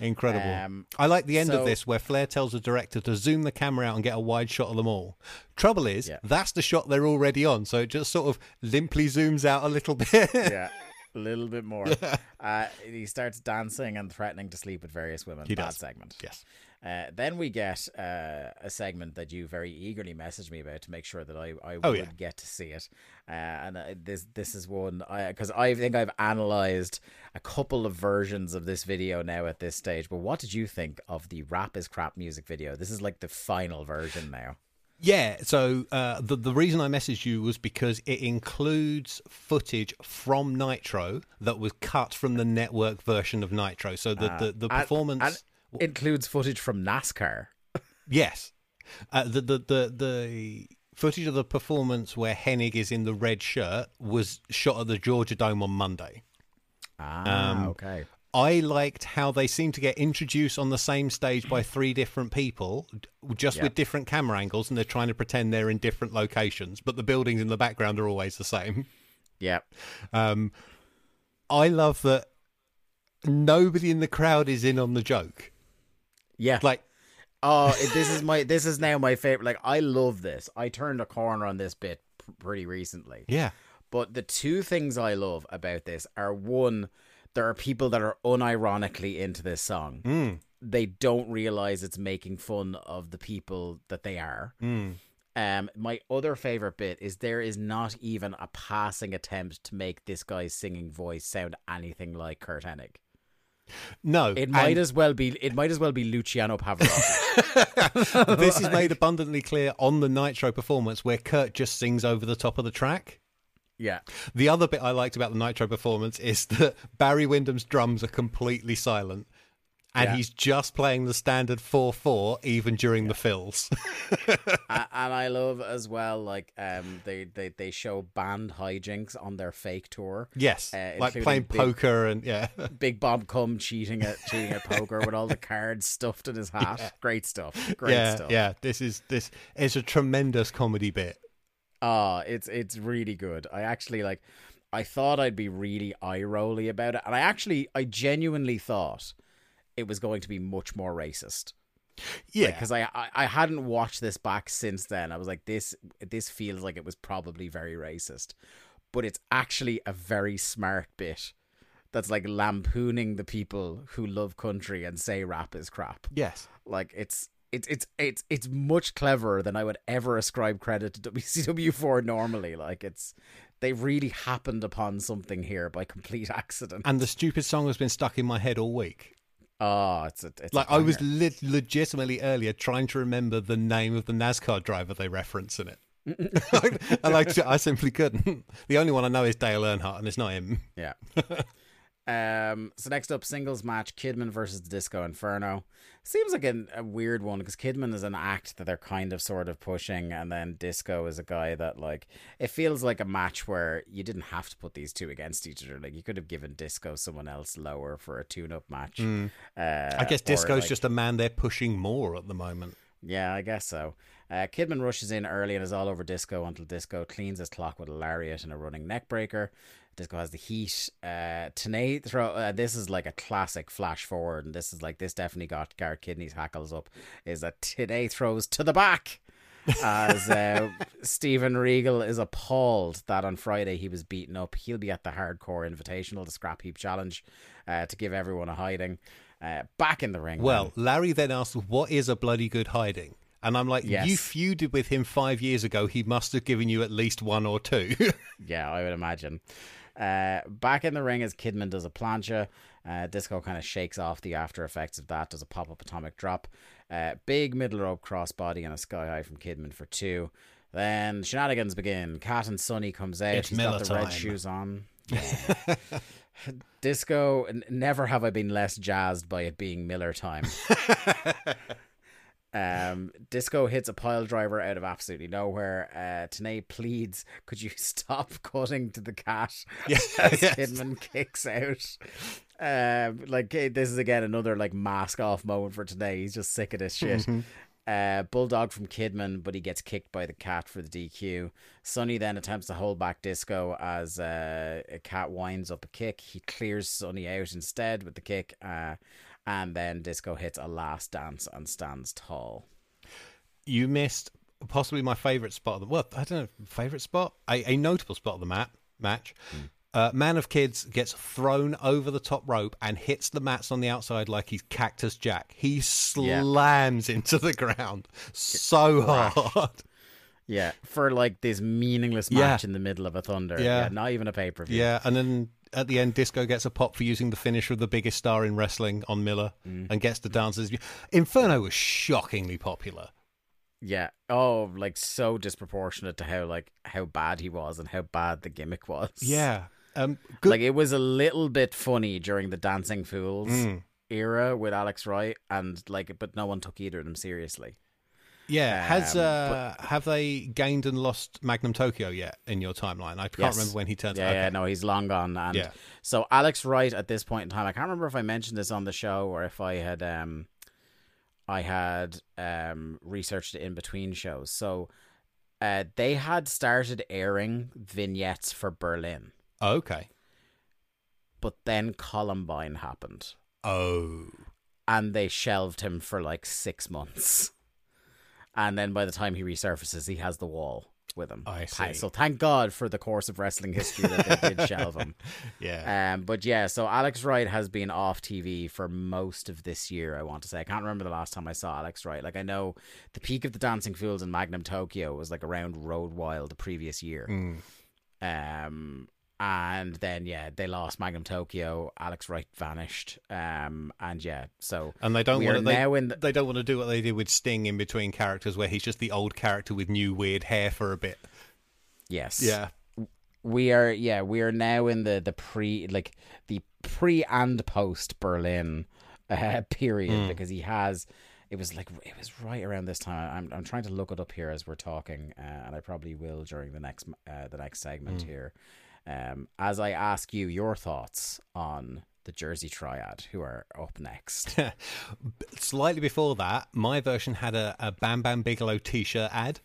Incredible. Um, I like the end of this where Flair tells the director to zoom the camera out and get a wide shot of them all. Trouble is, Yeah. that's the shot they're already on, so it just sort of limply zooms out a little bit. yeah, a little bit more. Uh, he starts dancing and threatening to sleep with various women. He Bad does. segment. yes. Uh, then we get uh, a segment that you very eagerly messaged me about to make sure that I, I Oh, would yeah. get to see it. Uh, and uh, this this is one because I think I've analyzed a couple of versions of this video now at this stage. But what did you think of the "Rap is Crap" music video? This is like the final version now. Yeah, so uh, the the reason I messaged you was because it includes footage from Nitro that was cut from the network version of Nitro. So the the, the And- performance, and includes footage from NASCAR. yes, uh, the, the the the footage of the performance where Hennig is in the red shirt was shot at the Georgia Dome on Monday. Ah, Um, okay. I liked how they seem to get introduced on the same stage by three different people, just Yeah. with different camera angles, and they're trying to pretend they're in different locations, but the buildings in the background are always the same. Yeah. Um, I love that nobody in the crowd is in on the joke. Yeah. Like, Oh, this is my this is now my favorite. Like I love this. I turned a corner on this bit pr- pretty recently. yeah, But the two things I love about this are one, there are people that are unironically into this song. They don't realize it's making fun of the people that they are. Um, my other favorite bit is there is not even a passing attempt to make this guy's singing voice sound anything like Curt Hennig. No, It might as well be. It might as well be Luciano Pavarotti. this is made abundantly clear on the Nitro performance where Curt just sings over the top of the track. yeah, The other bit I liked about the Nitro performance is that Barry Windham's drums are completely silent. And Yeah. he's just playing the standard 4 4 even during the fills. And I love as well, like um, they they they show band hijinks on their fake tour. yes. Uh, like playing big- poker and, yeah. Big Bob Cum cheating at cheating at poker with all the cards stuffed in his hat. Great stuff. Great yeah. stuff. Yeah. This is, this is a tremendous comedy bit. Oh, it's it's really good. I actually like. I thought I'd be really eye rolly about it, and I actually, I genuinely thought it was going to be much more racist. Yeah. because I, I I hadn't watched this back since then. I was like, this this feels like it was probably very racist, but it's actually a very smart bit. That's like lampooning the people who love country and say rap is crap. yes. Like it's it's it's it's it's much cleverer than I would ever ascribe credit to WCW for normally. Like it's they really happened upon something here by complete accident. And the stupid song has been stuck in my head all week. Oh, it's a it's Like I was le- legitimately earlier trying to remember the name of the NASCAR driver they reference in it. and like I simply couldn't. The only one I know is Dale Earnhardt, and it's not him. Yeah. Um, so next up, singles match: Kidman versus the Disco Inferno. Seems like an, a weird one because Kidman is an act that they're kind of sort of pushing, and then Disco is a guy that like it feels like a match where you didn't have to put these two against each other. Like you could have given Disco someone else lower for a tune-up match. Uh, I guess Disco's like- just a man they're pushing more at the moment. yeah, I guess so. Uh, Kidman rushes in early and is all over Disco until Disco cleans his clock with a lariat and a running neck breaker. Disco has the heat. Uh, Tenay throw. Uh, this is like a classic flash forward, and this is like this definitely got Garrett Kidney's hackles up. Is that Tenay throws to the back. as uh, Stephen Regal is appalled that on Friday he was beaten up. He'll be at the Hardcore Invitational, the Scrap Heap Challenge, uh, to give everyone a hiding. Uh, back in the ring. Well, Larry then asks, "What is a bloody good hiding?" And I'm like, Yes. "You feuded with him five years ago. He must have given you at least one or two. Yeah, I would imagine. Uh, back in the ring as Kidman does a plancha. Uh, Disco kind of shakes off the after effects of that, does a pop up atomic drop. Uh, big middle rope crossbody and a sky high from Kidman for two. Then shenanigans begin. Cat and Sonny comes out. It's He's got the red shoes on. Yeah. Disco, never have I been less jazzed by it being Miller time. Um, Disco hits a pile driver out of absolutely nowhere. Uh, Tenay pleads, "Could you stop cutting to the cat?" Yes, as yes. Kidman kicks out. Um, like eh, this is again another like mask off moment for today. He's just sick of this shit. Mm-hmm. Uh, Bulldog from Kidman, but he gets kicked by the cat for the DQ. Sonny then attempts to hold back Disco as uh, a cat winds up a kick. He clears Sonny out instead with the kick, uh, and then Disco hits a last dance and stands tall. you missed possibly my favorite spot of the well, I don't know, favorite spot, a, a notable spot of the mat match. Uh, Man of Kids gets thrown over the top rope and hits the mats on the outside like he's Cactus Jack. He slams into the ground so hard. Yeah, for like this meaningless Yeah. match in the middle of a Thunder. Yeah. not even a pay per view. Yeah, and then at the end, Disco gets a pop for using the finisher of the biggest star in wrestling on Miller and gets the dancers. Inferno was shockingly popular. Yeah. Oh, like so disproportionate to how like how bad he was and how bad the gimmick was. Yeah. Um, good. Like it was a little bit funny during the Dancing Fools Mm. era with Alex Wright and like but no one took either of them seriously. Yeah, has Um, uh, have they gained and lost Magnum Tokyo yet in your timeline? I can't Yes. remember when he turns. Yeah, okay. yeah, no, he's long gone. And Yeah. so Alex Wright at this point in time, I can't remember if I mentioned this on the show or if I had um I had um researched it in between shows. So uh they had started airing vignettes for Berlin, Okay. but then Columbine happened Oh, and they shelved him for like 6 months. And then by the time he resurfaces, he has the wall with him. I see. So thank God for the course of wrestling history that they did shelve him. yeah. Um, but yeah, so Alex Wright has been off TV for most of this year. I want to say I can't remember the last time I saw Alex Wright. Like I know the peak of the Dancing Fools in Magnum Tokyo was like around Road Wild the previous year. Mm. Um, and then yeah, they lost Magnum Tokyo. Alex Wright vanished. Um, and yeah, so and they don't want to. They, the, they don't want to do what they did with Sting in between characters, where he's just the old character with new weird hair for a bit. yes, Yeah. we are yeah we are now in the the pre like the pre and post berlin uh, period because he has it was like it was right around this time i'm, I'm trying to look it up here as we're talking uh, and i probably will during the next uh, the next segment here um as i ask you your thoughts on the jersey triad who are up next Slightly before that, my version had a, a Bam Bam Bigelow T-shirt ad.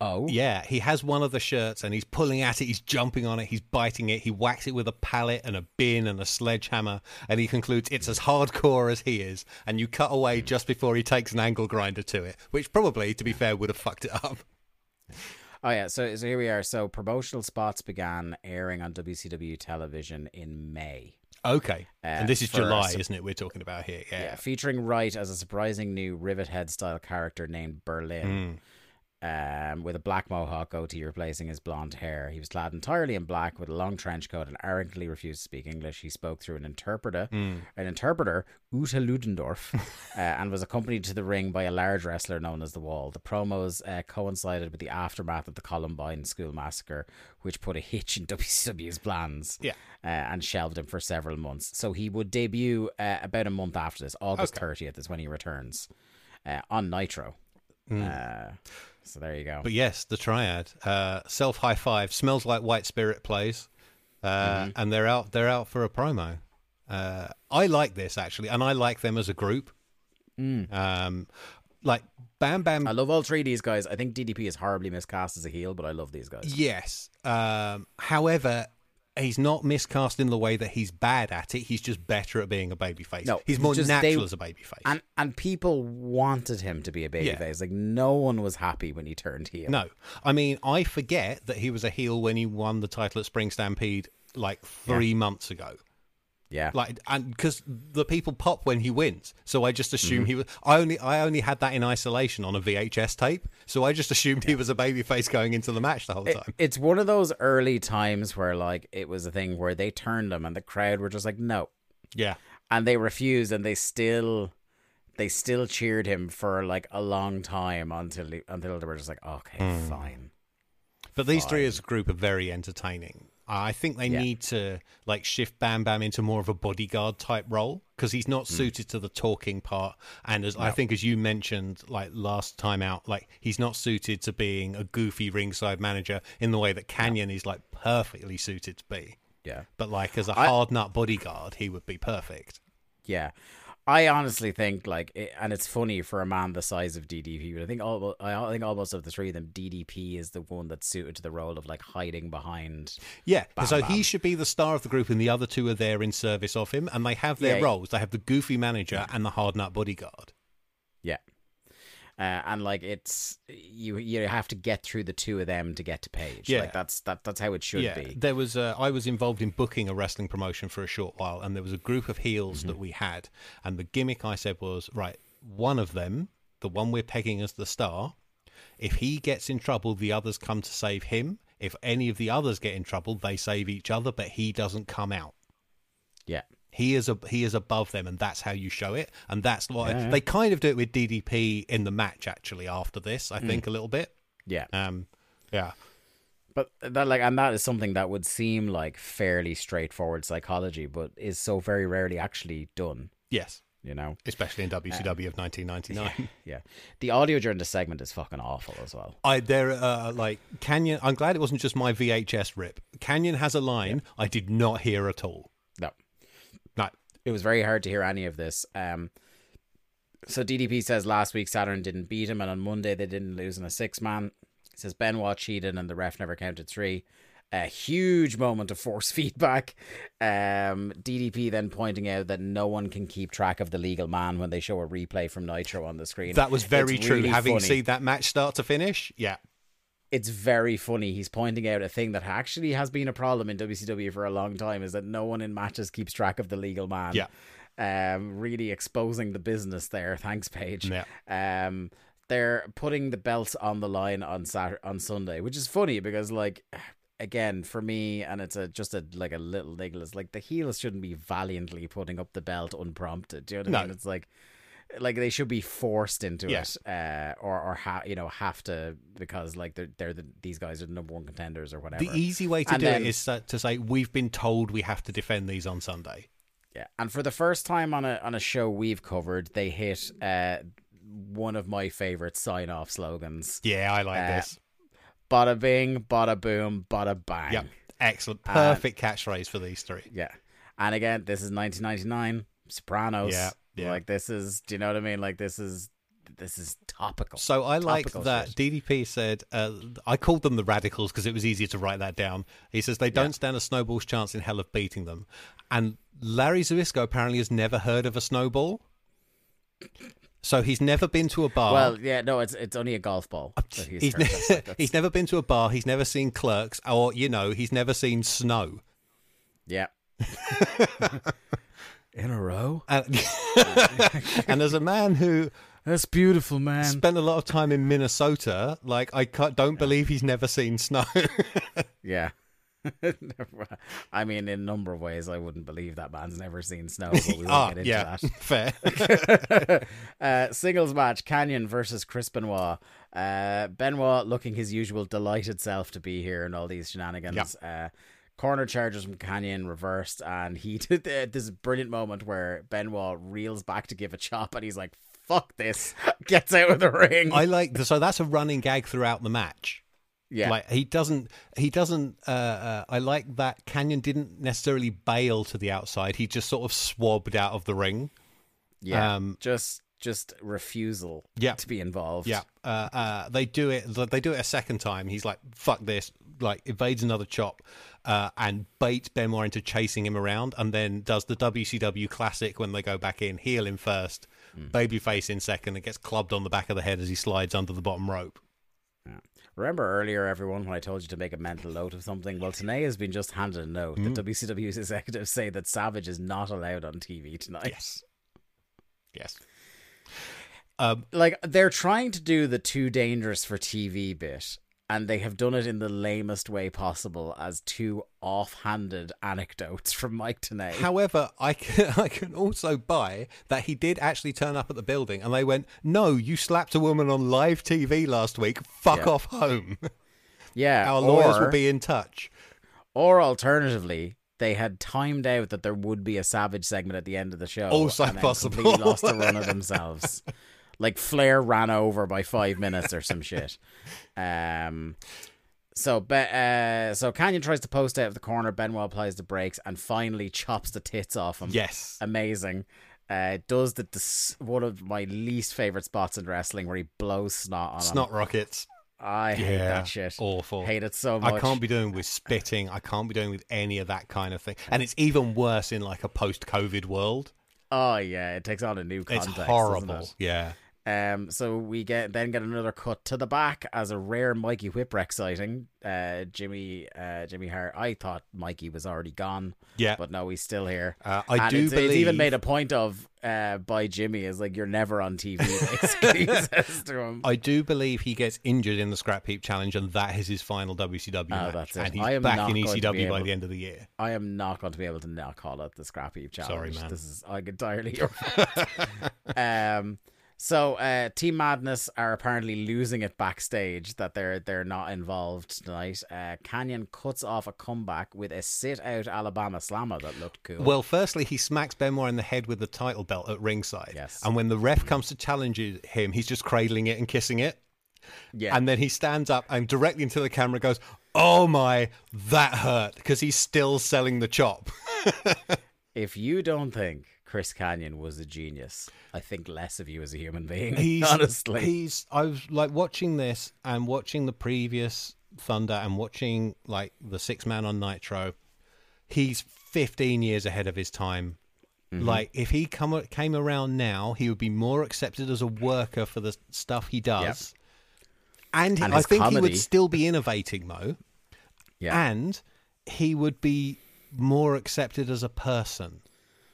oh Yeah, he has one of the shirts and he's pulling at it, he's jumping on it, he's biting it, he whacks it with a pallet and a bin and a sledgehammer, and he concludes it's as hardcore as he is. And you cut away just before he takes an angle grinder to it, which probably, to be fair, would have fucked it up. Oh yeah, so so here we are. So promotional spots began airing on WCW television in May. Okay, uh, and this is July, isn't it? We're talking about here. Yeah. Yeah, featuring Wright as a surprising new Rivet Head style character named Berlin. Hmm. Um, with a black mohawk goatee replacing his blonde hair. He was clad entirely in black with a long trench coat and arrogantly refused to speak English. He spoke through an interpreter, an interpreter, Uta Ludendorff, uh, and was accompanied to the ring by a large wrestler known as the Wall. The promos uh, coincided with the aftermath of the Columbine school massacre, which put a hitch in WCW's plans. Yeah. Uh, and shelved him for several months. So he would debut uh, about a month after this. August Okay. 30th is when he returns uh, on Nitro. Uh, so there you go. But yes, the triad, uh, self high five, smells like white spirit plays, uh, Mm-hmm. and they're out. They're out for a promo. Uh, I like this actually, and I like them as a group. Um, like Bam Bam. Mm. I love all three of these guys. I think DDP is horribly miscast as a heel, but I love these guys. Yes. Um, however, he's not miscast in the way that he's bad at it. He's just better at being a babyface. No, he's more just natural they- as a babyface. And and people wanted him to be a babyface. Like no one was happy when he turned heel. No, I mean I forget that he was a heel when he won the title at Spring Stampede like three months ago. Yeah. Like, and because the people pop when he wins, so I just Mm-hmm. he was. I only, I only had that in isolation on a VHS tape, so I just assumed he was a babyface going into the match the whole It- time. it's one of those early times where like it was a thing where they turned him and the crowd were just like no, yeah, and they refused and they still they still cheered him for like a long time until he, until they were just like okay Hmm. fine but these three as a group are very entertaining. I think they Yeah. need to like shift Bam Bam into more of a bodyguard type role because he's not hmm. suited to the talking part. And as I think, as you mentioned, like last time out, like he's not suited to being a goofy ringside manager in the way that Kanyon is like perfectly suited to be. yeah But like as a hard nut bodyguard, he would be perfect. yeah I honestly think like it, and it's funny for a man the size of DDP but I think all I think almost of the three of them DDP is the one that's suited to the role of like hiding behind Yeah, Bam so Bam. he should be the star of the group, and the other two are there in service of him, and they have their Yeah. roles. They have the goofy manager and the hard nut bodyguard. Uh, and like it's you you have to get through the two of them to get to Page. Yeah. Like that's that that's how it should yeah, be. there was. Uh, I was involved in booking a wrestling promotion for a short while, and there was a group of heels Mm-hmm. that we had, and the gimmick I said was right. One of them, the one we're pegging as the star, if he gets in trouble, the others come to save him. If any of the others get in trouble, they save each other, but he doesn't come out. yeah. He is a he is above them, and that's how you show it. And that's why Yeah, they kind of do it with DDP in the match. Actually, after this, I Mm. think a little bit. Yeah. Um, yeah, But that like and that is something that would seem like fairly straightforward psychology, but is so very rarely actually done, yes, you know? especially in WCW of 1999. Yeah. The audio during the segment is fucking awful as well. I there uh, like Kanyon. I'm glad it wasn't just my VHS rip. Kanyon has a line I did not hear at all. It was very hard to hear any of this. Um, so DDP says last week Saturn didn't beat him, and on Monday they didn't lose in a six man. He says Benoit cheated and the ref never counted three. A huge moment of force feedback. Um, DDP then pointing out that no one can keep track of the legal man when they show a replay from Nitro on the screen. that was very It's true. really Having funny. seen that match start to finish, yeah, it's very funny. He's pointing out a thing that actually has been a problem in WCW for a long time is that no one in matches keeps track of the legal man. Yeah. Um, really exposing the business there. Thanks, Page. Yeah. Um, they're putting the belts on the line on Saturday, on Sunday, which is funny because like again for me, and it's a just a like a little niggle. It's like the heels shouldn't be valiantly putting up the belt unprompted. Do you know what I mean? It's like like they should be forced into Yeah. it, uh, or or ha- you know have to because like they're they're the, these guys are the number one contenders or whatever. the easy way to And do then- it is to say we've been told we have to defend these on Sunday. Yeah, and for the first time on a on a show we've covered, they hit uh, one of my favorite sign off slogans: Yeah, I like Uh, this. "Bada bing, bada boom, bada bang." Yep, excellent, perfect catchphrase for these three. Yeah, and again, this is 1999 Sopranos. Yeah, yeah. Like this is, do you know what I mean? Like this is this is topical. So I like that shit. DDP said, uh, I called them the radicals because it was easier to write that down. He says they don't stand a snowball's chance in hell of beating them. And Larry Zbyszko apparently has never heard of a snowball. So he's never been to a bar. Well, yeah, no, it's it's only a golf ball. that he's he's, ne- Like, he's never been to a bar. He's never seen clerks, or you know, he's never seen snow. yeah. In a row. And, and as a man who That's beautiful, man. spent a lot of time in Minnesota. Like I can't, don't believe he's never seen snow. Yeah. I mean, in a number of ways, I wouldn't believe that man's never seen snow. But we won't ah, get into yeah, that. fair. uh, singles match: Kanyon versus Chris Benoit. Uh, Benoit looking his usual delighted self to be here and all these shenanigans. Uh, corner charges from Kanyon reversed, and he did this brilliant moment where Benoit reels back to give a chop, and he's like, "Fuck this!" Gets out of the ring. I like the, so that's a running gag throughout the match. yeah, Like he doesn't, he doesn't. Uh, uh, I like that Kanyon didn't necessarily bail to the outside. He just sort of swabbed out of the ring. yeah, um, just just refusal Yeah. to be involved. Yeah, uh, uh, they do it. They do it a second time. He's like, "Fuck this!" Like evades another chop, uh, and baits Benoit into chasing him around, and then does the WCW classic when they go back in, heel him first, babyface in second, and gets clubbed on the back of the head as he slides under the bottom rope. Remember earlier, everyone, when I told you to make a mental note of something? Well, Tenay has been just handed a note Hmm. that WCW's executives say that Savage is not allowed on TV tonight. Yes, yes. Um, Like, they're trying to do the too dangerous for TV bit, and they have done it in the lamest way possible as two offhanded anecdotes from Mike Tenay. However, I can, I can also buy that he did actually turn up at the building and they went, No, you slapped a woman on live TV last week. Fuck Yeah. off home. yeah, Our lawyers or, will be in touch. Or alternatively, they had timed out that there would be a Savage segment at the end of the show. Also and possible. Completely lost the run of themselves. Like Flair ran over by five minutes or some shit. Um. So, Be- uh, so Kanyon tries to post out of the corner. Benoit applies the brakes and finally chops the tits off him. Yes. amazing. Uh, does the, the one of my least favorite spots in wrestling where he blows snot on him. Snot rockets. I hate Yeah, that shit. awful. Hate it so much. I can't be doing with spitting. I can't be doing with any of that kind of thing. And it's even worse in like a post-COVID world. Oh yeah, it takes on a new It's context. doesn't horrible. it? Yeah. Um, so we get then get another cut to the back as a rare Mikey Whipwreck sighting. Uh, Jimmy, uh, Jimmy Hart. I thought Mikey was already gone. Yeah. but no, he's still here. Uh, I And do it's, it's even made a point of uh by Jimmy is like you're never on TV. Basically, to him. I do believe he gets injured in the scrap heap challenge, and that is his final WCW match. Oh, that's it. And he's I am back not in going to be ECW by able- the end of the year. I am not going to be able to not call it the scrap heap challenge. man. This is like entirely your fault. um. So, uh, Team Madness are apparently losing it backstage that they're they're not involved tonight. Uh, Kanyon cuts off a comeback with a sit out Alabama slammer that looked cool. Well, firstly, he smacks Benoit in the head with the title belt at ringside. Yes. And when the ref comes to challenge him, he's just cradling it and kissing it. yeah, And then he stands up and directly into the camera goes, Oh my, that hurt. Because he's still selling the chop. if you don't think Chris Kanyon was a genius, I think less of you as a human being. He's honestly, he's I was like watching this and watching the previous Thunder and watching like the six man on Nitro. He's 15 years ahead of his time. Mm-hmm. Like if he come came around now, he would be more accepted as a worker for the stuff he does. And, And I think he would still be innovating, Mo. yeah. And he would be more accepted as a person.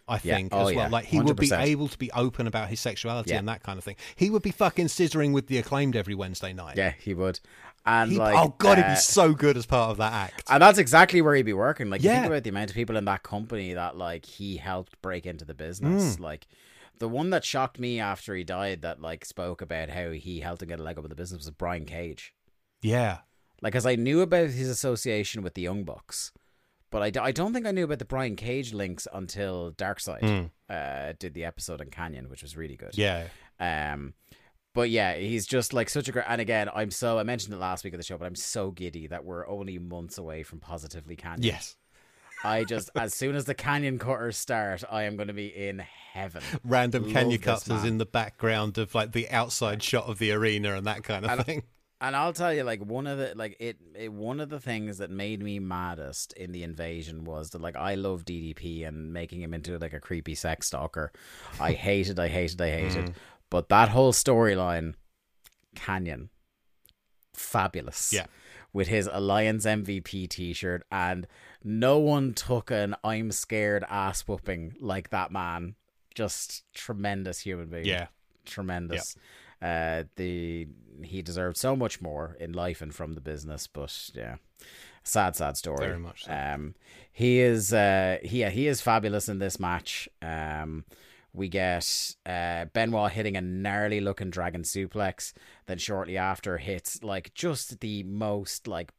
I Yeah. think Oh, as well. yeah. Like he would be able to be open about his sexuality Yeah. and that kind of thing. He would be fucking scissoring with the acclaimed every Wednesday night. yeah, he would. And He- like, oh god, he'd uh, be so good as part of that act. And that's exactly where he'd be working. Like, you think about the amount of people in that company that, like, he helped break into the Mm. business. Like, the one that shocked me after he died that, like, spoke about how he helped him get a leg up in the business was Brian Cage. yeah. Like, as I knew about his association with the Young Bucks, but I, d- I don't think I knew about the Brian Cage links until Dark Side uh, did the episode on Kanyon, which was really good. Yeah. Um, but yeah, he's just like such a great. And again, I'm so I mentioned it last week of the show, but I'm so giddy that we're only months away from positively Kanyon. Yes. I just as soon as the Kanyon cutters start, I am going to be in heaven. Random Love cuts is in the background of like the outside shot of the arena and that kind of thing. And I'll tell you, like one of the like it, it one of the things that made me maddest in the invasion was that like I love DDP and making him into like a creepy sex stalker. I hated, I hated, I hated. Mm. But that whole storyline, Kanyon, fabulous. Yeah. With his Alliance MVP T-shirt, and no one took an "I'm scared" ass whooping like that man. Just tremendous human being. Yeah. tremendous. Uh, the he deserved so much more in life and from the business, but yeah, sad, sad story. Very much so. Um, he is, uh, he yeah, he is fabulous in this match. Um, we get uh, Benoit hitting a gnarly looking dragon suplex. Then shortly after hits like just the most like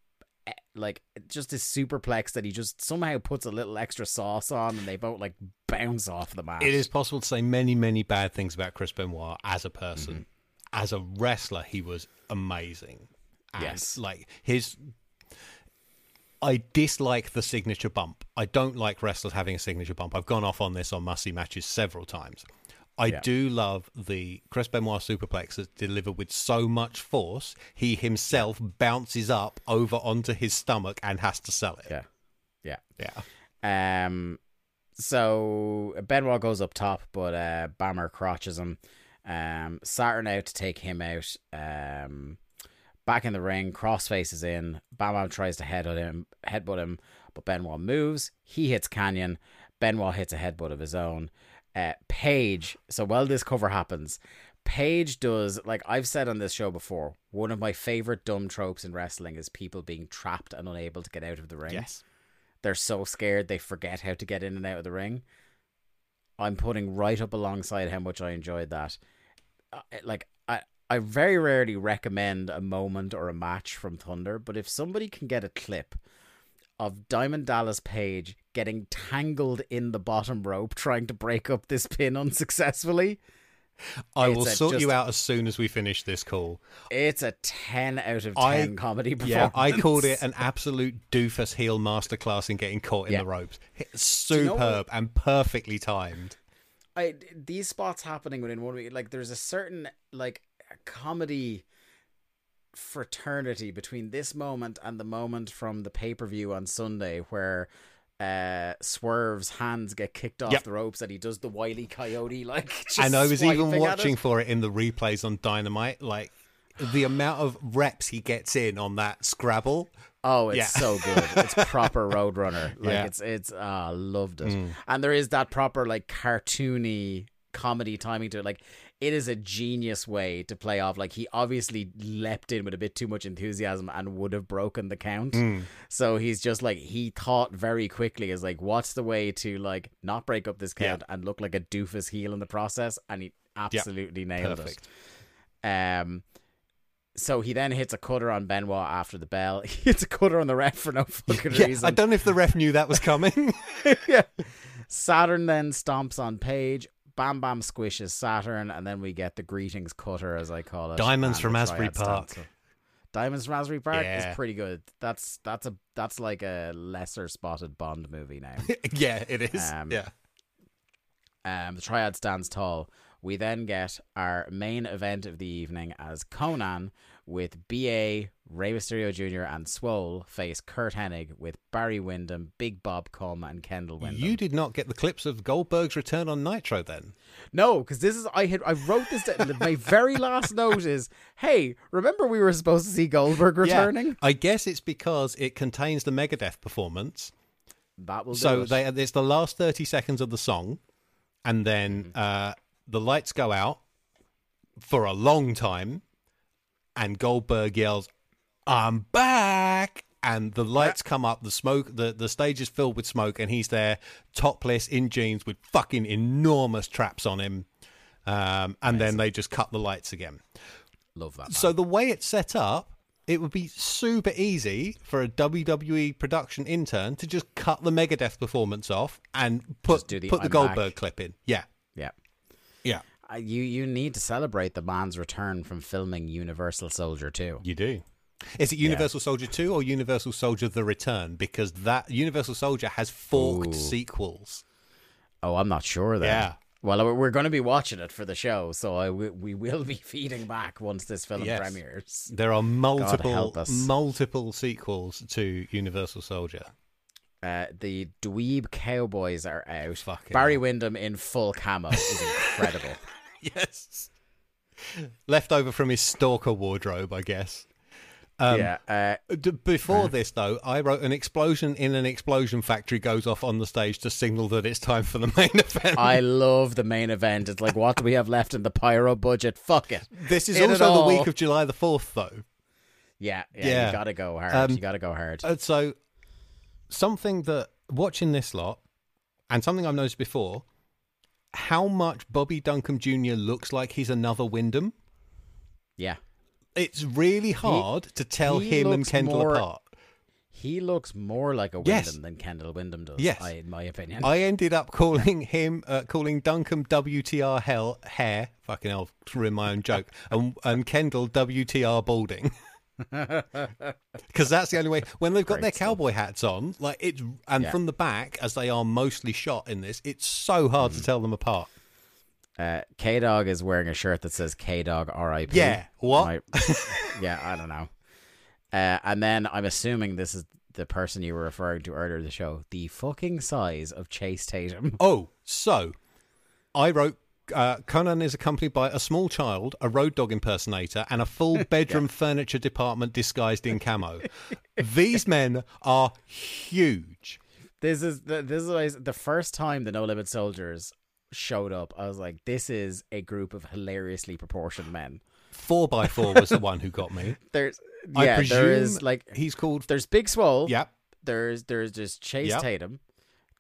like just this superplex that he just somehow puts a little extra sauce on, and they both like bounce off the mat. It is possible to say many, many bad things about Chris Benoit as a person. Mm-hmm. As a wrestler, he was amazing. And, Yes. Like his. I dislike the signature bump. I don't like wrestlers having a signature bump. I've gone off on this on Must See Matches several times. I Yeah. do love the Chris Benoit superplex that's delivered with so much force, he himself bounces up over onto his stomach and has to sell it. yeah, yeah. Yeah. Um, so Benoit goes up top, but uh, Bammer crotches him. Um, Saturn out to take him out. Um, back in the ring, crossface is in. Bam Bam tries to headbutt him, headbutt him, but Benoit moves. He hits Kanyon. Benoit hits a headbutt of his own. Uh, Page. So while this cover happens, Page does like I've said on this show before. One of my favorite dumb tropes in wrestling is people being trapped and unable to get out of the ring Yes. they're so scared they forget how to get in and out of the ring. I'm putting right up alongside how much I enjoyed that. Uh, like I, I very rarely recommend a moment or a match from Thunder, but if somebody can get a clip of Diamond Dallas Page getting tangled in the bottom rope trying to break up this pin unsuccessfully, I will sort you out as soon as we finish this call. it's a ten out of I- ten comedy performance. Yeah, I called it an absolute doofus heel masterclass in getting caught in Yeah. the ropes. H- you know Superb and perfectly timed. I these spots happening within one week, like there's a certain like comedy fraternity between this moment and the moment from the pay per view on Sunday where uh Swerve's hands get kicked off Yep. the ropes and he does the wily coyote like just and I was even watching for it in the replays on Dynamite. Like the amount of reps he gets in on that Scrabble. Oh, it's Yeah. so good. It's proper Roadrunner. Like Yeah. it's it's ah, loved it. And there is that proper like cartoony comedy timing to it. Like it is a genius way to play off. Like he obviously leapt in with a bit too much enthusiasm and would have broken the count. So he's just like he thought very quickly is like, what's the way to like not break up this Yeah. count and look like a doofus heel in the process? And he absolutely nailed Perfect. it. Um so he then hits a cutter on Benoit after the bell. He hits a cutter on the ref for no fucking Yeah, reason. I don't know if the ref knew that was coming. yeah. Saturn then stomps on Page. Bam Bam squishes Saturn, and then we get the greetings cutter, as I call it. Diamonds from Asbury Park. stanza. Diamonds from Asbury Park Yeah. is pretty good. That's that's a that's like a lesser spotted Bond movie now. yeah, it is. Um, yeah. Um, the triad stands tall. We then get our main event of the evening as Konnan with BA, Rey Mysterio Jr., and Swole face Curt Hennig with Barry Windham, Big Bob Cum, and Kendall Windham. You did not get the clips of Goldberg's return on Nitro then. No, because this is I had I wrote this down. My very last note is, "Hey, remember we were supposed to see Goldberg returning? Yeah, I guess it's because it contains the Megadeth performance. That will do So they, it's the last 30 seconds of the song, and then uh, the lights go out for a long time, and Goldberg yells, I'm back! And the lights come up, the smoke, the, the stage is filled with smoke, and he's there, topless, in jeans, with fucking enormous traps on him. Um, and then they just cut the lights again. love that. So the way it's set up, it would be super easy for a WWE production intern to just cut the Megadeth performance off and put Just do the put the I'm Goldberg back. clip in. Yeah, yeah. yeah, Uh, you you need to celebrate the man's return from filming Universal Soldier 2. you do. Is it Universal Soldier Two or Universal Soldier: The Return? Because that Universal Soldier has forked Ooh. sequels. Oh, I'm not sure then. Yeah. Well, we're- going to be watching it for the show, so I w- we will be feeding back once this film Yes. premieres. There are multiple multiple sequels to Universal Soldier. Uh, the Dweeb Cowboys are out. Fucking Barry hell. Windham in full camo is incredible. Yes. Left over from his stalker wardrobe, I guess. Um, yeah. Uh, D- Before this, though, I wrote an explosion in an explosion factory goes off on the stage to signal that it's time for the main event. I love the main event. It's like, what do we have left in the pyro budget? Fuck it. this is In also the week of July the 4th, though. Yeah, yeah, Yeah. you gotta go hard. Um, you gotta go hard. And so, something that watching this lot, and something I've noticed before, how much Bobby Duncum Jr. looks like he's another Windham. yeah. It's really hard to tell him and Kendall more- apart. He looks more like a Windham Yes. than Kendall Windham does. Yes. I, in my opinion. I ended up calling him, uh, calling Duncum WTR hell hair, fucking hell, ruin my own joke, and, and Kendall WTR balding. Because that's the only way. When they've got Great their stuff. cowboy hats on, like it's, and Yeah. from the back, as they are mostly shot in this, it's so hard Mm. to tell them apart. Uh, K Dog is wearing a shirt that says K Dog R.I.P. Yeah, what? My- yeah, I don't know. Uh, and then I'm assuming this is the person you were referring to earlier in the show. The fucking size of Chase Tatum. Oh, so I wrote. Uh, Konnan is accompanied by a small child, a Road Dogg impersonator, and a full bedroom furniture department disguised in camo. These men are huge. This is the, this is the first time the No Limit Soldiers showed up. I was like, this is a group of hilariously proportioned men. Four by four was the one who got me. There's I presume there is like he's called. there's Big Swole. Yep. There's there's just Chase Yep. Tatum.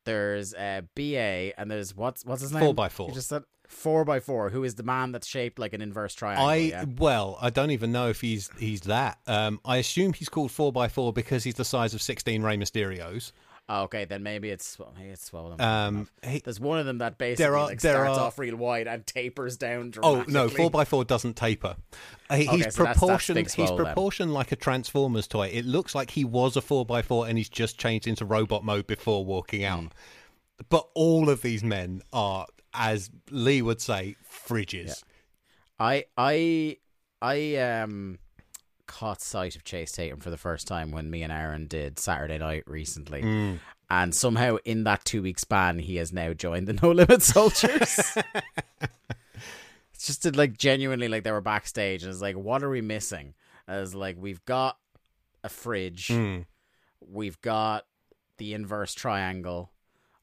There's uh, BA and there's what's what's his name? Four by four. You just said four by four. Who is the man that's shaped like an inverse triangle? I yeah? well, I don't even know if he's he's that. Um, I assume he's called four by four because he's the size of sixteen Rey Mysterios. Oh, okay, then maybe it's well, maybe it's swollen. Um, he, There's one of them that basically There are- like there starts are- off real wide and tapers down. Oh no, four by four doesn't taper. Uh, he- Okay, he's so that's- that's proportioned. He's Swole then. proportioned like a Transformers toy. It looks like he was a four by four and he's just changed into robot mode before walking out. Hmm. But all of these men are, as Lee would say, fridges. I I I um caught sight of Chase Tatum for the first time when me and Aaron did Saturday night recently. Mm. And somehow in that two week span he has now joined the No Limit Soldiers. it's just like genuinely like they were backstage and it's like, what are we missing? As like we've got a fridge, Mm. we've got the inverse triangle,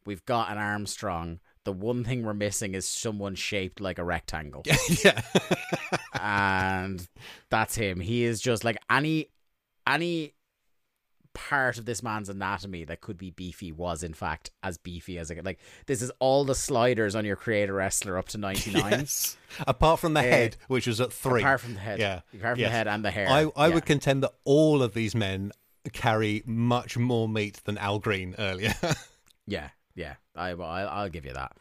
we've got an Armstrong. The one thing we're missing is someone shaped like a rectangle yeah. and that's him. He is just like any any part of this man's anatomy that could be beefy was in fact as beefy as it like this is all the sliders on your creator wrestler up to 99 yes. Apart from the eh, head, which was at three. apart from the head Yeah. apart from Yes. the head and the hair I, I Yeah. would contend that all of these men carry much more meat than Al Greene earlier. Yeah, yeah. I, I'll, I'll give you that.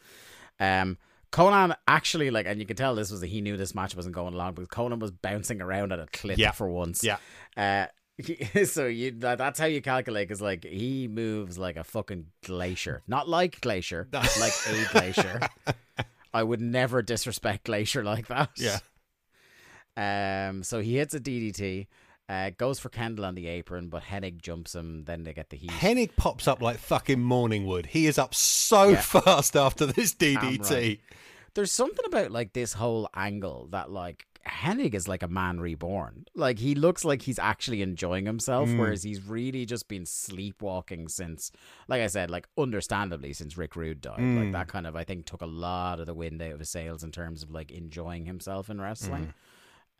Um, Konnan actually like, and you can tell this was he knew this match wasn't going along because Konnan was bouncing around at a clip Yeah. for once. Yeah. Uh, so you that, that's how you calculate because like he moves like a fucking glacier, not like glacier, like a glacier. I would never disrespect glacier like that. Yeah. Um. So he hits a DDT. Uh, goes for Kendall on the apron, but Hennig jumps him. Then they get the heat. Hennig pops up like fucking morning wood. He is up so Yeah. fast after this DDT. right. there's something about like this whole angle that like Hennig is like a man reborn. Like he looks like he's actually enjoying himself, Mm. whereas he's really just been sleepwalking since, like I said, like understandably since Rick Rude died. Mm. Like that kind of I think took a lot of the wind out of his sails in terms of like enjoying himself in wrestling. Mm.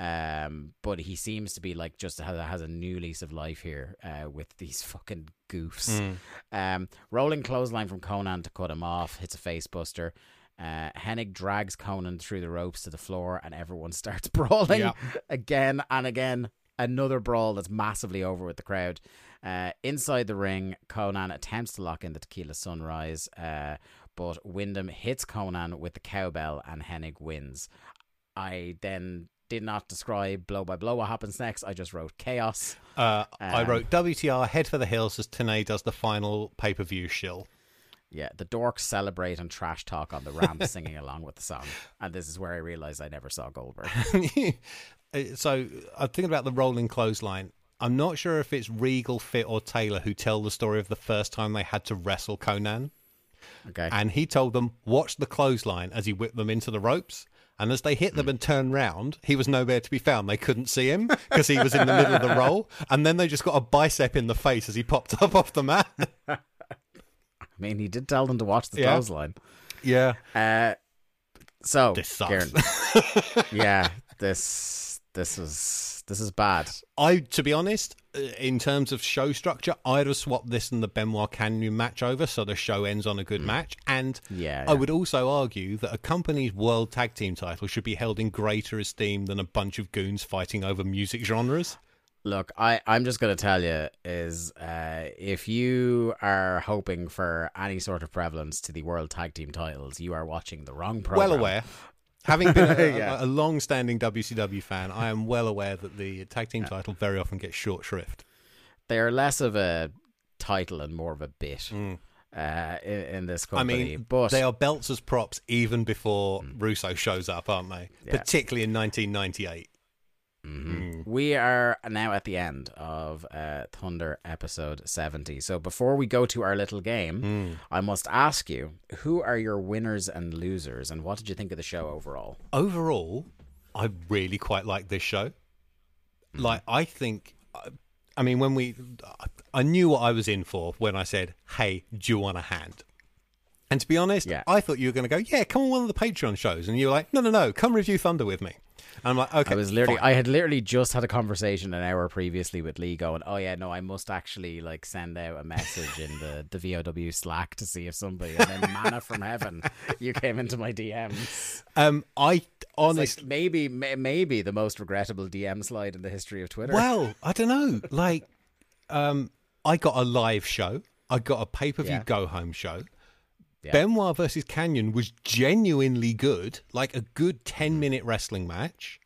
Um, but he seems to be like just has, has a new lease of life here uh, with these fucking goofs. Mm. Um, rolling clothesline from Konnan to cut him off, hits a face buster. Uh, Hennig drags Konnan through the ropes to the floor, and everyone starts brawling Yeah. again and again. Another brawl that's massively over with the crowd. Uh, inside the ring, Konnan attempts to lock in the Tequila Sunrise, uh, but Windham hits Konnan with the cowbell, and Hennig wins. I then did not describe blow by blow what happens next. I just wrote chaos. Uh, I Um, wrote WTR head for the hills as Tenay does the final pay per view shill. Yeah, the dorks celebrate and trash talk on the ramp singing along with the song. And this is where I realized I never saw Goldberg. Uh, so I'm thinking about the rolling clothesline. I'm not sure if it's Regal, Fit, or Taylor who tell the story of the first time they had to wrestle Konnan. Okay. And he told them, watch the clothesline as he whipped them into the ropes. And as they hit them and turn round, he was nowhere to be found. They couldn't see him because he was in the middle of the roll. And then they just got a bicep in the face as he popped up off the mat. I mean, he did tell them to watch the Yeah. clothesline. yeah. Uh, so, This sucks. Yeah, this this is this is bad. I, to be honest, uh, in terms of show structure, I'd have swapped this and the Benoit Kanyon match over so the show ends on a good match. And Yeah, I would also argue that a company's world tag team title should be held in greater esteem than a bunch of goons fighting over music genres. Look, I, I'm just going to tell you is uh, if you are hoping for any sort of prevalence to the World Tag Team titles, you are watching the wrong program. Well aware. Having been a, Yeah. a, a long-standing WCW fan, I am well aware that the tag team title very often gets short shrift. They are less of a title and more of a bit uh, in, in this Mm. I company. mean, but they are belts as props even before Mm. Russo shows up, aren't they? Yeah. Particularly in 1998. We are now at the end of uh, Thunder episode 70. So before we go to our little game, Hmm. I must ask you who are your winners and losers, and what did you think of the show overall? overall, I really quite like this show. Mm-hmm. Like, I think, I mean, when we, I knew what I was in for when I said, "Hey, do you want a hand?" And to be honest, Yeah. I thought you were going to go, "Yeah, come on one of the Patreon shows," and you were like, "No, no, no, come review Thunder with me." I'm like, "Okay." I was literally, fine." I had literally just had a conversation an hour previously with Lee going, oh yeah, no, I must actually like send out a message in the, the VOW Slack to see if somebody, and then manna from heaven, you came into my DMs. um, I honestly, like maybe, may, maybe the most regrettable DM slide in the history of Twitter. Well, I don't know. Like, um, I got a live show. I got a pay per view Yeah. go home show. Yeah. Benoit versus Kanyon was genuinely good, like a good ten minute wrestling match.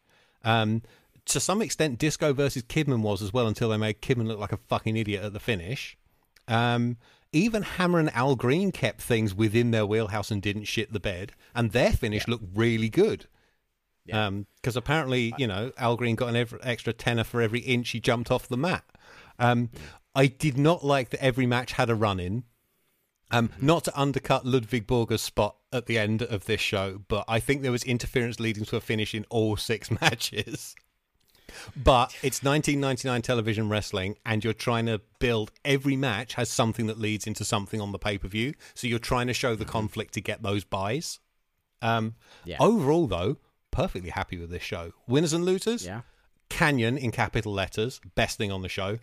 Um, to some extent, Disco versus Kidman was as well until they made Kidman look like a fucking idiot at the finish. Um, even Hammer and Al Greene kept things within their wheelhouse and didn't shit the bed, and their finish looked really good. Yeah. Because apparently, you know, Al Greene got an ev- extra tenner for every inch he jumped off the mat. Um, I did not like that every match had a run in. Um, Not to undercut Ludvig Borga's spot at the end of this show, but I think there was interference leading to a finish in all six matches. But it's 1999 television wrestling, and you're trying to build every match has something that leads into something on the pay per view. So you're trying to show the conflict to get those buys. Um, Yeah. Overall, though, perfectly happy with this show. Winners and losers. Yeah. Kanyon in capital letters, best thing on the show.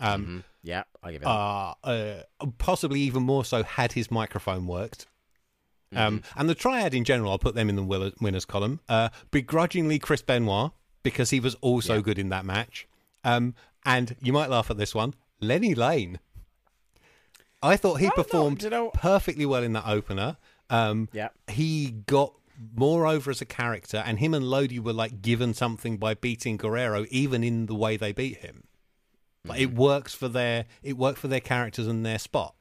Um, Yeah, I give it. uh, uh, possibly even more so had his microphone worked. Um, and the triad in general, I'll put them in the winners column. Uh, begrudgingly, Chris Benoit because he was also good in that match. Um, and you might laugh at this one, Lenny Lane. I thought he performed you know- perfectly well in that opener. Um, Yeah. he got more over as a character, and him and Lodi were like given something by beating Guerrero, even in the way they beat him. Like it works for their it worked for their characters and their spot.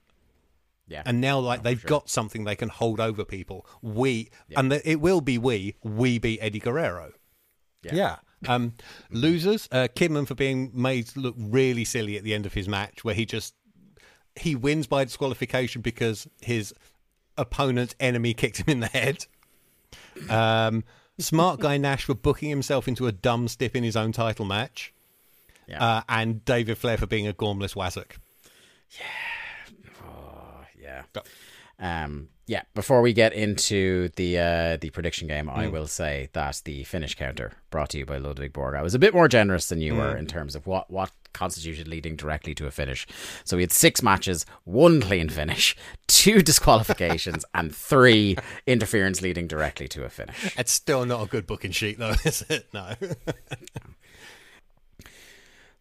yeah. And now like they've got something they can hold over people. We and the, it will be we we beat Eddie Guerrero. Yeah. Um, losers, uh, Kidman for being made look really silly at the end of his match, where he just he wins by disqualification because his opponent's enemy kicked him in the head. Um, smart guy Nash for booking himself into a dumb stip in his own title match, yeah. uh, and David Flair for being a gormless wazzock. Yeah. Um, yeah. Before we get into the uh, the prediction game, I will say that the finish counter brought to you by Ludwig Borg. I was a bit more generous than you were in terms of what what constituted leading directly to a finish. So we had six matches, one clean finish, two disqualifications, and three interference leading directly to a finish. It's still not a good booking sheet, though, is it? No.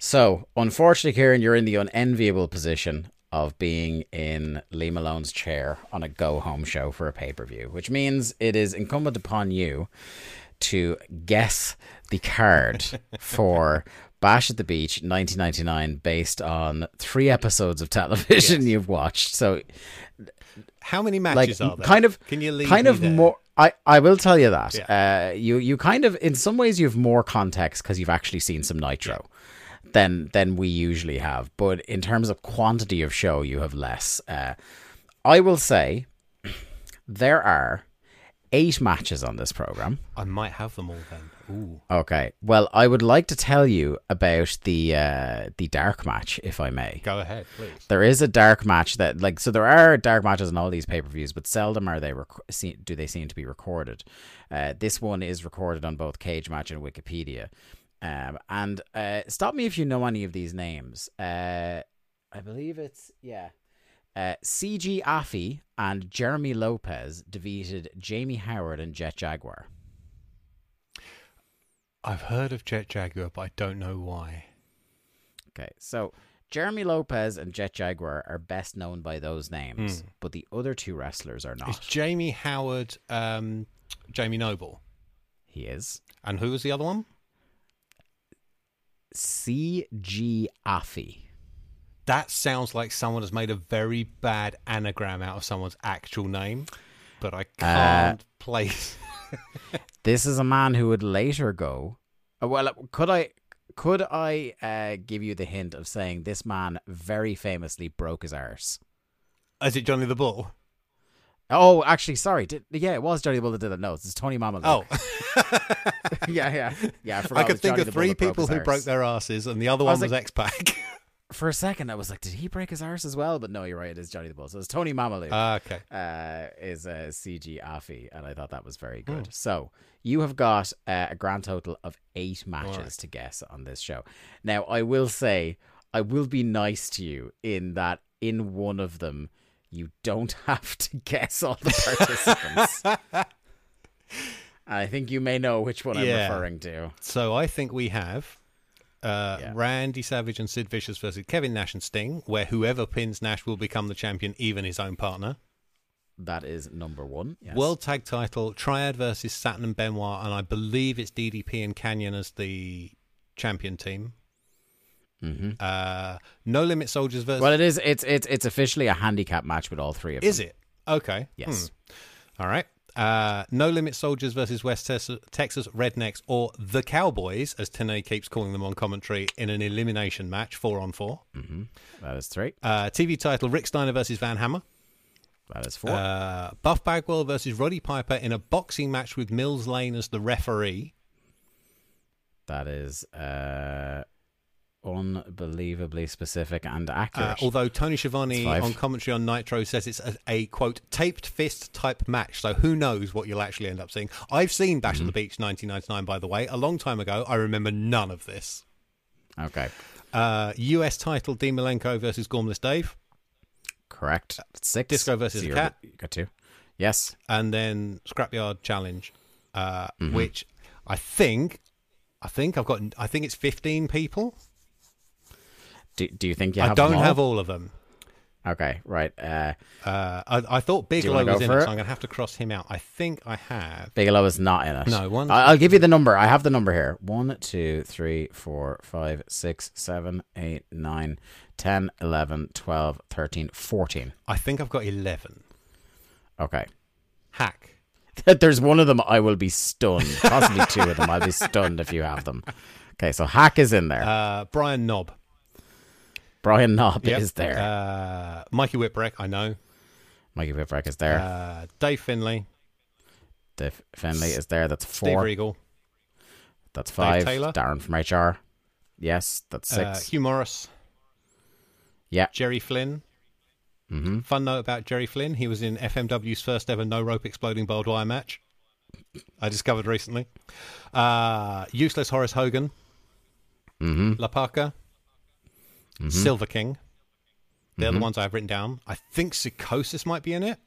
So, unfortunately, Kieran, you're in the unenviable position of being in Lee Malone's chair on a go home show for a pay per view, which means it is incumbent upon you to guess the card for Bash at the Beach 1999 based on three episodes of television you've watched. So, How many like, matches are there? kind of, Can you leave kind of there? more. I, I will tell you that. Yeah. Uh, you you kind of in some ways you have more context because you've actually seen some Nitro than than we usually have. But in terms of quantity of show, you have less. Uh, I will say there are eight matches on this program. I might have them all then. Ooh. Okay. Well, I would like to tell you about the uh, the dark match, if I may. Go ahead, please. There is a dark match that, like, so there are dark matches in all these pay per views, but seldom are they rec- se- do they seem to be recorded. Uh, this one is recorded on both Cage Match and Wikipedia. Um, and uh, stop me if you know any of these names. Uh, I believe it's yeah. Uh, CG Affy and Jeremy Lopez defeated Jamie Howard and Jet Jaguar. I've heard of Jet Jaguar, but I don't know why. Okay, so Jeremy Lopez and Jet Jaguar are best known by those names, but the other two wrestlers are not. Is. Jamie Howard um, Jamie Noble? he is And who was the other one? CG Affy. That sounds like someone has made a very bad anagram out of someone's actual name, but I can't place. This is a man who would later go. uh, Well, could I could I uh, give you the hint of saying this man very famously broke his arse? Is it Johnny the Bull? Oh, actually, sorry. Did, yeah, it was Johnny the Bull that did it. No, it's Tony Mama. Oh, yeah, yeah, yeah. I, I could think Johnny of three people who arse. broke their asses, and the other one was was like- X Pac. For a second, I was like, did he break his arse as well? But no, you're right. It is Johnny the Bull. So it's Tony Mamalu. Ah, okay. uh, is uh, CG Affy, and I thought that was very good. So you have got uh, a grand total of eight matches Alright. to guess on this show. Now, I will say, I will be nice to you in that in one of them, you don't have to guess all the participants. I think you may know which one Yeah. I'm referring to. So I think we have uh, Yeah. Randy Savage and Sid Vicious versus Kevin Nash and Sting, where whoever pins Nash will become the champion, even his own partner. That is number one. Yes. World Tag Title Triad versus Saturn and Benoit, and I believe it's DDP and Kanyon as the champion team. Mhm. Uh, no Limit Soldiers versus. Well, it is. It's it's it's officially a handicap match with all three of is them. Is it okay? Yes. Hmm. All right. Uh, no Limit Soldiers versus West Texas, Texas Rednecks or the Cowboys, as Tenay keeps calling them on commentary, in an elimination match, four on four. That is three. Uh, TV title Rick Steiner versus Van Hammer. That is four. Uh, Buff Bagwell versus Roddy Piper in a boxing match with Mills Lane as the referee. That is uh, unbelievably specific and Uh, accurate. although Tony Schiavone on commentary on Nitro says it's a, a quote taped fist type match, so who knows what you'll actually end up seeing. I've seen Bash Mm-hmm. at the Beach 1999, by the way, a long time ago. I remember none of this. okay, Uh, U.S. title Dean Malenko versus Gormless Dave, correct. Six. Disco versus the Cat. You got two. Yes. and then Scrapyard Challenge, uh, Mm-hmm. which I think, I think I've got, I think it's 15 people. Do, do you think you I don't them all? have all of them. Okay, right. Uh, Uh, I, I thought Bigelow was in it, it? so I'm going to have to cross him out. I think I have. Bigelow is not in it. No, one- I- I'll give you the number. I have the number here. One, two, three, four, five, six, seven, eight, nine, ten, eleven, twelve, thirteen, fourteen. I think I've got 11. Okay. Hak. There's one of them I will be stunned. Possibly two of them. I'll be stunned if you have them. Okay, so Hak is in there. Uh, Brian Knobb. Brian Knobb Yep. is there. Uh, Mikey Whipwreck, I know. Mikey Whipwreck is there. Uh, Dave Finlay. Dave Finlay is there. That's Steve four. Regal. That's five. Taylor. Darren from HR. Yes, that's Uh, six. Hugh Morris. yeah. Jerry Flynn. hmm Fun note about Jerry Flynn: he was in FMW's first ever no rope exploding barbed wire match. I discovered recently. Uh, useless Horace Hogan, hmm La Parka, Mm-hmm. Silver King. They're the ones I've written down. I think Psicosis might be in it.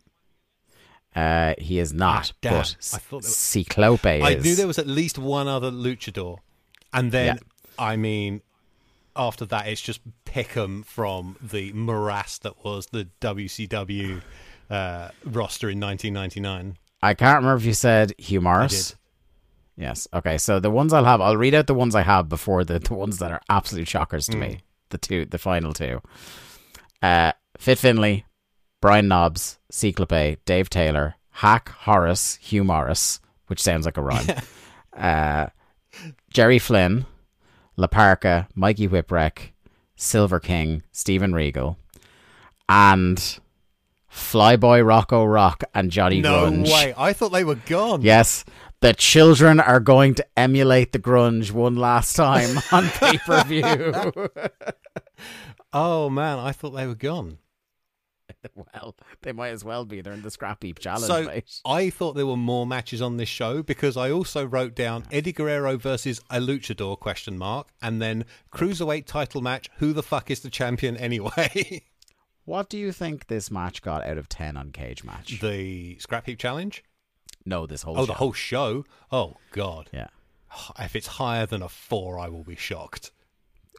Uh, he is not, Ah, but I thought was- Ciclope is. I knew there was at least one other luchador, and then Yeah. I mean, after that, it's just Pickham from the morass that was the WCW uh, roster in 1999. I can't remember if you said Hugh Morris. Yes. Okay. So the ones I'll have, I'll read out the ones I have before the, the ones that are absolute shockers to Mm. me. The two, the final two. Uh, Fit Finlay, Brian Knobbs, Ciclope, Dave Taylor, Hak Horace, Hugh Morris, which sounds like a rhyme. uh, Jerry Flynn, La Parka, Mikey Whipwreck, Silver King, Steven Regal, and Flyboy Rocco Rock and Johnny No Grunge. way. I thought they were gone. Yes, the children are going to emulate the grunge one last time on pay per view. Oh man, I thought they were gone. well, they might as well be. They're in the scrap heap challenge, So mate. I thought there were more matches on this show because I also wrote down Eddie Guerrero versus a luchador question mark and then cruiserweight title match. Who the fuck is the champion anyway? What do you think this match got out of ten on Cage Match? the scrap heap challenge. No, this whole Oh, show. the whole show. Oh god. yeah. If it's higher than a four, I will be shocked.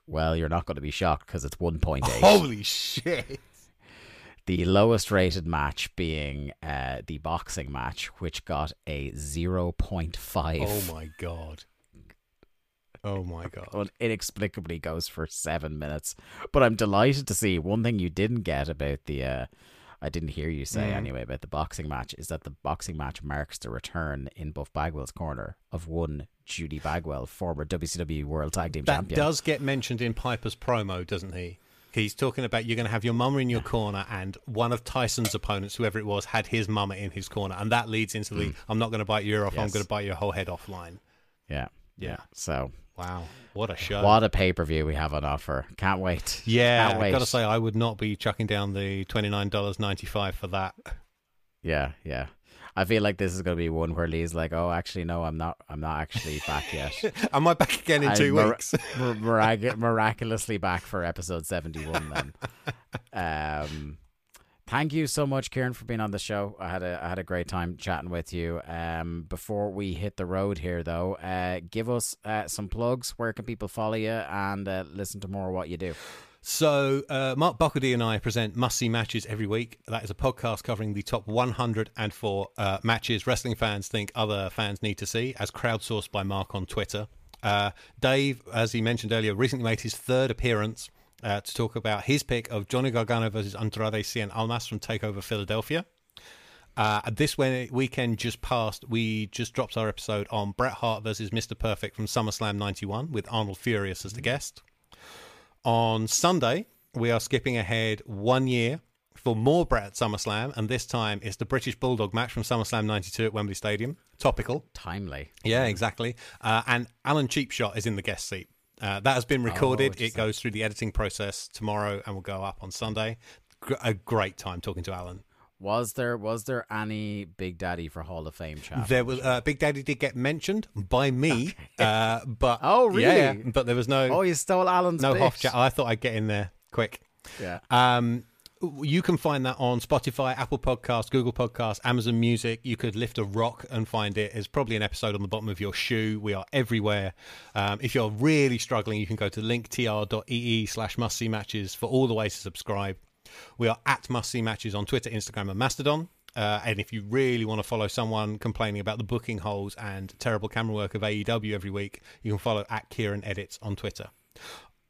Well, you're not going to be shocked because it's one point eight. Holy shit! the lowest rated match being uh, the boxing match, which got a 0.5. Oh my god! Oh my god! Well, inexplicably goes for seven minutes. But I'm delighted to see one thing you didn't get about the. Uh, I didn't hear you say Mm. anyway about the boxing match is that the boxing match marks the return in Buff Bagwell's corner of one Judy Bagwell, former WCW World Tag Team That Champion. That does get mentioned in Piper's promo, doesn't he? He's talking about you're going to have your mama in your corner, and one of Tyson's opponents, whoever it was, had his mama in his corner, and that leads into the "I'm not going to bite your ear off, I'm Mm. Going to bite your whole head off" line. yeah, yeah. So Wow, what a show! what a pay per view we have on offer! Can't wait. yeah, Can't I've got to say, I would not be chucking down the twenty nine dollars ninety five for that. Yeah, yeah. I feel like this is going to be one where Lee's like, "Oh, actually, no, I'm not. I'm not actually back yet." Am I back again in two mir- weeks? mir- mirac- miraculously back for episode 71 then. um, thank you so much, Kieran, for being on the show. I had a I had a great time chatting with you. Um, before we hit the road here, though, uh, give us uh, some plugs. Where can people follow you and uh, listen to more of what you do? So, uh, Mark Buckledy and I present Must See Matches every week. That is a podcast covering the top 104 uh, matches wrestling fans think other fans need to see, as crowdsourced by Mark on Twitter. Uh, Dave, as he mentioned earlier, recently made his third appearance uh, to talk about his pick of Johnny Gargano versus Andrade Cien Almas from Takeover Philadelphia. Uh, this weekend just passed, we just dropped our episode on Bret Hart versus Mr. Perfect from SummerSlam 91 with Arnold Furious as the guest. On Sunday, we are skipping ahead one year for more Bret at SummerSlam, and this time it's the British Bulldog match from SummerSlam 92 at Wembley Stadium. Topical. Timely. Yeah, exactly. Uh, and Alan Cheapshot is in the guest seat. Uh, that has been recorded. it goes through the editing process tomorrow and will go up on Sunday. A great time talking to Alan. Was there was there any Big Daddy for Hall of Fame chat? There was uh, Big Daddy did get mentioned by me, uh, but Oh, really? Yeah, but there was no Oh, you stole Alan's no. Hoff chat. I thought I'd get in there quick. Yeah. Um, you can find that on Spotify, Apple Podcasts, Google Podcasts, Amazon Music. You could lift a rock and find it. There's probably an episode on the bottom of your shoe. We are everywhere. Um, if you're really struggling, you can go to linktr.ee slash must see matches for all the ways to subscribe. We are at must see matches on Twitter, Instagram, and Mastodon. Uh, and if you really want to follow someone complaining about the booking holes and terrible camera work of AEW every week, you can follow at Kieran Edits on Twitter.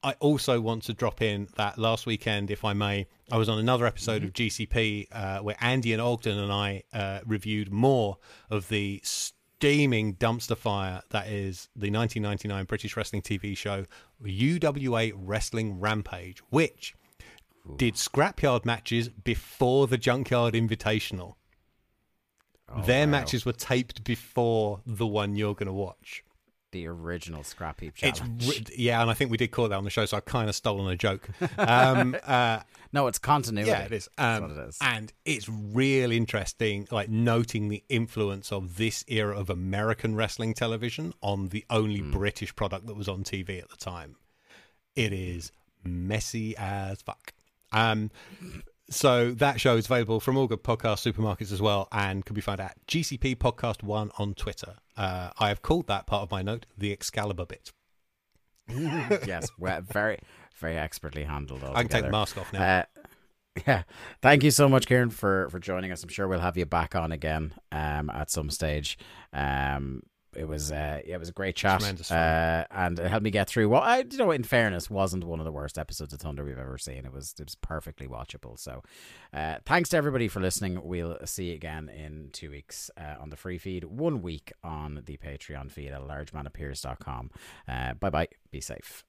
I also want to drop in that last weekend, if I may, I was on another episode of GCP uh, where Andy and Ogden and I uh, reviewed more of the steaming dumpster fire that is the 1999 British wrestling TV show UWA Wrestling Rampage, which did scrapyard matches before the Junkyard Invitational. Their wow. matches were taped before the one you're going to watch. The original Scrap Heap It's challenge. re- yeah, and I think we did call that on the show, so I kind of stolen a joke. Um, uh, no, it's continuity. yeah, it is. Um, what it is. And it's real interesting, like noting the influence of this era of American wrestling television on the only Hmm. British product that was on TV at the time. It is messy as fuck. Um, so that show is available from all good podcast supermarkets as well, and can be found at GCP Podcast One on Twitter. Uh, I have called that part of my note the Excalibur bit. yes, well, very, very expertly handled. I can take the mask off now. Uh, yeah, thank you so much, Kieran, for for joining us. I'm sure we'll have you back on again um, at some stage. Um, it was uh, yeah, it was a great chat, uh, and it helped me get through. Well, I, you know, in fairness, wasn't one of the worst episodes of Thunder we've ever seen. It was it was perfectly watchable. So, uh, thanks to everybody for listening. We'll see you again in two weeks uh, on the free feed, one week on the Patreon feed at largemanapears.com. Uh, bye bye. Be safe.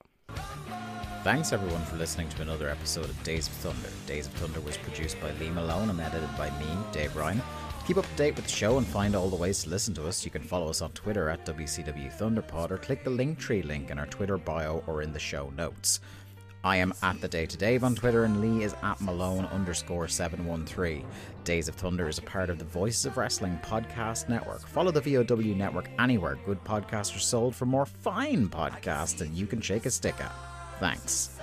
Thanks everyone for listening to another episode of Days of Thunder. Days of Thunder was produced by Lee Malone and edited by me, Dave Ryan. Keep up to date with the show and find all the ways to listen to us, you can follow us on Twitter at WCW Thunderpod or click the Linktree link in our Twitter bio or in the show notes. I am at the Day to Dave on Twitter, and Lee is at Malone underscore seven one three. Days of Thunder is a part of the Voices of Wrestling podcast network. Follow the VOW network anywhere good podcasts are sold for more fine podcasts than you can shake a stick at. Thanks.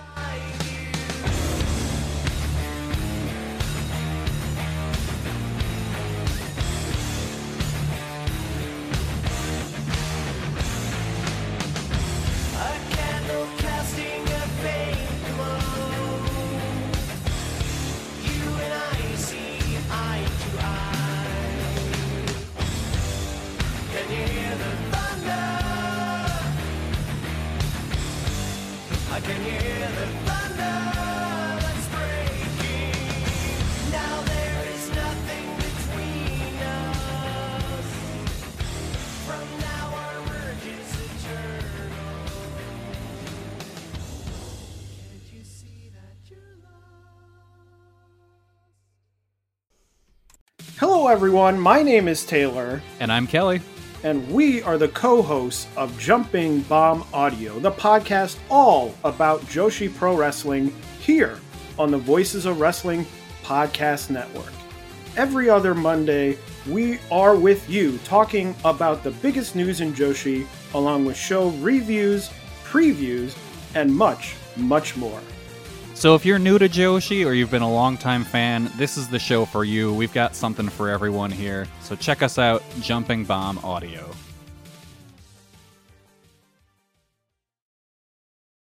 Everyone. My name is Taylor, And I'm Kelly. and we are the co hosts of Jumping Bomb Audio, the podcast all about Joshi Pro Wrestling here on the Voices of Wrestling Podcast Network. Every other Monday, we are with you talking about the biggest news in Joshi, along with show reviews, previews, and much, much more. So if you're new to Joshi or you've been a longtime fan, this is the show for you. We've got something for everyone here. So check us out, Jumping Bomb Audio.